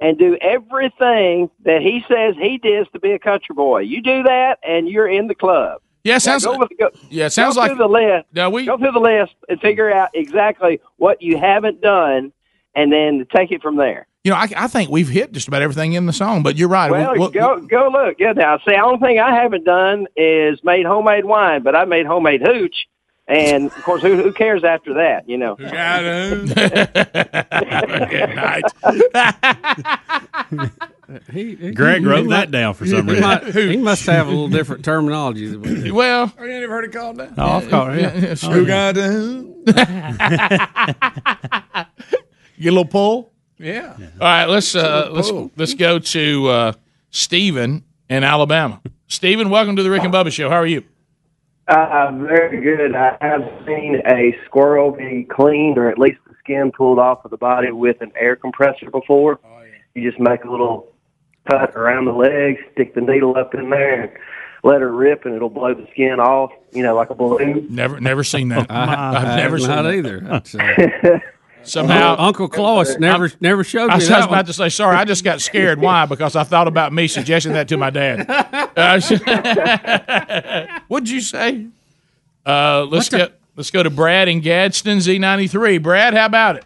Speaker 18: and do everything that he says he does to be a country boy. You do that, and you're in the club.
Speaker 2: Yeah, sounds
Speaker 18: Now, go go,
Speaker 2: yeah, it sounds
Speaker 18: go
Speaker 2: like
Speaker 18: through the list.
Speaker 2: No, we
Speaker 18: go through the list and figure out exactly what you haven't done, and then take it from there.
Speaker 2: you know I, I think we've hit just about everything in the song. But you're right.
Speaker 18: Well,
Speaker 2: We'll-
Speaker 18: go go look. Yeah, now see, the only thing I haven't done is made homemade wine, but I made homemade hooch, and of course, who, who cares after that? You know. Got him. (laughs) Good night. (laughs)
Speaker 4: He, he-
Speaker 10: Greg
Speaker 4: he-
Speaker 10: wrote
Speaker 4: he
Speaker 10: that
Speaker 4: might-
Speaker 10: down for some
Speaker 4: he
Speaker 10: reason.
Speaker 4: might- (laughs) he must have a little different terminology. Than we do.
Speaker 2: well,
Speaker 21: Have you ever heard it called that?
Speaker 10: Oh, I've called it, yeah.
Speaker 2: sure.
Speaker 21: Who got who?
Speaker 2: Get a little pull.
Speaker 21: Yeah.
Speaker 2: All right, let's uh, let's
Speaker 21: pull.
Speaker 2: let's go to uh, Stephen in Alabama. Stephen, welcome to the Rick and Bubba Show. How are you?
Speaker 22: Uh, very good. I have seen a squirrel be cleaned or at least the skin pulled off of the body with an air compressor before. You just make a little cut around the legs, stick the needle up in there, and let her rip, and it'll blow the skin off, you know, like a balloon.
Speaker 2: Never never seen that.
Speaker 4: I, (laughs)
Speaker 2: I've
Speaker 4: I
Speaker 2: never seen
Speaker 4: not
Speaker 2: that.
Speaker 4: either. (laughs) That's,
Speaker 2: Somehow,
Speaker 4: Uncle Claus never never showed
Speaker 2: I
Speaker 4: me
Speaker 2: was
Speaker 4: that
Speaker 2: about
Speaker 4: one.
Speaker 2: to say sorry. I just got scared. Why? (laughs) Because I thought about me suggesting that to my dad. Uh, (laughs) what'd you say? Uh, let's go. Let's go to Brad in Gadsden Z93. Brad, how about it?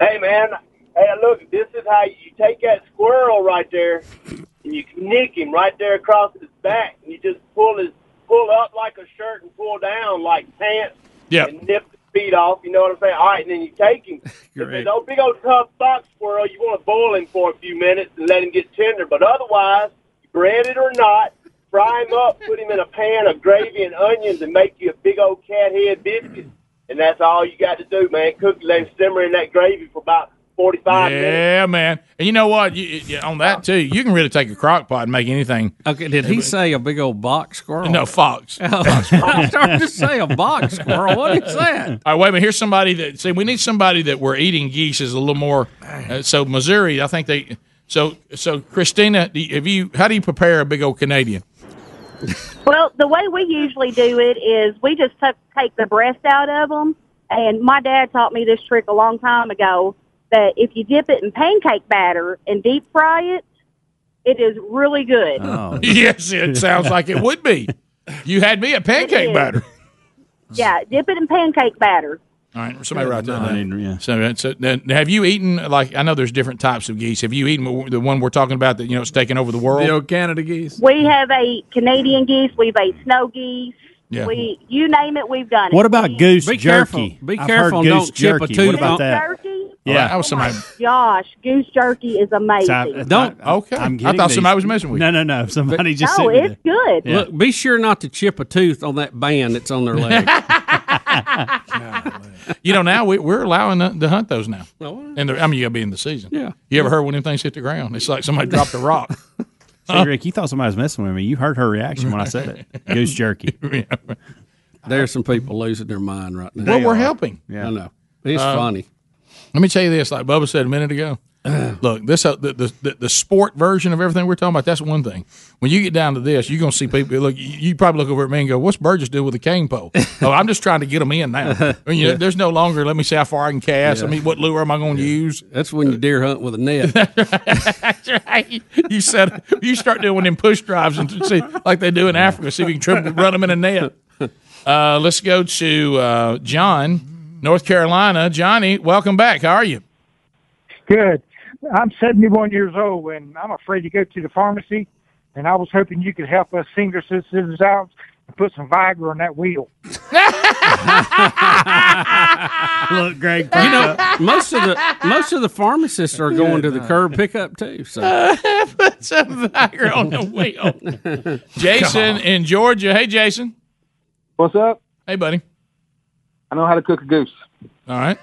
Speaker 23: Hey man, hey look, this is how you take that squirrel right there and you nick him right there across his back and you just pull his pull up like a shirt and pull down like pants
Speaker 2: Yeah.
Speaker 23: and nip the feet off, you know what I'm saying? All right, and then you take him. If (laughs)
Speaker 4: Great.
Speaker 23: it's old big old tough box squirrel, you want to boil him for a few minutes and let him get tender. But otherwise, bread it or not, fry him up, put him in a pan of gravy and onions and make you a big old cat head biscuit. And that's all you got to do, man. Cook, let him simmer in that gravy for about 45 minutes.
Speaker 2: Yeah, man. And you know what? You, you, on that too, you can really take a crock pot and make anything.
Speaker 4: Okay, did he say a big old box squirrel?
Speaker 2: No, fox. (laughs)
Speaker 4: I (laughs) started to say a box squirrel. What is that?
Speaker 2: All right, wait a minute. Here's somebody that see. We need somebody that we're eating geese is a little more. Uh, so Missouri, I think they. So so Christina, do you- have you? How do you prepare a big old Canadian?
Speaker 24: Well, the way we usually do it is we just t- take the breast out of them And my dad taught me this trick a long time ago that if you dip it in pancake batter and deep fry it, it is really good.
Speaker 2: Oh. (laughs) yes, it sounds like it would be. (laughs) You had me a pancake batter.
Speaker 24: Yeah, dip it in pancake batter.
Speaker 2: All right, somebody write that down.
Speaker 10: need- yeah.
Speaker 2: So, uh, so then have you eaten like I know there's different types of geese. Have you eaten the one we're talking about that you know it's taking over the world?
Speaker 21: The old Canada geese.
Speaker 24: We have a Canadian geese. We've ate snow geese.
Speaker 2: Yeah.
Speaker 24: We, you name it, we've done it.
Speaker 10: What about goose
Speaker 4: Be
Speaker 10: jerky?
Speaker 4: careful. Be
Speaker 10: I've
Speaker 4: careful
Speaker 10: heard
Speaker 4: and
Speaker 10: goose
Speaker 4: don't chip a tooth
Speaker 10: What about
Speaker 4: on-
Speaker 10: that?
Speaker 24: Jerky?
Speaker 10: Yeah,
Speaker 2: that was somebody.
Speaker 24: Gosh, goose jerky is amazing.
Speaker 4: Don't.
Speaker 2: Okay,
Speaker 10: I'm
Speaker 2: I
Speaker 10: getting
Speaker 2: thought
Speaker 10: these.
Speaker 2: somebody was messing with you.
Speaker 10: No, no, no. Somebody just
Speaker 24: no,
Speaker 10: sent me
Speaker 24: it's good.
Speaker 10: Yeah.
Speaker 4: Look, be sure not to chip a tooth on that band that's on their (laughs) leg. (laughs)
Speaker 2: You know, now we, we're allowing to, to hunt those now.
Speaker 4: Oh,
Speaker 2: And I mean, you got to be in the season.
Speaker 4: Yeah.
Speaker 2: You ever heard when them things hit the ground? It's like somebody dropped a rock. (laughs)
Speaker 10: See, Rick, you thought somebody was messing with me. You heard her reaction when I said it. Goose jerky.
Speaker 4: There's some people losing their mind right now.
Speaker 2: well, we're helping. Yeah.
Speaker 4: I know. It's
Speaker 2: Uh,
Speaker 4: funny.
Speaker 2: Let me tell you this, like Bubba said a minute ago. Look, this uh, the, the the sport version of everything we're talking about. That's one thing. When you get down to this, you're gonna see people. Look, you, you probably look over at me and go, "What's Burgess do with a cane pole?" (laughs) oh, I'm just trying to get them in now. (laughs) I mean, you know, There's no longer. Let me see how far I can cast. I
Speaker 4: Yeah.
Speaker 2: mean, what lure am I going to use?
Speaker 4: That's when you deer hunt with a net. (laughs)
Speaker 2: That's right. You said you start doing them push drives and see like they do in Africa. See if you can triple, run them in a net. Uh, let's go to uh, John, North Carolina. Johnny, welcome back. How are you?
Speaker 25: Good. I'm 71 years old, and I'm afraid to go to the pharmacy. And I was hoping you could help us senior citizens out and put some Viagra on that wheel. (laughs)
Speaker 10: Look, Greg.
Speaker 4: you know, (laughs) most of the most of the pharmacists are going to the curb pickup too. So (laughs)
Speaker 2: Put some Viagra on the wheel. Jason in Georgia. Hey, Jason.
Speaker 26: What's up?
Speaker 2: Hey, buddy.
Speaker 26: I know how to cook a goose.
Speaker 2: All right.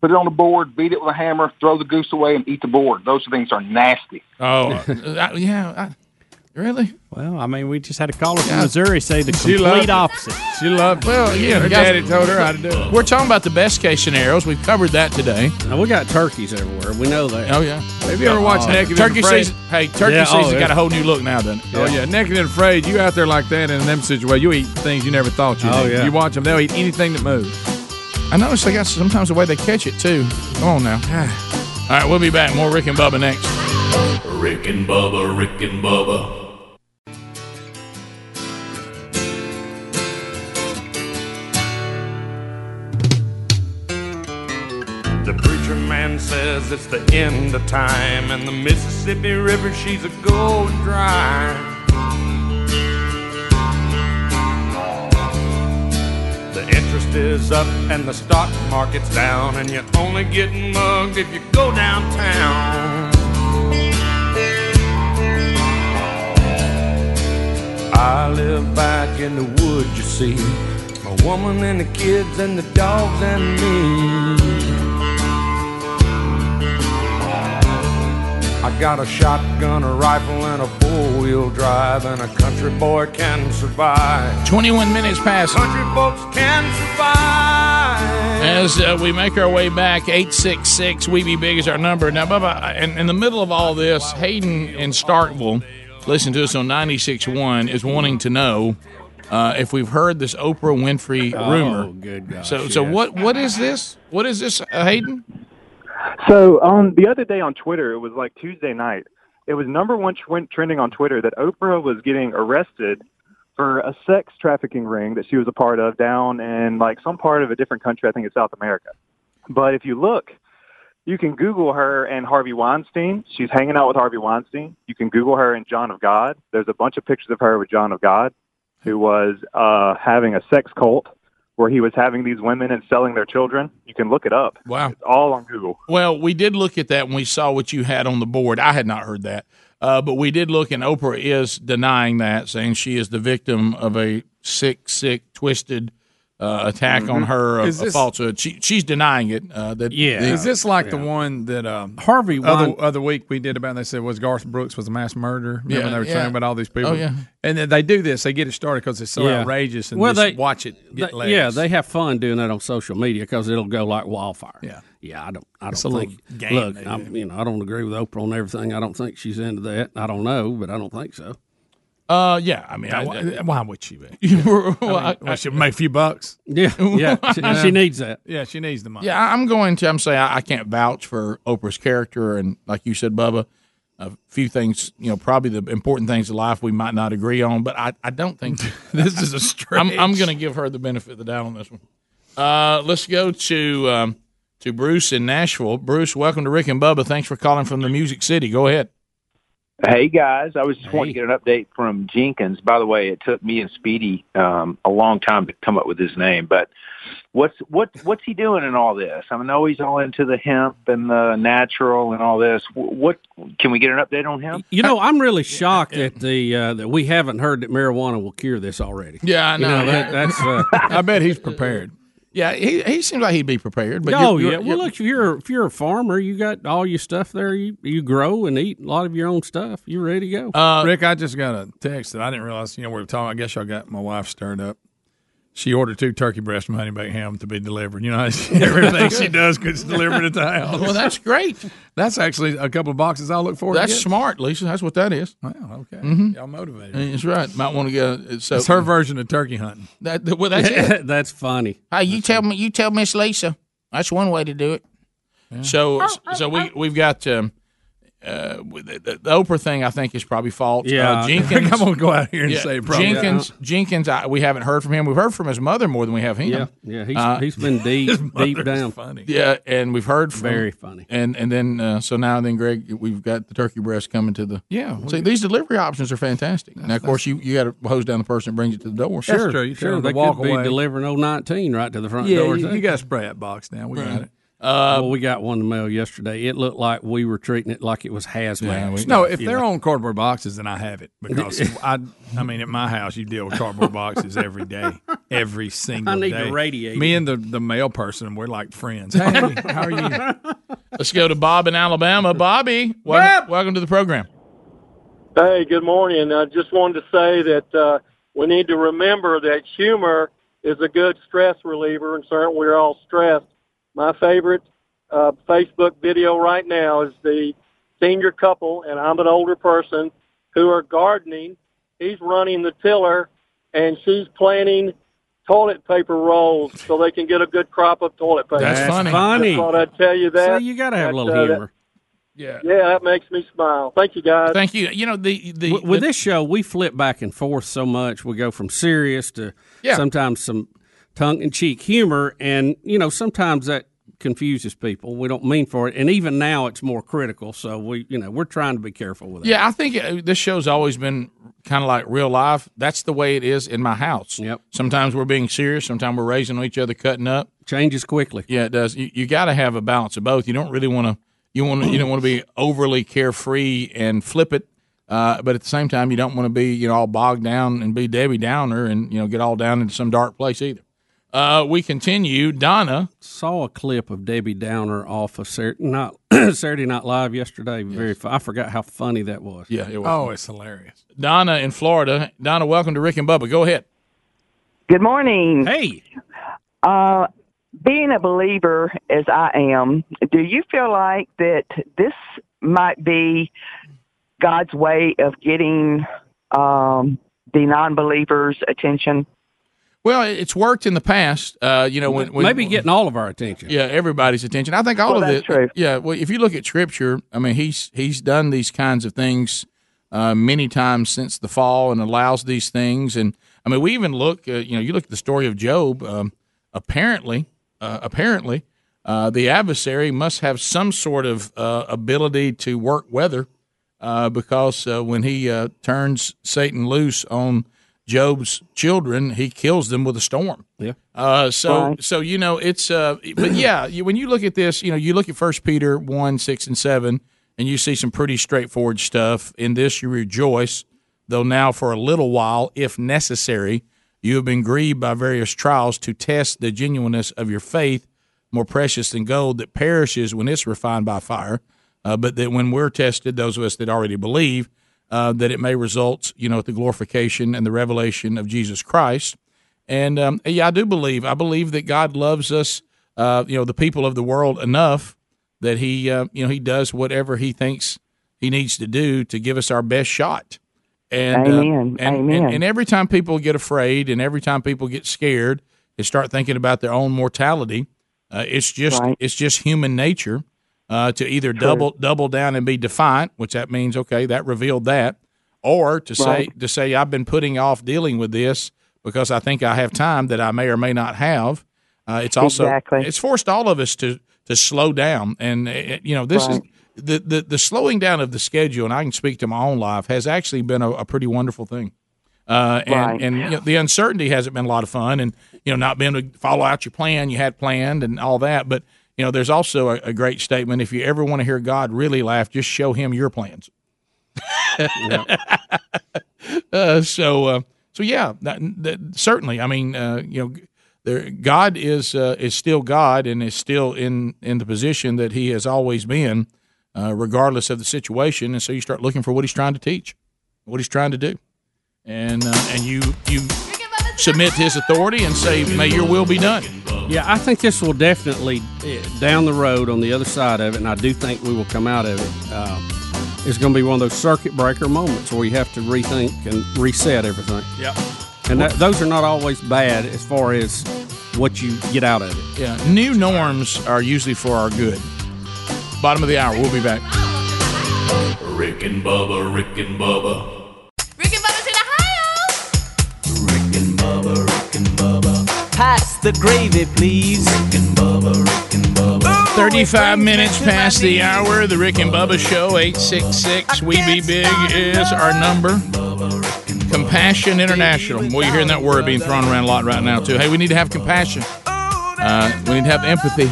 Speaker 26: Put it on the board, beat it with a hammer, throw the goose away, and eat the board. Those things are nasty.
Speaker 2: Oh, (laughs) uh, yeah. I, really?
Speaker 10: Well, I mean, we just had a caller from Missouri say the
Speaker 2: She
Speaker 10: complete opposite.
Speaker 21: She loved it.
Speaker 2: Well, yeah.
Speaker 21: Her
Speaker 2: guys-
Speaker 21: daddy told her how to do it.
Speaker 2: We're talking about the best case scenarios. We've covered that today.
Speaker 4: Now, we got turkeys everywhere. We know that.
Speaker 2: Oh yeah.
Speaker 21: Have you ever watched
Speaker 2: Uh,
Speaker 21: Naked and
Speaker 2: Turkey
Speaker 21: Afraid?
Speaker 2: season. Hey, turkey
Speaker 21: Yeah, oh,
Speaker 2: season got a whole new look now, doesn't it?
Speaker 21: Oh yeah, naked and afraid. You out there like that in them situations, you eat things you never thought you'd
Speaker 2: Oh,
Speaker 21: eat.
Speaker 2: yeah.
Speaker 21: You watch them; they'll eat anything that moves.
Speaker 2: I noticed they got sometimes the way they catch it too. Come on now. (sighs) All right, we'll be back. More Rick and Bubba next.
Speaker 6: Rick and Bubba, Rick and Bubba.
Speaker 27: Says it's the end of time, and the Mississippi River, she's a going dry. The interest is up and the stock market's down, and you're only getting mugged if you go downtown. I live back in the woods, you see. My woman and the kids and the dogs and me. I got a shotgun, a rifle, and a four wheel drive, and a country boy can survive.
Speaker 2: 21 minutes past.
Speaker 27: Country folks can survive.
Speaker 2: As uh, we make our way back, 866 We Be Big is our number. Now, Bubba, in, in the middle of all this, Hayden in Starkville, listen to us on 96.1, is wanting to know uh, if we've heard this Oprah Winfrey
Speaker 4: Oh,
Speaker 2: rumor.
Speaker 4: good gosh,
Speaker 2: So, so what? what is this? What is this, uh, Hayden?
Speaker 18: So on the other day on Twitter, it was like Tuesday night. It was number one trending on Twitter that Oprah was getting arrested for a sex trafficking ring that she was a part of down in like some part of a different country. I think it's South America. But if you look, you can Google her and Harvey Weinstein. She's hanging out with Harvey Weinstein. You can Google her and John of God. There's a bunch of pictures of her with John of God, who was uh, having a sex cult where he was having these women and selling their children. You can look it up.
Speaker 2: Wow.
Speaker 18: It's all on Google.
Speaker 2: Well, we did look at that when we saw what you had on the board. I had not heard that. Uh, but we did look, and Oprah is denying that, saying she is the victim of a sick, sick, twisted uh, attack on her of,
Speaker 21: Is
Speaker 2: of
Speaker 21: this-
Speaker 2: falsehood. She, she's denying it. Uh,
Speaker 21: Is this like the one that um,
Speaker 4: Harvey
Speaker 21: other,
Speaker 4: Wein-
Speaker 21: other week we did about? They said was Garth Brooks was a mass murderer. Remember
Speaker 2: Yeah,
Speaker 21: they were
Speaker 2: yeah.
Speaker 21: saying about all these people.
Speaker 2: Oh, yeah.
Speaker 21: and then they do this. They get it started because it's so
Speaker 4: Yeah.
Speaker 21: outrageous, and
Speaker 4: Well,
Speaker 21: just
Speaker 4: they-
Speaker 21: watch it get
Speaker 4: They- yeah, they have fun doing that on social media because it'll go like wildfire.
Speaker 21: Yeah.
Speaker 4: yeah. I don't. I don't
Speaker 21: a
Speaker 4: think.
Speaker 21: game
Speaker 4: look, I'm, you know, I don't agree with Oprah on everything. I don't think she's into that. I don't know, but I don't think so.
Speaker 2: Uh, yeah. I mean,
Speaker 21: Yeah,
Speaker 2: I-
Speaker 21: why,
Speaker 2: I-
Speaker 21: why would she be? (laughs) (laughs)
Speaker 2: well,
Speaker 21: I mean,
Speaker 2: I-
Speaker 21: well, she'll make a few bucks.
Speaker 4: Yeah, (laughs) yeah, she- she needs that.
Speaker 21: Yeah, she needs the money.
Speaker 2: Yeah, I- I'm going to. I'm saying I, I can't vouch for Oprah's character, and like you said, Bubba, a few things. You know, probably the important things in life we might not agree on, but I, I don't think
Speaker 21: this is a stretch.
Speaker 2: I'm, I'm going to give her the benefit of the doubt on this one. Uh, let's go to um, to Bruce in Nashville. Bruce, welcome to Rick and Bubba. Thanks for calling from the Music City. Go ahead.
Speaker 28: Hey guys, I was just wanting to get an update from Jenkins. By the way, it took me and Speedy um, a long time to come up with his name, but what's what what's he doing in all this? I know he's all into the hemp and the natural and all this. What can we get an update on him?
Speaker 4: You know, I'm really shocked that the uh, that we haven't heard that marijuana will cure this already.
Speaker 2: Yeah, I
Speaker 4: You
Speaker 2: know.
Speaker 4: that, that's. Uh, (laughs)
Speaker 21: I bet he's prepared.
Speaker 2: Yeah, he, he seems like he'd be prepared. But
Speaker 4: oh
Speaker 2: you're-
Speaker 4: yeah.
Speaker 2: you're-
Speaker 4: Well,
Speaker 2: you're-
Speaker 4: look, if you're if you're a farmer, you got all your stuff there. You you grow and eat a lot of your own stuff. You ready to go?
Speaker 2: Uh,
Speaker 21: Rick, I just got a text that I didn't realize. You know, we were talking. I guess y'all got my wife stirred up. She ordered two turkey breast from Honey Baked Ham to be delivered. You know, (laughs) everything she (laughs) does gets delivered at the house.
Speaker 2: Well, that's great.
Speaker 21: That's actually a couple of boxes I'll look forward to.
Speaker 2: That's smart, Lisa. That's what that is.
Speaker 21: Wow, okay.
Speaker 2: Mhm.
Speaker 21: Y'all motivated.
Speaker 2: That's right. Might want to go. So
Speaker 21: It's her version of turkey hunting.
Speaker 2: That well, that's it. (laughs)
Speaker 4: that's funny.
Speaker 2: Hey, you tell me. You tell Miss Lisa. That's one way to do it. So, so we we've got um, uh, the, the, the Oprah thing. I think is probably false.
Speaker 21: Yeah. (laughs)
Speaker 2: uh, Jenkins.
Speaker 21: I'm gonna go out here and say probably-
Speaker 2: Jenkins. Jenkins. I, we haven't heard from him. We've heard from his mother more than we have him.
Speaker 4: Yeah, yeah, he's-
Speaker 2: Uh,
Speaker 4: he's been deep- (laughs)
Speaker 2: his
Speaker 4: deep down.
Speaker 2: Funny. Yeah, and we've heard from
Speaker 4: Very funny.
Speaker 2: And and then uh, so now then, Greg, we've got the turkey breast coming to the.
Speaker 21: Yeah.
Speaker 2: See, these delivery options are fantastic. Now, of course, you you got to hose down the person that brings it to the door.
Speaker 4: Sure, sure. They could be delivering 019 right to the front
Speaker 21: Yeah,
Speaker 4: door.
Speaker 21: you, you got to spray that box down. We got it.
Speaker 2: Uh,
Speaker 4: well, we got one in the mail yesterday. It looked like we were treating it like it was hazmat.
Speaker 21: no, if they're on cardboard boxes, then I have it (laughs) because I, I mean, at my house, you deal with cardboard boxes every day, every (laughs) single day.
Speaker 4: I need
Speaker 21: day.
Speaker 4: to radiate
Speaker 21: Me and the the mail person, we're like friends. Hey, (laughs) how are you?
Speaker 2: Let's go to Bob in Alabama. Bobby, welcome, welcome to the program.
Speaker 29: Hey, good morning. I just wanted to say that uh, we need to remember that humor is a good stress reliever, and certainly we're all stressed. My favorite uh, Facebook video right now is the senior couple, and I'm an older person, who are gardening. He's running the tiller, and she's planting toilet paper rolls so they can get a good crop of toilet paper.
Speaker 4: That's That's funny. funny.
Speaker 29: Just thought I'd tell you that.
Speaker 4: See, you gotta have a
Speaker 29: That,
Speaker 4: little
Speaker 29: uh, that-
Speaker 4: humor.
Speaker 2: Yeah.
Speaker 29: Yeah, that makes me smile. Thank you, guys.
Speaker 2: Thank you. You know the the
Speaker 4: with, with this show, we flip back and forth so much. We go from serious to
Speaker 2: Yeah.
Speaker 4: sometimes some tongue in cheek humor, and you know sometimes that confuses people. We don't mean for it, and even now it's more critical. So we, you know, we're trying to be careful with it.
Speaker 2: Yeah, I think uh, this show's always been kind of like real life. That's the way it is in my house.
Speaker 4: Yep.
Speaker 2: Sometimes we're being serious. Sometimes we're raising each other, cutting up.
Speaker 4: Changes quickly.
Speaker 2: Yeah, it does. You, you got to have a balance of both. You don't really want to. You want. You don't want to be overly carefree and flip it. Uh, but at the same time, you don't want to be you know all bogged down and be Debbie Downer and you know get all down into some dark place either. Uh, we continue. Donna
Speaker 4: saw a clip of Debbie Downer off of Saturday Night, (clears throat) Saturday Night Live yesterday. Very, I forgot how funny that was.
Speaker 2: Yeah, it was.
Speaker 21: Oh, it's hilarious.
Speaker 2: Donna in Florida. Donna, welcome to Rick and Bubba. Go ahead.
Speaker 30: Good morning.
Speaker 4: Hey.
Speaker 30: Uh, being a believer as I am, do you feel like that this might be God's way of getting um, the non-believers' attention?
Speaker 2: Well, it's worked in the past. Uh, you know, when, when
Speaker 4: Maybe getting all of our attention.
Speaker 2: Yeah, everybody's attention. I think all
Speaker 30: Well,
Speaker 2: of
Speaker 30: that's
Speaker 2: it.
Speaker 30: true.
Speaker 2: Yeah, well, if you look at Scripture, I mean, he's he's done these kinds of things uh, many times since the fall, and allows these things. And I mean, we even look. Uh, you know, you look at the story of Job. Um, apparently, uh, apparently, uh, the adversary must have some sort of uh, ability to work weather, uh, because uh, when he uh, turns Satan loose on Job's children, he kills them with a storm.
Speaker 4: Yeah.
Speaker 2: Uh, so
Speaker 4: Right.
Speaker 2: so you know it's uh, but yeah, you, when you look at this, you know, you look at First Peter one six and seven, and you see some pretty straightforward stuff. In this, you rejoice, though now for a little while, if necessary, you have been grieved by various trials to test the genuineness of your faith, more precious than gold that perishes when it's refined by fire, uh, but that when we're tested, those of us that already believe, uh, that it may result, you know, at the glorification and the revelation of Jesus Christ. And um, yeah, I do believe. I believe that God loves us, uh, you know, the people of the world enough that He, uh, you know, He does whatever He thinks He needs to do to give us our best shot. And, uh,
Speaker 30: Amen.
Speaker 2: and, and,
Speaker 30: Amen.
Speaker 2: and every time people get afraid, and every time people get scared, and start thinking about their own mortality, uh, it's just it's just human nature uh, to either double double down and be defiant, which that means okay, that revealed that, or to say to say I've been putting off dealing with this because I think I have time that I may or may not have. Uh, it's also
Speaker 30: Exactly.
Speaker 2: it's forced all of us to to slow down, and uh, you know this is the, the the slowing down of the schedule. And I can speak to my own life has actually been a, a pretty wonderful thing. Uh, and
Speaker 30: Right.
Speaker 2: and you know, the uncertainty hasn't been a lot of fun, and you know not being able to follow out your plan you had planned and all that. But you know, there's also a, a great statement. If you ever want to hear God really laugh, just show Him your plans. (laughs) uh, so uh, so yeah, that, that, certainly. I mean, uh, you know, there, God is uh, is still God and is still in in the position that He has always been, uh, regardless of the situation. And so you start looking for what He's trying to teach, what He's trying to do, and uh, and you you submit to His authority and say, "May Your will be done."
Speaker 4: Yeah, I think this will definitely eh, down the road on the other side of it, and I do think we will come out of it. Uh, it's going to be one of those circuit breaker moments where you have to rethink and reset everything.
Speaker 2: Yep.
Speaker 4: And that, those are not always bad as far as what you get out of it.
Speaker 2: Yeah, new norms are usually for our good. Bottom of the hour. We'll be back.
Speaker 6: Rick and Bubba, Rick and Bubba.
Speaker 31: Pass the gravy, please.
Speaker 2: 35 minutes past the hour. The Rick and Bubba Show, 866 We Be Big is our number. Compassion International. Well, you're hearing that word being thrown around a lot right now, too. Hey, we need to have compassion. Uh, we need to have empathy.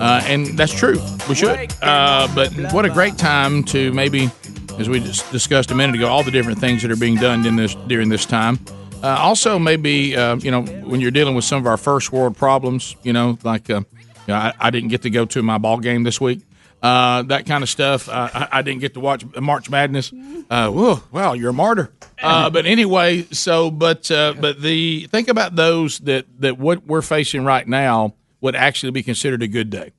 Speaker 2: Uh, and that's true. We should. Uh, but what a great time to maybe, as we just discussed a minute ago, all the different things that are being done in this during this time. Uh, also, maybe uh, you know when you're dealing with some of our first world problems, you know, like uh, you know, I, I didn't get to go to my ball game this week. Uh, that kind of stuff. Uh, I, I didn't get to watch March Madness. Uh, whoa, wow, you're a martyr. But anyway, so but but the think about those that that what we're facing right now would actually be considered a good day.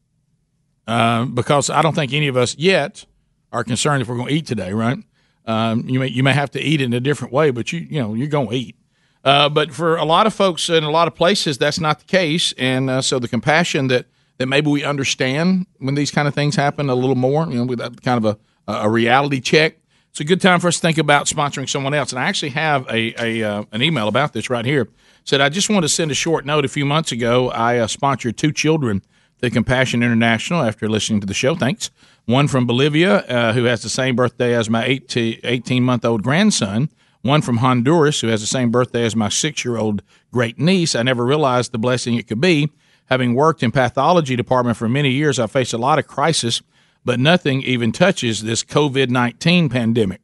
Speaker 2: Because I don't think any of us yet are concerned if we're going to eat today, right? Um, you may you may have to eat in a different way, but you you know you're going to eat. Uh, but for a lot of folks in a lot of places, that's not the case, and uh, so the compassion that that maybe we understand when these kind of things happen a little more, you know, with kind of a a reality check. It's a good time for us to think about sponsoring someone else. And I actually have a, a uh, an email about this right here. Said I just want to send a short note. A few months ago, I uh, sponsored two children to Compassion International after listening to the show. Thanks. One from Bolivia, uh, who has the same birthday as my 18 month old grandson. One from Honduras, who has the same birthday as my six year old great niece. I never realized the blessing it could be. Having worked in pathology department for many years, I faced a lot of crisis, but nothing even touches this COVID 19 pandemic.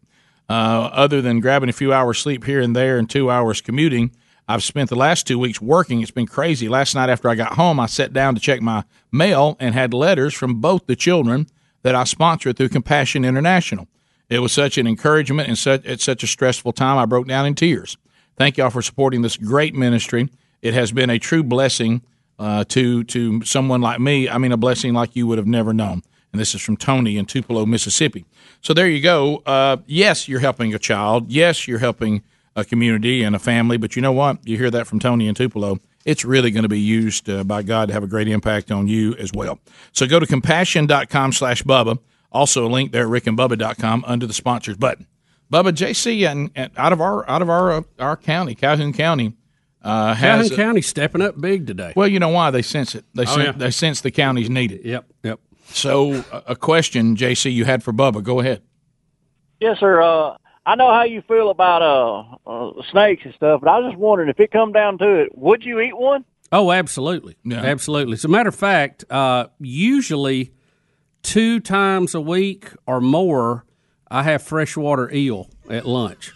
Speaker 2: Uh, other than grabbing a few hours sleep here and there and two hours commuting, I've spent the last two weeks working. It's been crazy. Last night after I got home, I sat down to check my mail and had letters from both the children that I sponsor through Compassion International. It was such an encouragement and such at such a stressful time. I broke down in tears. Thank y'all for supporting this great ministry. It has been a true blessing uh, to to someone like me. I mean, a blessing like you would have never known. And this is from Tony in Tupelo, Mississippi. So there you go. Uh, yes, you're helping a child. Yes, you're helping a community and a family. But you know what? You hear that from Tony in Tupelo. It's really going to be used uh, by God to have a great impact on you as well. So go to compassion.com slash Bubba. Also a link there at rickandbubba.com under the sponsors button. Bubba JC and, and out of our out of our uh, our county, Calhoun County, uh, has
Speaker 4: Calhoun County stepping up big today.
Speaker 2: well, you know why they sense it. They
Speaker 4: Oh,
Speaker 2: sense,
Speaker 4: yeah.
Speaker 2: they sense the counties need it.
Speaker 4: Yep, yep.
Speaker 2: So a a question, JC, you had for Bubba. Go ahead.
Speaker 32: Yes, sir. Uh, I know how you feel about uh, uh, snakes and stuff, but I was just wondering if it come down to it, would you eat one?
Speaker 4: Oh, absolutely, absolutely. As a matter of fact, uh, usually two times a week or more, I have freshwater eel at lunch.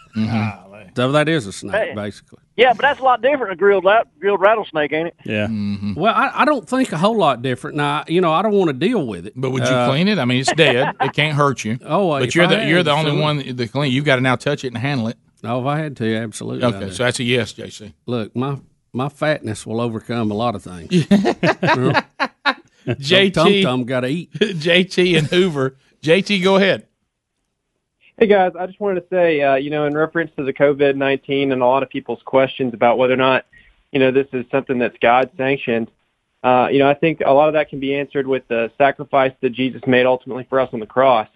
Speaker 4: So that is a snake,
Speaker 32: Hey.
Speaker 4: basically.
Speaker 32: Yeah, but that's a lot different than a grilled grilled rattlesnake, ain't it?
Speaker 10: Yeah. Mm-hmm. Mm-hmm.
Speaker 4: Well, I, I don't think a whole lot different. Now, you know, I don't want to deal with it.
Speaker 2: But would you uh, clean it? I mean, it's dead. (laughs) It can't hurt you.
Speaker 4: Oh,
Speaker 2: but you're
Speaker 4: I
Speaker 2: the you're the only one that clean. You've got to now touch it and handle it.
Speaker 4: Oh, if I had to, absolutely.
Speaker 2: Okay, so that's a yes, JC.
Speaker 4: Look, my my fatness will overcome a lot of things. (laughs)
Speaker 2: JT
Speaker 4: Tum Tum got to eat. (laughs)
Speaker 2: JT and Hoover. JT, go ahead.
Speaker 33: Hey guys, I just wanted to say, uh, you know, in reference to the COVID nineteen and a lot of people's questions about whether or not, you know, this is something that's God sanctioned. Uh, you know, I think a lot of that can be answered with the sacrifice that Jesus made ultimately for us on the cross.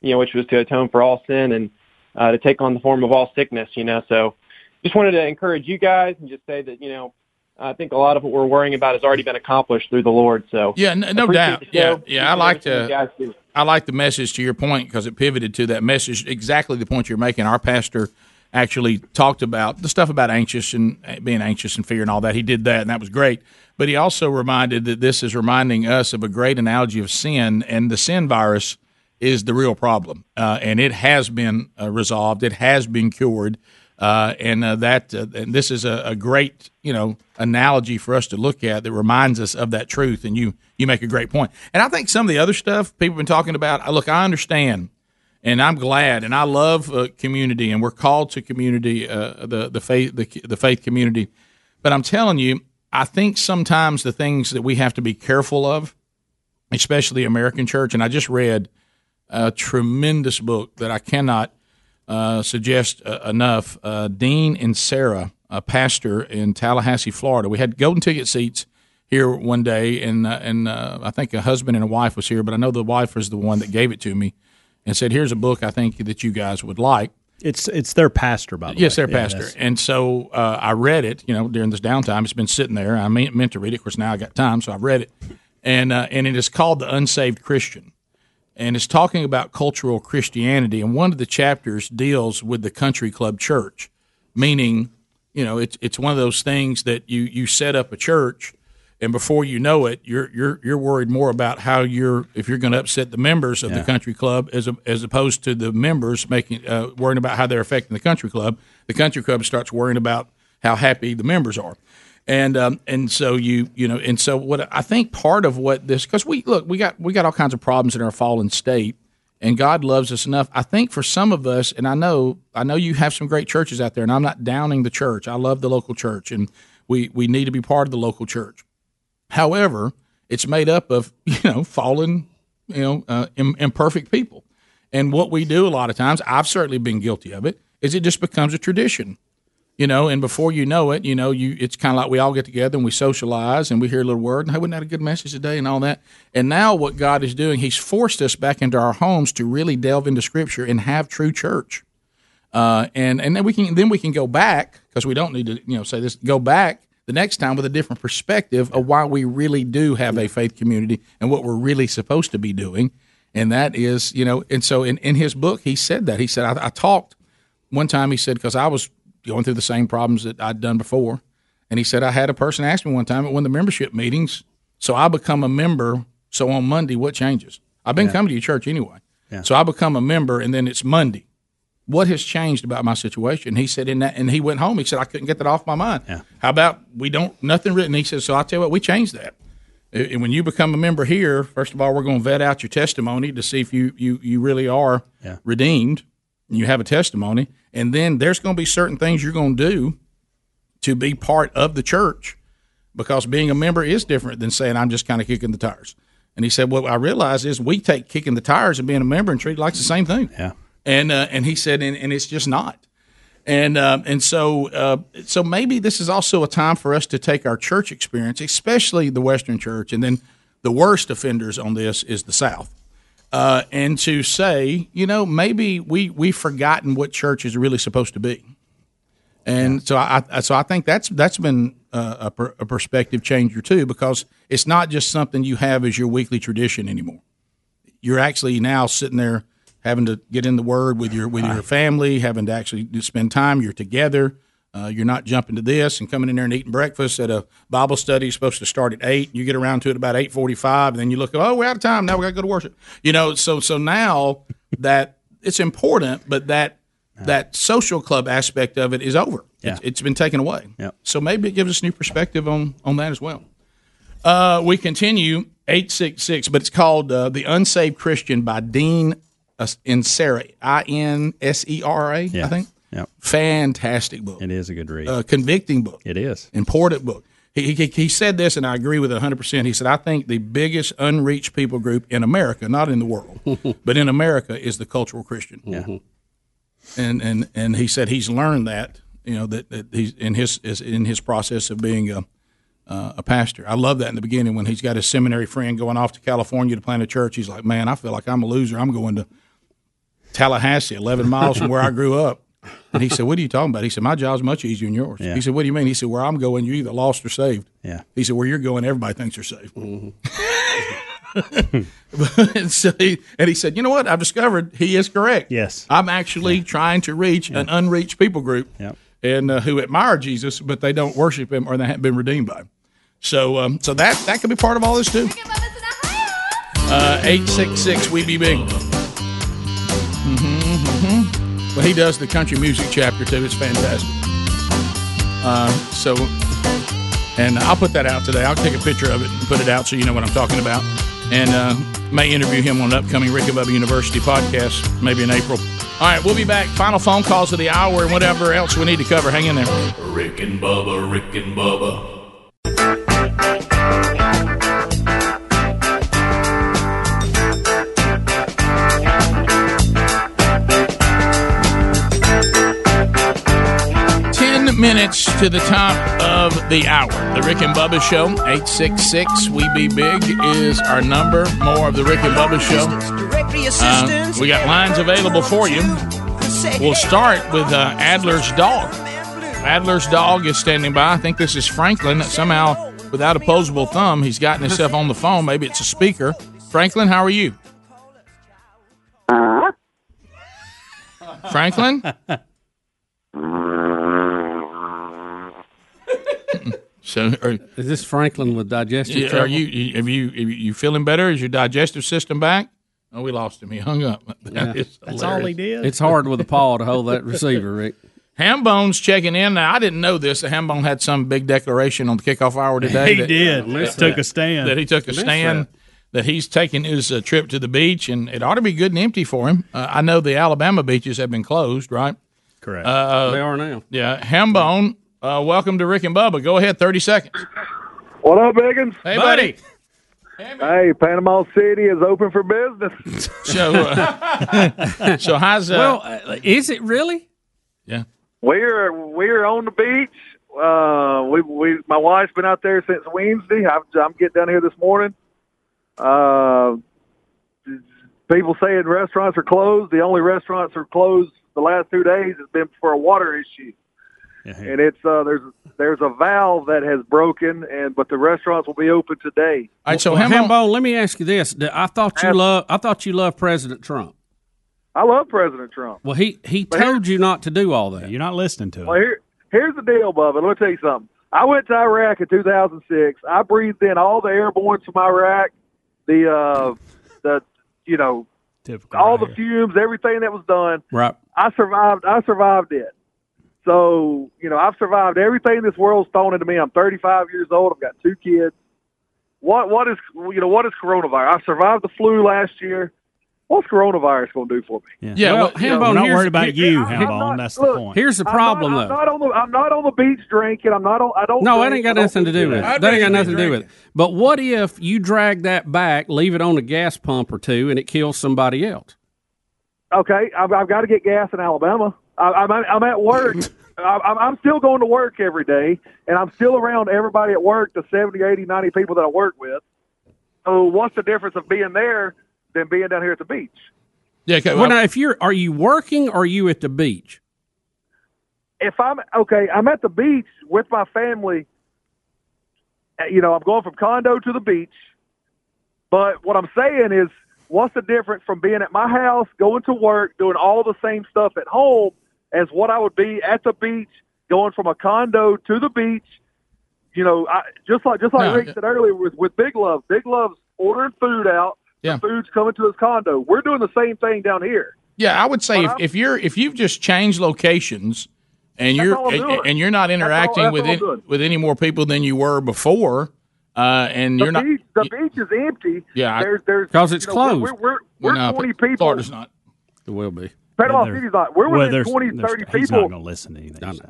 Speaker 33: You know, which was to atone for all sin and uh, to take on the form of all sickness. You know, so just wanted to encourage you guys and just say that you know, I think a lot of what we're worrying about has already been accomplished through the Lord. So
Speaker 2: Yeah, no, no doubt. Yeah, yeah. I like
Speaker 33: everything you guys
Speaker 2: to. I like the message to your point because it pivoted to that message exactly the point you're making. Our pastor actually talked about the stuff about anxious and uh, being anxious and fear and all that. He did that, and that was great. But he also reminded that this is reminding us of a great analogy of sin, and the sin virus is the real problem, uh, and it has been uh, resolved. It has been cured. Uh, and uh, that uh, and this is a, a great you know analogy for us to look at that reminds us of that truth. And you you make a great point. And I think some of the other stuff people have been talking about. Look, I understand, and I'm glad, and I love uh, community, and we're called to community, uh, the the faith the, the faith community. But I'm telling you, I think sometimes the things that we have to be careful of, especially American church, and I just read a tremendous book that I cannot uh, suggest uh, enough. Uh, Dean Inserra, a pastor in Tallahassee, Florida. We had golden ticket seats here one day, and uh, and uh, I think a husband and a wife was here, but I know the wife was the one that gave it to me and said, "Here's a book I think that you guys would like."
Speaker 10: It's it's their pastor, by the
Speaker 2: Yes,
Speaker 10: way.
Speaker 2: their
Speaker 10: Yeah,
Speaker 2: pastor. and so uh, I read it, you know, during this downtime. It's been sitting there. I meant, meant to read it. Of course, now I got time, so I've read it. And uh, and it is called The Unsaved Christian. And it's talking about cultural Christianity. And one of the chapters deals with the country club church, meaning, you know, it's it's one of those things that you you set up a church and before you know it, you're you're you're worried more about how you're if you're going to upset the members of the country club as a, as opposed to the members making uh, worrying about how they're affecting the country club. The country club starts worrying about how happy the members are, and um, and so you you know and so what I think part of what this because we look we got we got all kinds of problems in our fallen state. And God loves us enough. I think for some of us, and I know, I know you have some great churches out there, and I'm not downing the church. I love the local church, and we we need to be part of the local church. However, it's made up of (laughs) you know fallen, you know, uh, imperfect people, and what we do a lot of times, I've certainly been guilty of it, is it just becomes a tradition, you know, and before you know it, you know, you it's kind of like we all get together and we socialize and we hear a little word, and hey, wasn't that a good message today, and all that, and now what God is doing, He's forced us back into our homes to really delve into Scripture and have true church. Uh, and and then we can then we can go back because we don't need to you know say this go back the next time with a different perspective of why we really do have a faith community and what we're really supposed to be doing. And that is you know and so in, in his book he said that. He said I, I talked one time he said because I was going through the same problems that I'd done before and he said I had a person ask me one time at one of the membership meetings so I become a member so on Monday what changes I've been
Speaker 10: Yeah.
Speaker 2: coming to your church anyway
Speaker 10: Yeah.
Speaker 2: so I become a member and then it's Monday what has changed about my situation? He said in that, and he went home. He said I couldn't get that off my mind. How about we don't nothing written? He said so. I tell you what, we changed that. And when you become a member here, first of all, we're going to vet out your testimony to see if you you you really are
Speaker 10: Yeah.
Speaker 2: redeemed. And you have a testimony, and then there's going to be certain things you're going to do to be part of the church, because being a member is different than saying I'm just kind of kicking the tires. And he said, what I realize is we take kicking the tires and being a member and treat it like the same thing.
Speaker 10: Yeah.
Speaker 2: And uh, and he said, and, and it's just not. And um, and so uh, so maybe this is also a time for us to take our church experience, especially the Western Church, and then the worst offenders on this is the South, uh, and to say, you know, maybe we we've forgotten what church is really supposed to be. And so I, I so I think that's that's been uh, a, per, a perspective changer too, because it's not just something you have as your weekly tradition anymore. You're actually now sitting there having to get in the Word with your with your family, having to actually spend time. You're together. Uh, you're not jumping to this and coming in there and eating breakfast at a Bible study supposed to start at eight. You get around to it about eight forty-five, and then you look, oh, we're out of time. Now we got to go to worship. You know, so so now that it's important, but that that social club aspect of it is over. It's, it's been taken away.
Speaker 10: Yep.
Speaker 2: So maybe it gives us new perspective on on that as well. Uh, we continue eight six six, but it's called uh, "The Unsaved Christian" by Dean uh, Inserra, I N S E R A. I
Speaker 10: Yeah.
Speaker 2: think.
Speaker 10: Yep.
Speaker 2: Fantastic book.
Speaker 10: It is a good read.
Speaker 2: Uh, convicting book.
Speaker 10: It is.
Speaker 2: Important book. He, he, he said this, and I agree with it 100%. He said, I think the biggest unreached people group in America, not in the world, (laughs) but in America, is the cultural Christian.
Speaker 10: Yeah.
Speaker 2: and and and he said he's learned that you know that, that he's in his in his process of being a uh, a pastor. I love that in the beginning when he's got his seminary friend going off to California to plant a church. He's like, man, I feel like I'm a loser. I'm going to Tallahassee, 11 miles from where I grew up. And he said, "What are you talking about?" He said, "My job's much easier than yours."
Speaker 10: Yeah.
Speaker 2: He said, "What do you mean?" He said, "Where I'm going, you're either lost or saved."
Speaker 10: Yeah.
Speaker 2: He said, "Where you're going, everybody thinks you're saved." and, (laughs) so he, and he said, "You know what? I've discovered he is correct.
Speaker 10: Yes,
Speaker 2: I'm actually trying to reach an unreached people group,
Speaker 10: Yep.
Speaker 2: and uh, who admire Jesus, but they don't worship him or they haven't been redeemed by him. So, um, so that that could be part of all this too. Uh, Eight six six, we be big. Mm-hmm, But he does the country music chapter too. It's fantastic. Uh, so, and I'll put that out today. I'll take a picture of it and put it out so you know what I'm talking about. And uh, may interview him on an upcoming Rick and Bubba University podcast, maybe in April. All right, we'll be back. Final phone calls of the hour and whatever else we need to cover. Hang in there.
Speaker 6: Rick and Bubba, Rick and Bubba.
Speaker 2: Minutes to the top of the hour. The Rick and Bubba Show, 866 We Be Big is our number. More of the Rick and Bubba Show. Uh, we got lines available for you. We'll start with uh, Adler's dog. Adler's dog is standing by. I think this is Franklin. Somehow, without opposable thumb, he's gotten himself on the phone. Maybe it's a speaker. Franklin, how are you? Franklin? So, are,
Speaker 4: is this Franklin with digestive
Speaker 2: Yeah,
Speaker 4: trouble?
Speaker 2: Are you, you have you have you you feeling better? Is your digestive system back? Oh, we lost him. He hung up. (laughs) That is hilarious. All he did.
Speaker 4: It's hard with a paw to hold that receiver, Rick. (laughs)
Speaker 2: Hambone's checking in. Now, I didn't know this. that Hambone had some big declaration on the kickoff hour today.
Speaker 10: He did.
Speaker 2: that-
Speaker 10: Took a stand.
Speaker 2: That he took a
Speaker 10: Missed
Speaker 2: stand. That he's taking his uh, trip to the beach, and it ought to be good and empty for him. Uh, I know the Alabama beaches have been closed, right?
Speaker 10: Correct.
Speaker 2: Uh,
Speaker 4: They are now.
Speaker 2: Yeah, Hambone. Uh, welcome to Rick and Bubba. Go ahead, thirty seconds.
Speaker 34: What up, Biggins?
Speaker 2: Hey, buddy.
Speaker 34: Hey, Panama City is open for business. (laughs)
Speaker 2: So, uh, (laughs) so how's uh,
Speaker 4: well? Uh, is it really?
Speaker 2: Yeah.
Speaker 34: We're we're on the beach. Uh, we we my wife's been out there since Wednesday. I'm, I'm getting down here this morning. Uh, people saying restaurants are closed. The only restaurants are closed the last two days has been for a water issue. And it's uh, there's there's a valve that has broken, and but the restaurants will be open today.
Speaker 2: All right, so
Speaker 4: well,
Speaker 2: Hambone-
Speaker 4: Hambone, let me ask you this: I thought you love I thought you loved President Trump.
Speaker 34: I love President Trump.
Speaker 4: Well, he he
Speaker 34: But
Speaker 4: told you not to do all that.
Speaker 10: You're not listening to him.
Speaker 34: Well, here, here's the deal, Bubba. Let me tell you something. I went to Iraq in 2006. I breathed in all the airborne from Iraq, the uh, the you know, all the fumes, everything that was done.
Speaker 4: Right.
Speaker 34: I survived. I survived it. So you know, I've survived everything this world's thrown into me. I'm 35 years old. I've got two kids. What what is you know what is coronavirus? I survived the flu last year. What's coronavirus going to do for me?
Speaker 10: Yeah,
Speaker 4: Yeah, well,
Speaker 10: you know,
Speaker 4: Hambone,
Speaker 10: we're not
Speaker 4: here's-
Speaker 10: worried about you,
Speaker 4: I'm
Speaker 10: Hambone.
Speaker 34: not-
Speaker 10: That's
Speaker 34: look,
Speaker 10: the point.
Speaker 4: Here's the
Speaker 34: I'm
Speaker 4: problem,
Speaker 34: not, I'm
Speaker 4: though.
Speaker 34: not on the I'm not on the beach drinking. I'm not on. I don't.
Speaker 4: No, that
Speaker 34: drink.
Speaker 4: ain't got
Speaker 34: I don't
Speaker 4: nothing to do with it.
Speaker 34: I'd
Speaker 4: That ain't got nothing to do with it. But what if you drag that back, leave it on a gas pump or two, and it kills somebody else?
Speaker 34: Okay, I've, I've got to get gas in Alabama. I, I'm I'm at work. (laughs) I- I'm, I'm still going to work every day, and I'm still around everybody at work, the 70, 80, 90 people that I work with. So what's the difference of being there than being down here at the beach?
Speaker 2: Yeah. Okay,
Speaker 4: well, now, if you're, are you working or are you at the beach?
Speaker 34: If I'm okay, I'm at the beach with my family. Uh, You know, I'm going from condo to the beach. But what I'm saying is, what's the difference from being at my house, going to work, doing all the same stuff at home, as what I would be at the beach, going from a condo to the beach? You know, I, just like just like
Speaker 2: No,
Speaker 34: Rick
Speaker 2: yeah.
Speaker 34: said earlier with with Big Love. Big Love's ordering food out.
Speaker 2: Yeah.
Speaker 34: The food's coming to his condo. We're doing the same thing down here.
Speaker 2: Yeah, I would say if, if you're if you've just changed locations and
Speaker 34: That's
Speaker 2: you're and, and you're not interacting
Speaker 34: that's
Speaker 2: with
Speaker 34: all I'm
Speaker 2: any, with any more people than you were before, uh, and
Speaker 34: The
Speaker 2: you're not
Speaker 34: the beach is empty.
Speaker 2: Yeah, I-
Speaker 34: there's there's
Speaker 4: 'Cause it's
Speaker 34: you know, we're-
Speaker 4: closed.
Speaker 34: We're we're, we're
Speaker 2: no,
Speaker 34: 20 people.
Speaker 2: Florida's not.
Speaker 4: It will be.
Speaker 34: Panama
Speaker 10: Well,
Speaker 34: City's not. We're
Speaker 10: well,
Speaker 34: within
Speaker 10: there's-
Speaker 34: 20,
Speaker 10: there's-
Speaker 34: 30
Speaker 10: He's not going to listen to anything you say.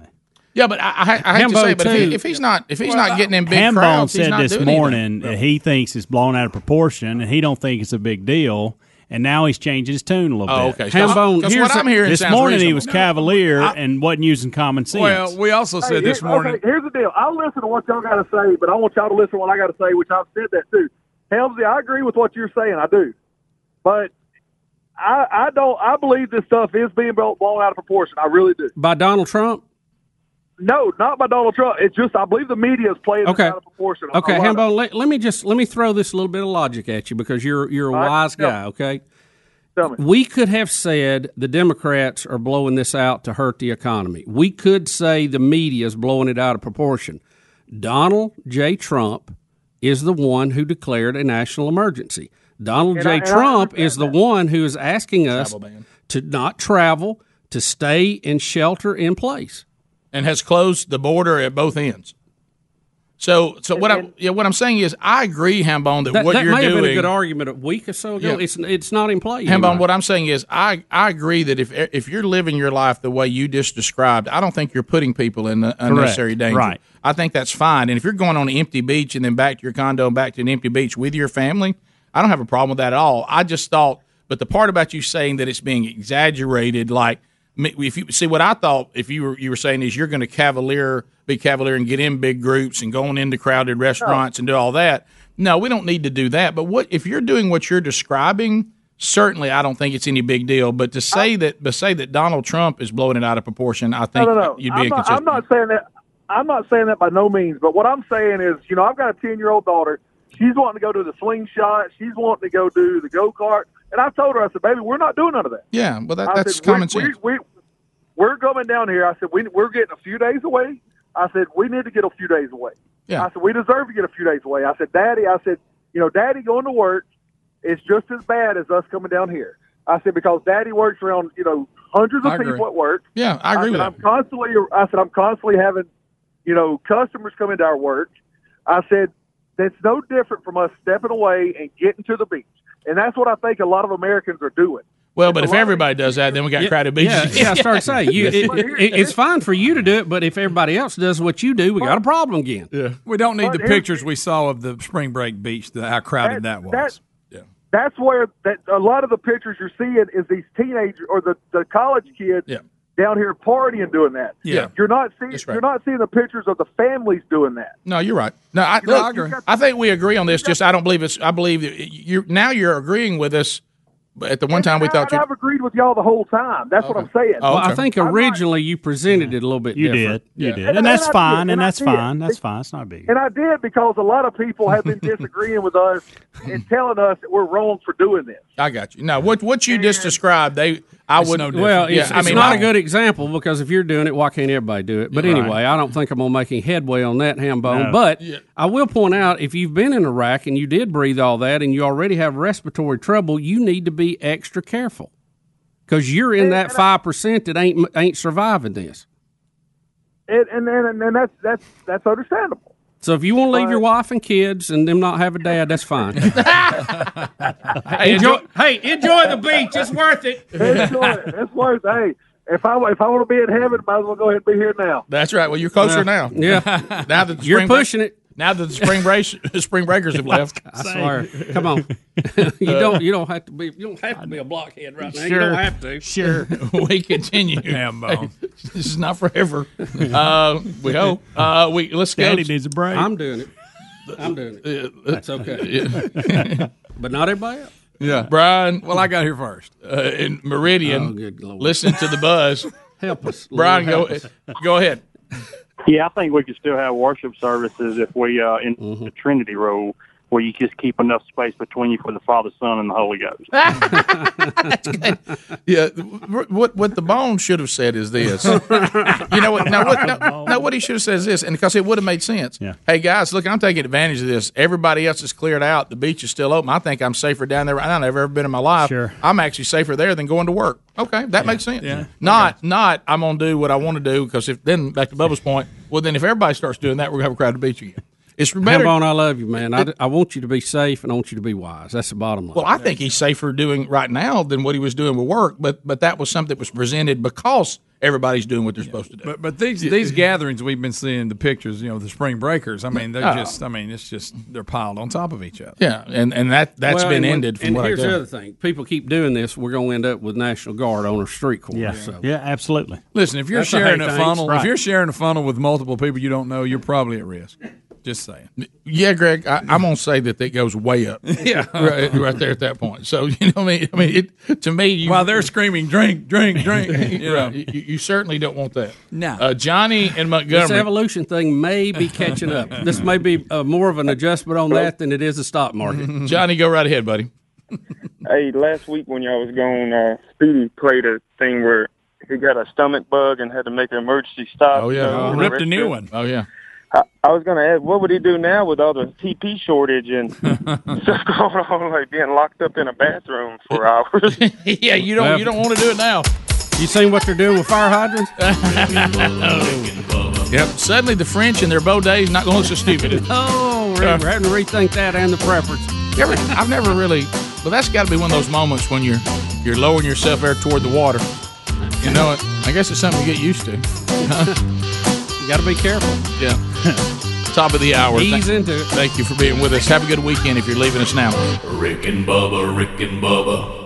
Speaker 2: Yeah, but I, I, I hate to say, but if, he, if he's not if he's not getting in big
Speaker 10: Hambone
Speaker 2: crowds, he's
Speaker 10: said
Speaker 2: not
Speaker 10: this
Speaker 2: doing anything.
Speaker 10: morning that he thinks it's blown out of proportion, and he don't think it's a big deal. and now he's changing his tune a little
Speaker 2: Oh,
Speaker 10: bit.
Speaker 2: okay. 'Cause- Hambone, 'cause what I'm hearing
Speaker 10: this
Speaker 2: sounds
Speaker 10: morning he was cavalier and wasn't using common sense.
Speaker 21: Well, we also
Speaker 34: Hey,
Speaker 21: said this
Speaker 34: here-
Speaker 21: morning.
Speaker 34: Okay, here's the deal. I'll listen to what y'all got to say, but I want y'all to listen to what I got to say, which I've said that too. Helmsy, I agree with what you're saying. I do, but I, I don't. I believe this stuff is being blown out of proportion. I really do.
Speaker 4: By Donald Trump?
Speaker 34: No, not by Donald Trump. It's just I believe the media is playing
Speaker 4: Okay.
Speaker 34: out of proportion.
Speaker 4: Okay,
Speaker 34: lot of-
Speaker 4: let, let me just let me throw this a little bit of logic at you because you're you're a
Speaker 34: All right,
Speaker 4: wise
Speaker 34: tell
Speaker 4: guy.
Speaker 34: me.
Speaker 4: Okay,
Speaker 34: Tell me.
Speaker 4: we could have said the Democrats are blowing this out to hurt the economy. We could say the media is blowing it out of proportion. Donald J. Trump is the one who declared a national emergency. Donald
Speaker 35: And
Speaker 4: J.
Speaker 35: I-
Speaker 4: Trump is the one who is asking us to not travel, to stay and shelter in place.
Speaker 2: and has closed the border at both ends. So, so what I'm yeah, what I'm saying is, I agree, Hambone, that,
Speaker 4: That,
Speaker 2: what
Speaker 4: that
Speaker 2: you're
Speaker 4: may
Speaker 2: doing.
Speaker 4: have been a good argument a week or so ago.
Speaker 2: Yeah.
Speaker 4: It's it's not in play.
Speaker 2: Hambone,
Speaker 4: anymore.
Speaker 2: what I'm saying is, I, I agree that if if you're living your life the way you just described, I don't think you're putting people in uh, unnecessary danger.
Speaker 10: Right.
Speaker 2: I think that's fine. And if you're going on an empty beach and then back to your condo and back to an empty beach with your family, I don't have a problem with that at all. I just thought, but the part about you saying that it's being exaggerated, like if you see what I thought, if you were you were saying is you're going to cavalier, be cavalier and get in big groups and going into crowded restaurants and do all that. No, we don't need to do that. But what if you're doing what you're describing? Certainly, I don't think it's any big deal. But to say that, but say that Donald Trump is blowing it out of proportion, I think
Speaker 34: no, no, no.
Speaker 2: you'd be
Speaker 34: I'm not. I'm not saying that. I'm not saying that by no means. But what I'm saying is, you know, I've got a 10 year old daughter. She's wanting to go to the slingshot. She's wanting to go do the go kart. And I told her, I said, baby, we're not doing none of that.
Speaker 2: yeah, well, that, that's
Speaker 34: said,
Speaker 2: common sense.
Speaker 34: We, we, we're coming down here. I said, we, we're getting a few days away. I said, we need to get a few days away.
Speaker 2: Yeah.
Speaker 34: I said, we deserve to get a few days away. I said, Daddy, I said, you know, Daddy going to work is just as bad as us coming down here. I said, because Daddy works around, you know, hundreds of people at work.
Speaker 2: Yeah, I agree
Speaker 34: said,
Speaker 2: with
Speaker 34: I'm
Speaker 2: that.
Speaker 34: constantly, I said, I'm constantly having, you know, customers come into our work. I said, that's no different from us stepping away and getting to the beach. And that's what I think a lot of Americans are doing.
Speaker 2: Well, but if everybody does that, then we got crowded beaches.
Speaker 4: Yeah,
Speaker 2: again.
Speaker 4: yeah, I started saying you. (laughs) It, it, it's fine for you to do it, but if everybody else does what you do, we got a problem again.
Speaker 2: Yeah,
Speaker 21: we don't need
Speaker 34: But
Speaker 21: the pictures we saw of the spring break beach, the, how crowded that, was.
Speaker 34: That, That's where that a lot of the pictures you're seeing is these teenagers or the, the college kids down here partying doing that.
Speaker 2: Yeah.
Speaker 34: You're not seeing
Speaker 2: right.
Speaker 34: you're not seeing the pictures of the families doing that.
Speaker 2: No, you're right. No, I,
Speaker 34: You know,
Speaker 2: look,
Speaker 34: you
Speaker 2: I think we agree on this. Just I don't believe it's. I believe that you now you're agreeing with us. But at the one time we thought you.
Speaker 34: I've agreed with y'all the whole time. That's what I'm saying.
Speaker 2: Oh,
Speaker 4: Well, I think originally you presented it a little bit
Speaker 10: You
Speaker 4: different.
Speaker 10: did, you
Speaker 34: Yeah.
Speaker 10: did,
Speaker 34: And-
Speaker 10: and that's
Speaker 34: and
Speaker 10: fine,
Speaker 34: did,
Speaker 10: and
Speaker 34: and
Speaker 10: that's fine. That's fine. It's not big.
Speaker 34: And I did because a lot of people have been (laughs) disagreeing with us and telling us that we're wrong for doing this.
Speaker 2: I got you. Now, what what you just described, they. I
Speaker 4: It's
Speaker 2: would.
Speaker 4: no well, it's,
Speaker 2: yeah, I
Speaker 4: it's
Speaker 2: mean,
Speaker 4: not
Speaker 2: I-
Speaker 4: a good example because if you're doing it, why can't everybody do it? But
Speaker 2: Right.
Speaker 4: anyway, I don't think I'm going to make any headway on that, Hambone.
Speaker 2: No.
Speaker 4: But
Speaker 2: Yeah.
Speaker 4: I will point out if you've been in Iraq and you did breathe all that and you already have respiratory trouble, you need to be extra careful because you're in that five percent that ain't ain't surviving this.
Speaker 34: And and and, and that's that's that's understandable.
Speaker 4: So if you want to leave your wife and kids and them not have a dad, that's fine. (laughs) enjoy, hey, enjoy the beach. It's worth it.
Speaker 34: Enjoy it. It's worth. Hey, if I if I want to be in heaven, might as well go ahead and be here now.
Speaker 2: That's right. Well, you're closer
Speaker 4: Yeah.
Speaker 2: now.
Speaker 4: Yeah.
Speaker 2: now that the
Speaker 4: You're
Speaker 2: spring break-
Speaker 4: pushing it.
Speaker 2: Now that the spring (laughs) break, spring breakers have left.
Speaker 4: I swear. Come on. (laughs) you don't. You don't have to be. You don't have to be a blockhead right now. You don't have to.
Speaker 10: Sure. (laughs)
Speaker 2: we continue.
Speaker 21: Hambone.
Speaker 2: this is not forever. Uh, we hope. Uh, we let's go.
Speaker 10: Daddy needs a break.
Speaker 4: I'm doing it. I'm doing it. That's okay. But not everybody else.
Speaker 2: Yeah, Brian.
Speaker 21: Well, I got here first.
Speaker 2: Uh, in Meridian,
Speaker 4: Oh, good Lord.
Speaker 2: listen to the buzz.
Speaker 4: Help us,
Speaker 2: Brian.
Speaker 4: Lord,
Speaker 2: Go
Speaker 4: help us.
Speaker 2: go ahead.
Speaker 36: Yeah, I think we could still have worship services if we uh in
Speaker 2: Mm-hmm.
Speaker 36: the Trinity role where you just keep enough space between you for the Father, Son, and the Holy Ghost. (laughs)
Speaker 2: Yeah, what what the bone should have said is this. (laughs) you know what? Now what? No, no, what he should have said is this, and because it would have made sense.
Speaker 10: Yeah.
Speaker 2: Hey guys, look, I'm taking advantage of this. Everybody else is cleared out. The beach is still open. I think I'm safer down there right now than I've ever been in my life.
Speaker 10: Sure.
Speaker 2: I'm actually safer there than going to work. Okay, that makes sense.
Speaker 21: Yeah.
Speaker 2: Not not I'm gonna do what I want to do because if then back to Bubba's point. Well, then if everybody starts doing that, we're gonna have a crowded beach again. It's better.
Speaker 4: Hambone, I love you, man. I, I want you to be safe and I want you to be wise. That's the bottom line.
Speaker 2: Well, I think he's safer doing right now than what he was doing with work, but but that was something that was presented because everybody's doing what they're supposed to do.
Speaker 21: But but these these gatherings we've been seeing the pictures, you know, the spring breakers. I mean, they're
Speaker 2: Oh.
Speaker 21: just. I mean, it's just they're piled on top of each other.
Speaker 2: Yeah, and and that that's
Speaker 4: Well,
Speaker 2: been
Speaker 4: and
Speaker 2: ended from
Speaker 4: and
Speaker 2: what
Speaker 4: here's
Speaker 2: I
Speaker 4: the other thing: people keep doing this, we're going to end up with National Guard on our street corners.
Speaker 10: Yeah.
Speaker 4: So.
Speaker 10: Yeah, absolutely.
Speaker 21: Listen, if you're
Speaker 4: That's
Speaker 21: sharing
Speaker 4: hey,
Speaker 21: a
Speaker 4: thanks.
Speaker 21: funnel, if you're sharing a funnel with multiple people you don't know, you're probably at risk. Just saying.
Speaker 2: Yeah, Greg, I, I'm gonna say that that goes way up. (laughs)
Speaker 21: Yeah. (laughs)
Speaker 2: right, right there at that point. So (laughs) you know, what I mean, I mean, it, to me, you,
Speaker 21: While they're screaming, drink, drink, drink. You know.
Speaker 2: Right, you, you certainly don't want that.
Speaker 21: No.
Speaker 2: uh, Johnny and Montgomery.
Speaker 4: This evolution thing may be catching up. this may be uh, more of an adjustment on that than it is the stock market.
Speaker 2: Johnny, go right ahead, buddy.
Speaker 35: Hey, last week when y'all was going, uh, Speedy played a thing where he got a stomach bug and had to make an emergency stop.
Speaker 2: Oh
Speaker 35: you
Speaker 2: yeah,
Speaker 35: ripped a new restroom.
Speaker 2: Oh yeah.
Speaker 35: I, I was going to ask, what would he do now with all the TP shortage and (laughs) stuff going on, like being locked up in a bathroom for (laughs) hours? (laughs)
Speaker 2: yeah, you don't you don't want to do it now.
Speaker 4: You seen what they're doing with fire hydrants?
Speaker 2: Yep. Suddenly, the French and their bidets not going to look so stupid.
Speaker 4: Oh, we're, we're having to rethink that and the preference.
Speaker 2: You ever- I've never really. Well, that's got to be one of those moments when you're you're lowering yourself there toward the water. You know it. I guess it's something you get used to.
Speaker 4: You got to be careful.
Speaker 2: Yeah. (laughs) Top of the hour.
Speaker 4: Ease into it.
Speaker 2: Thank you for being with us. Have a good weekend if you're leaving us now.
Speaker 6: Rick and Bubba, Rick and Bubba.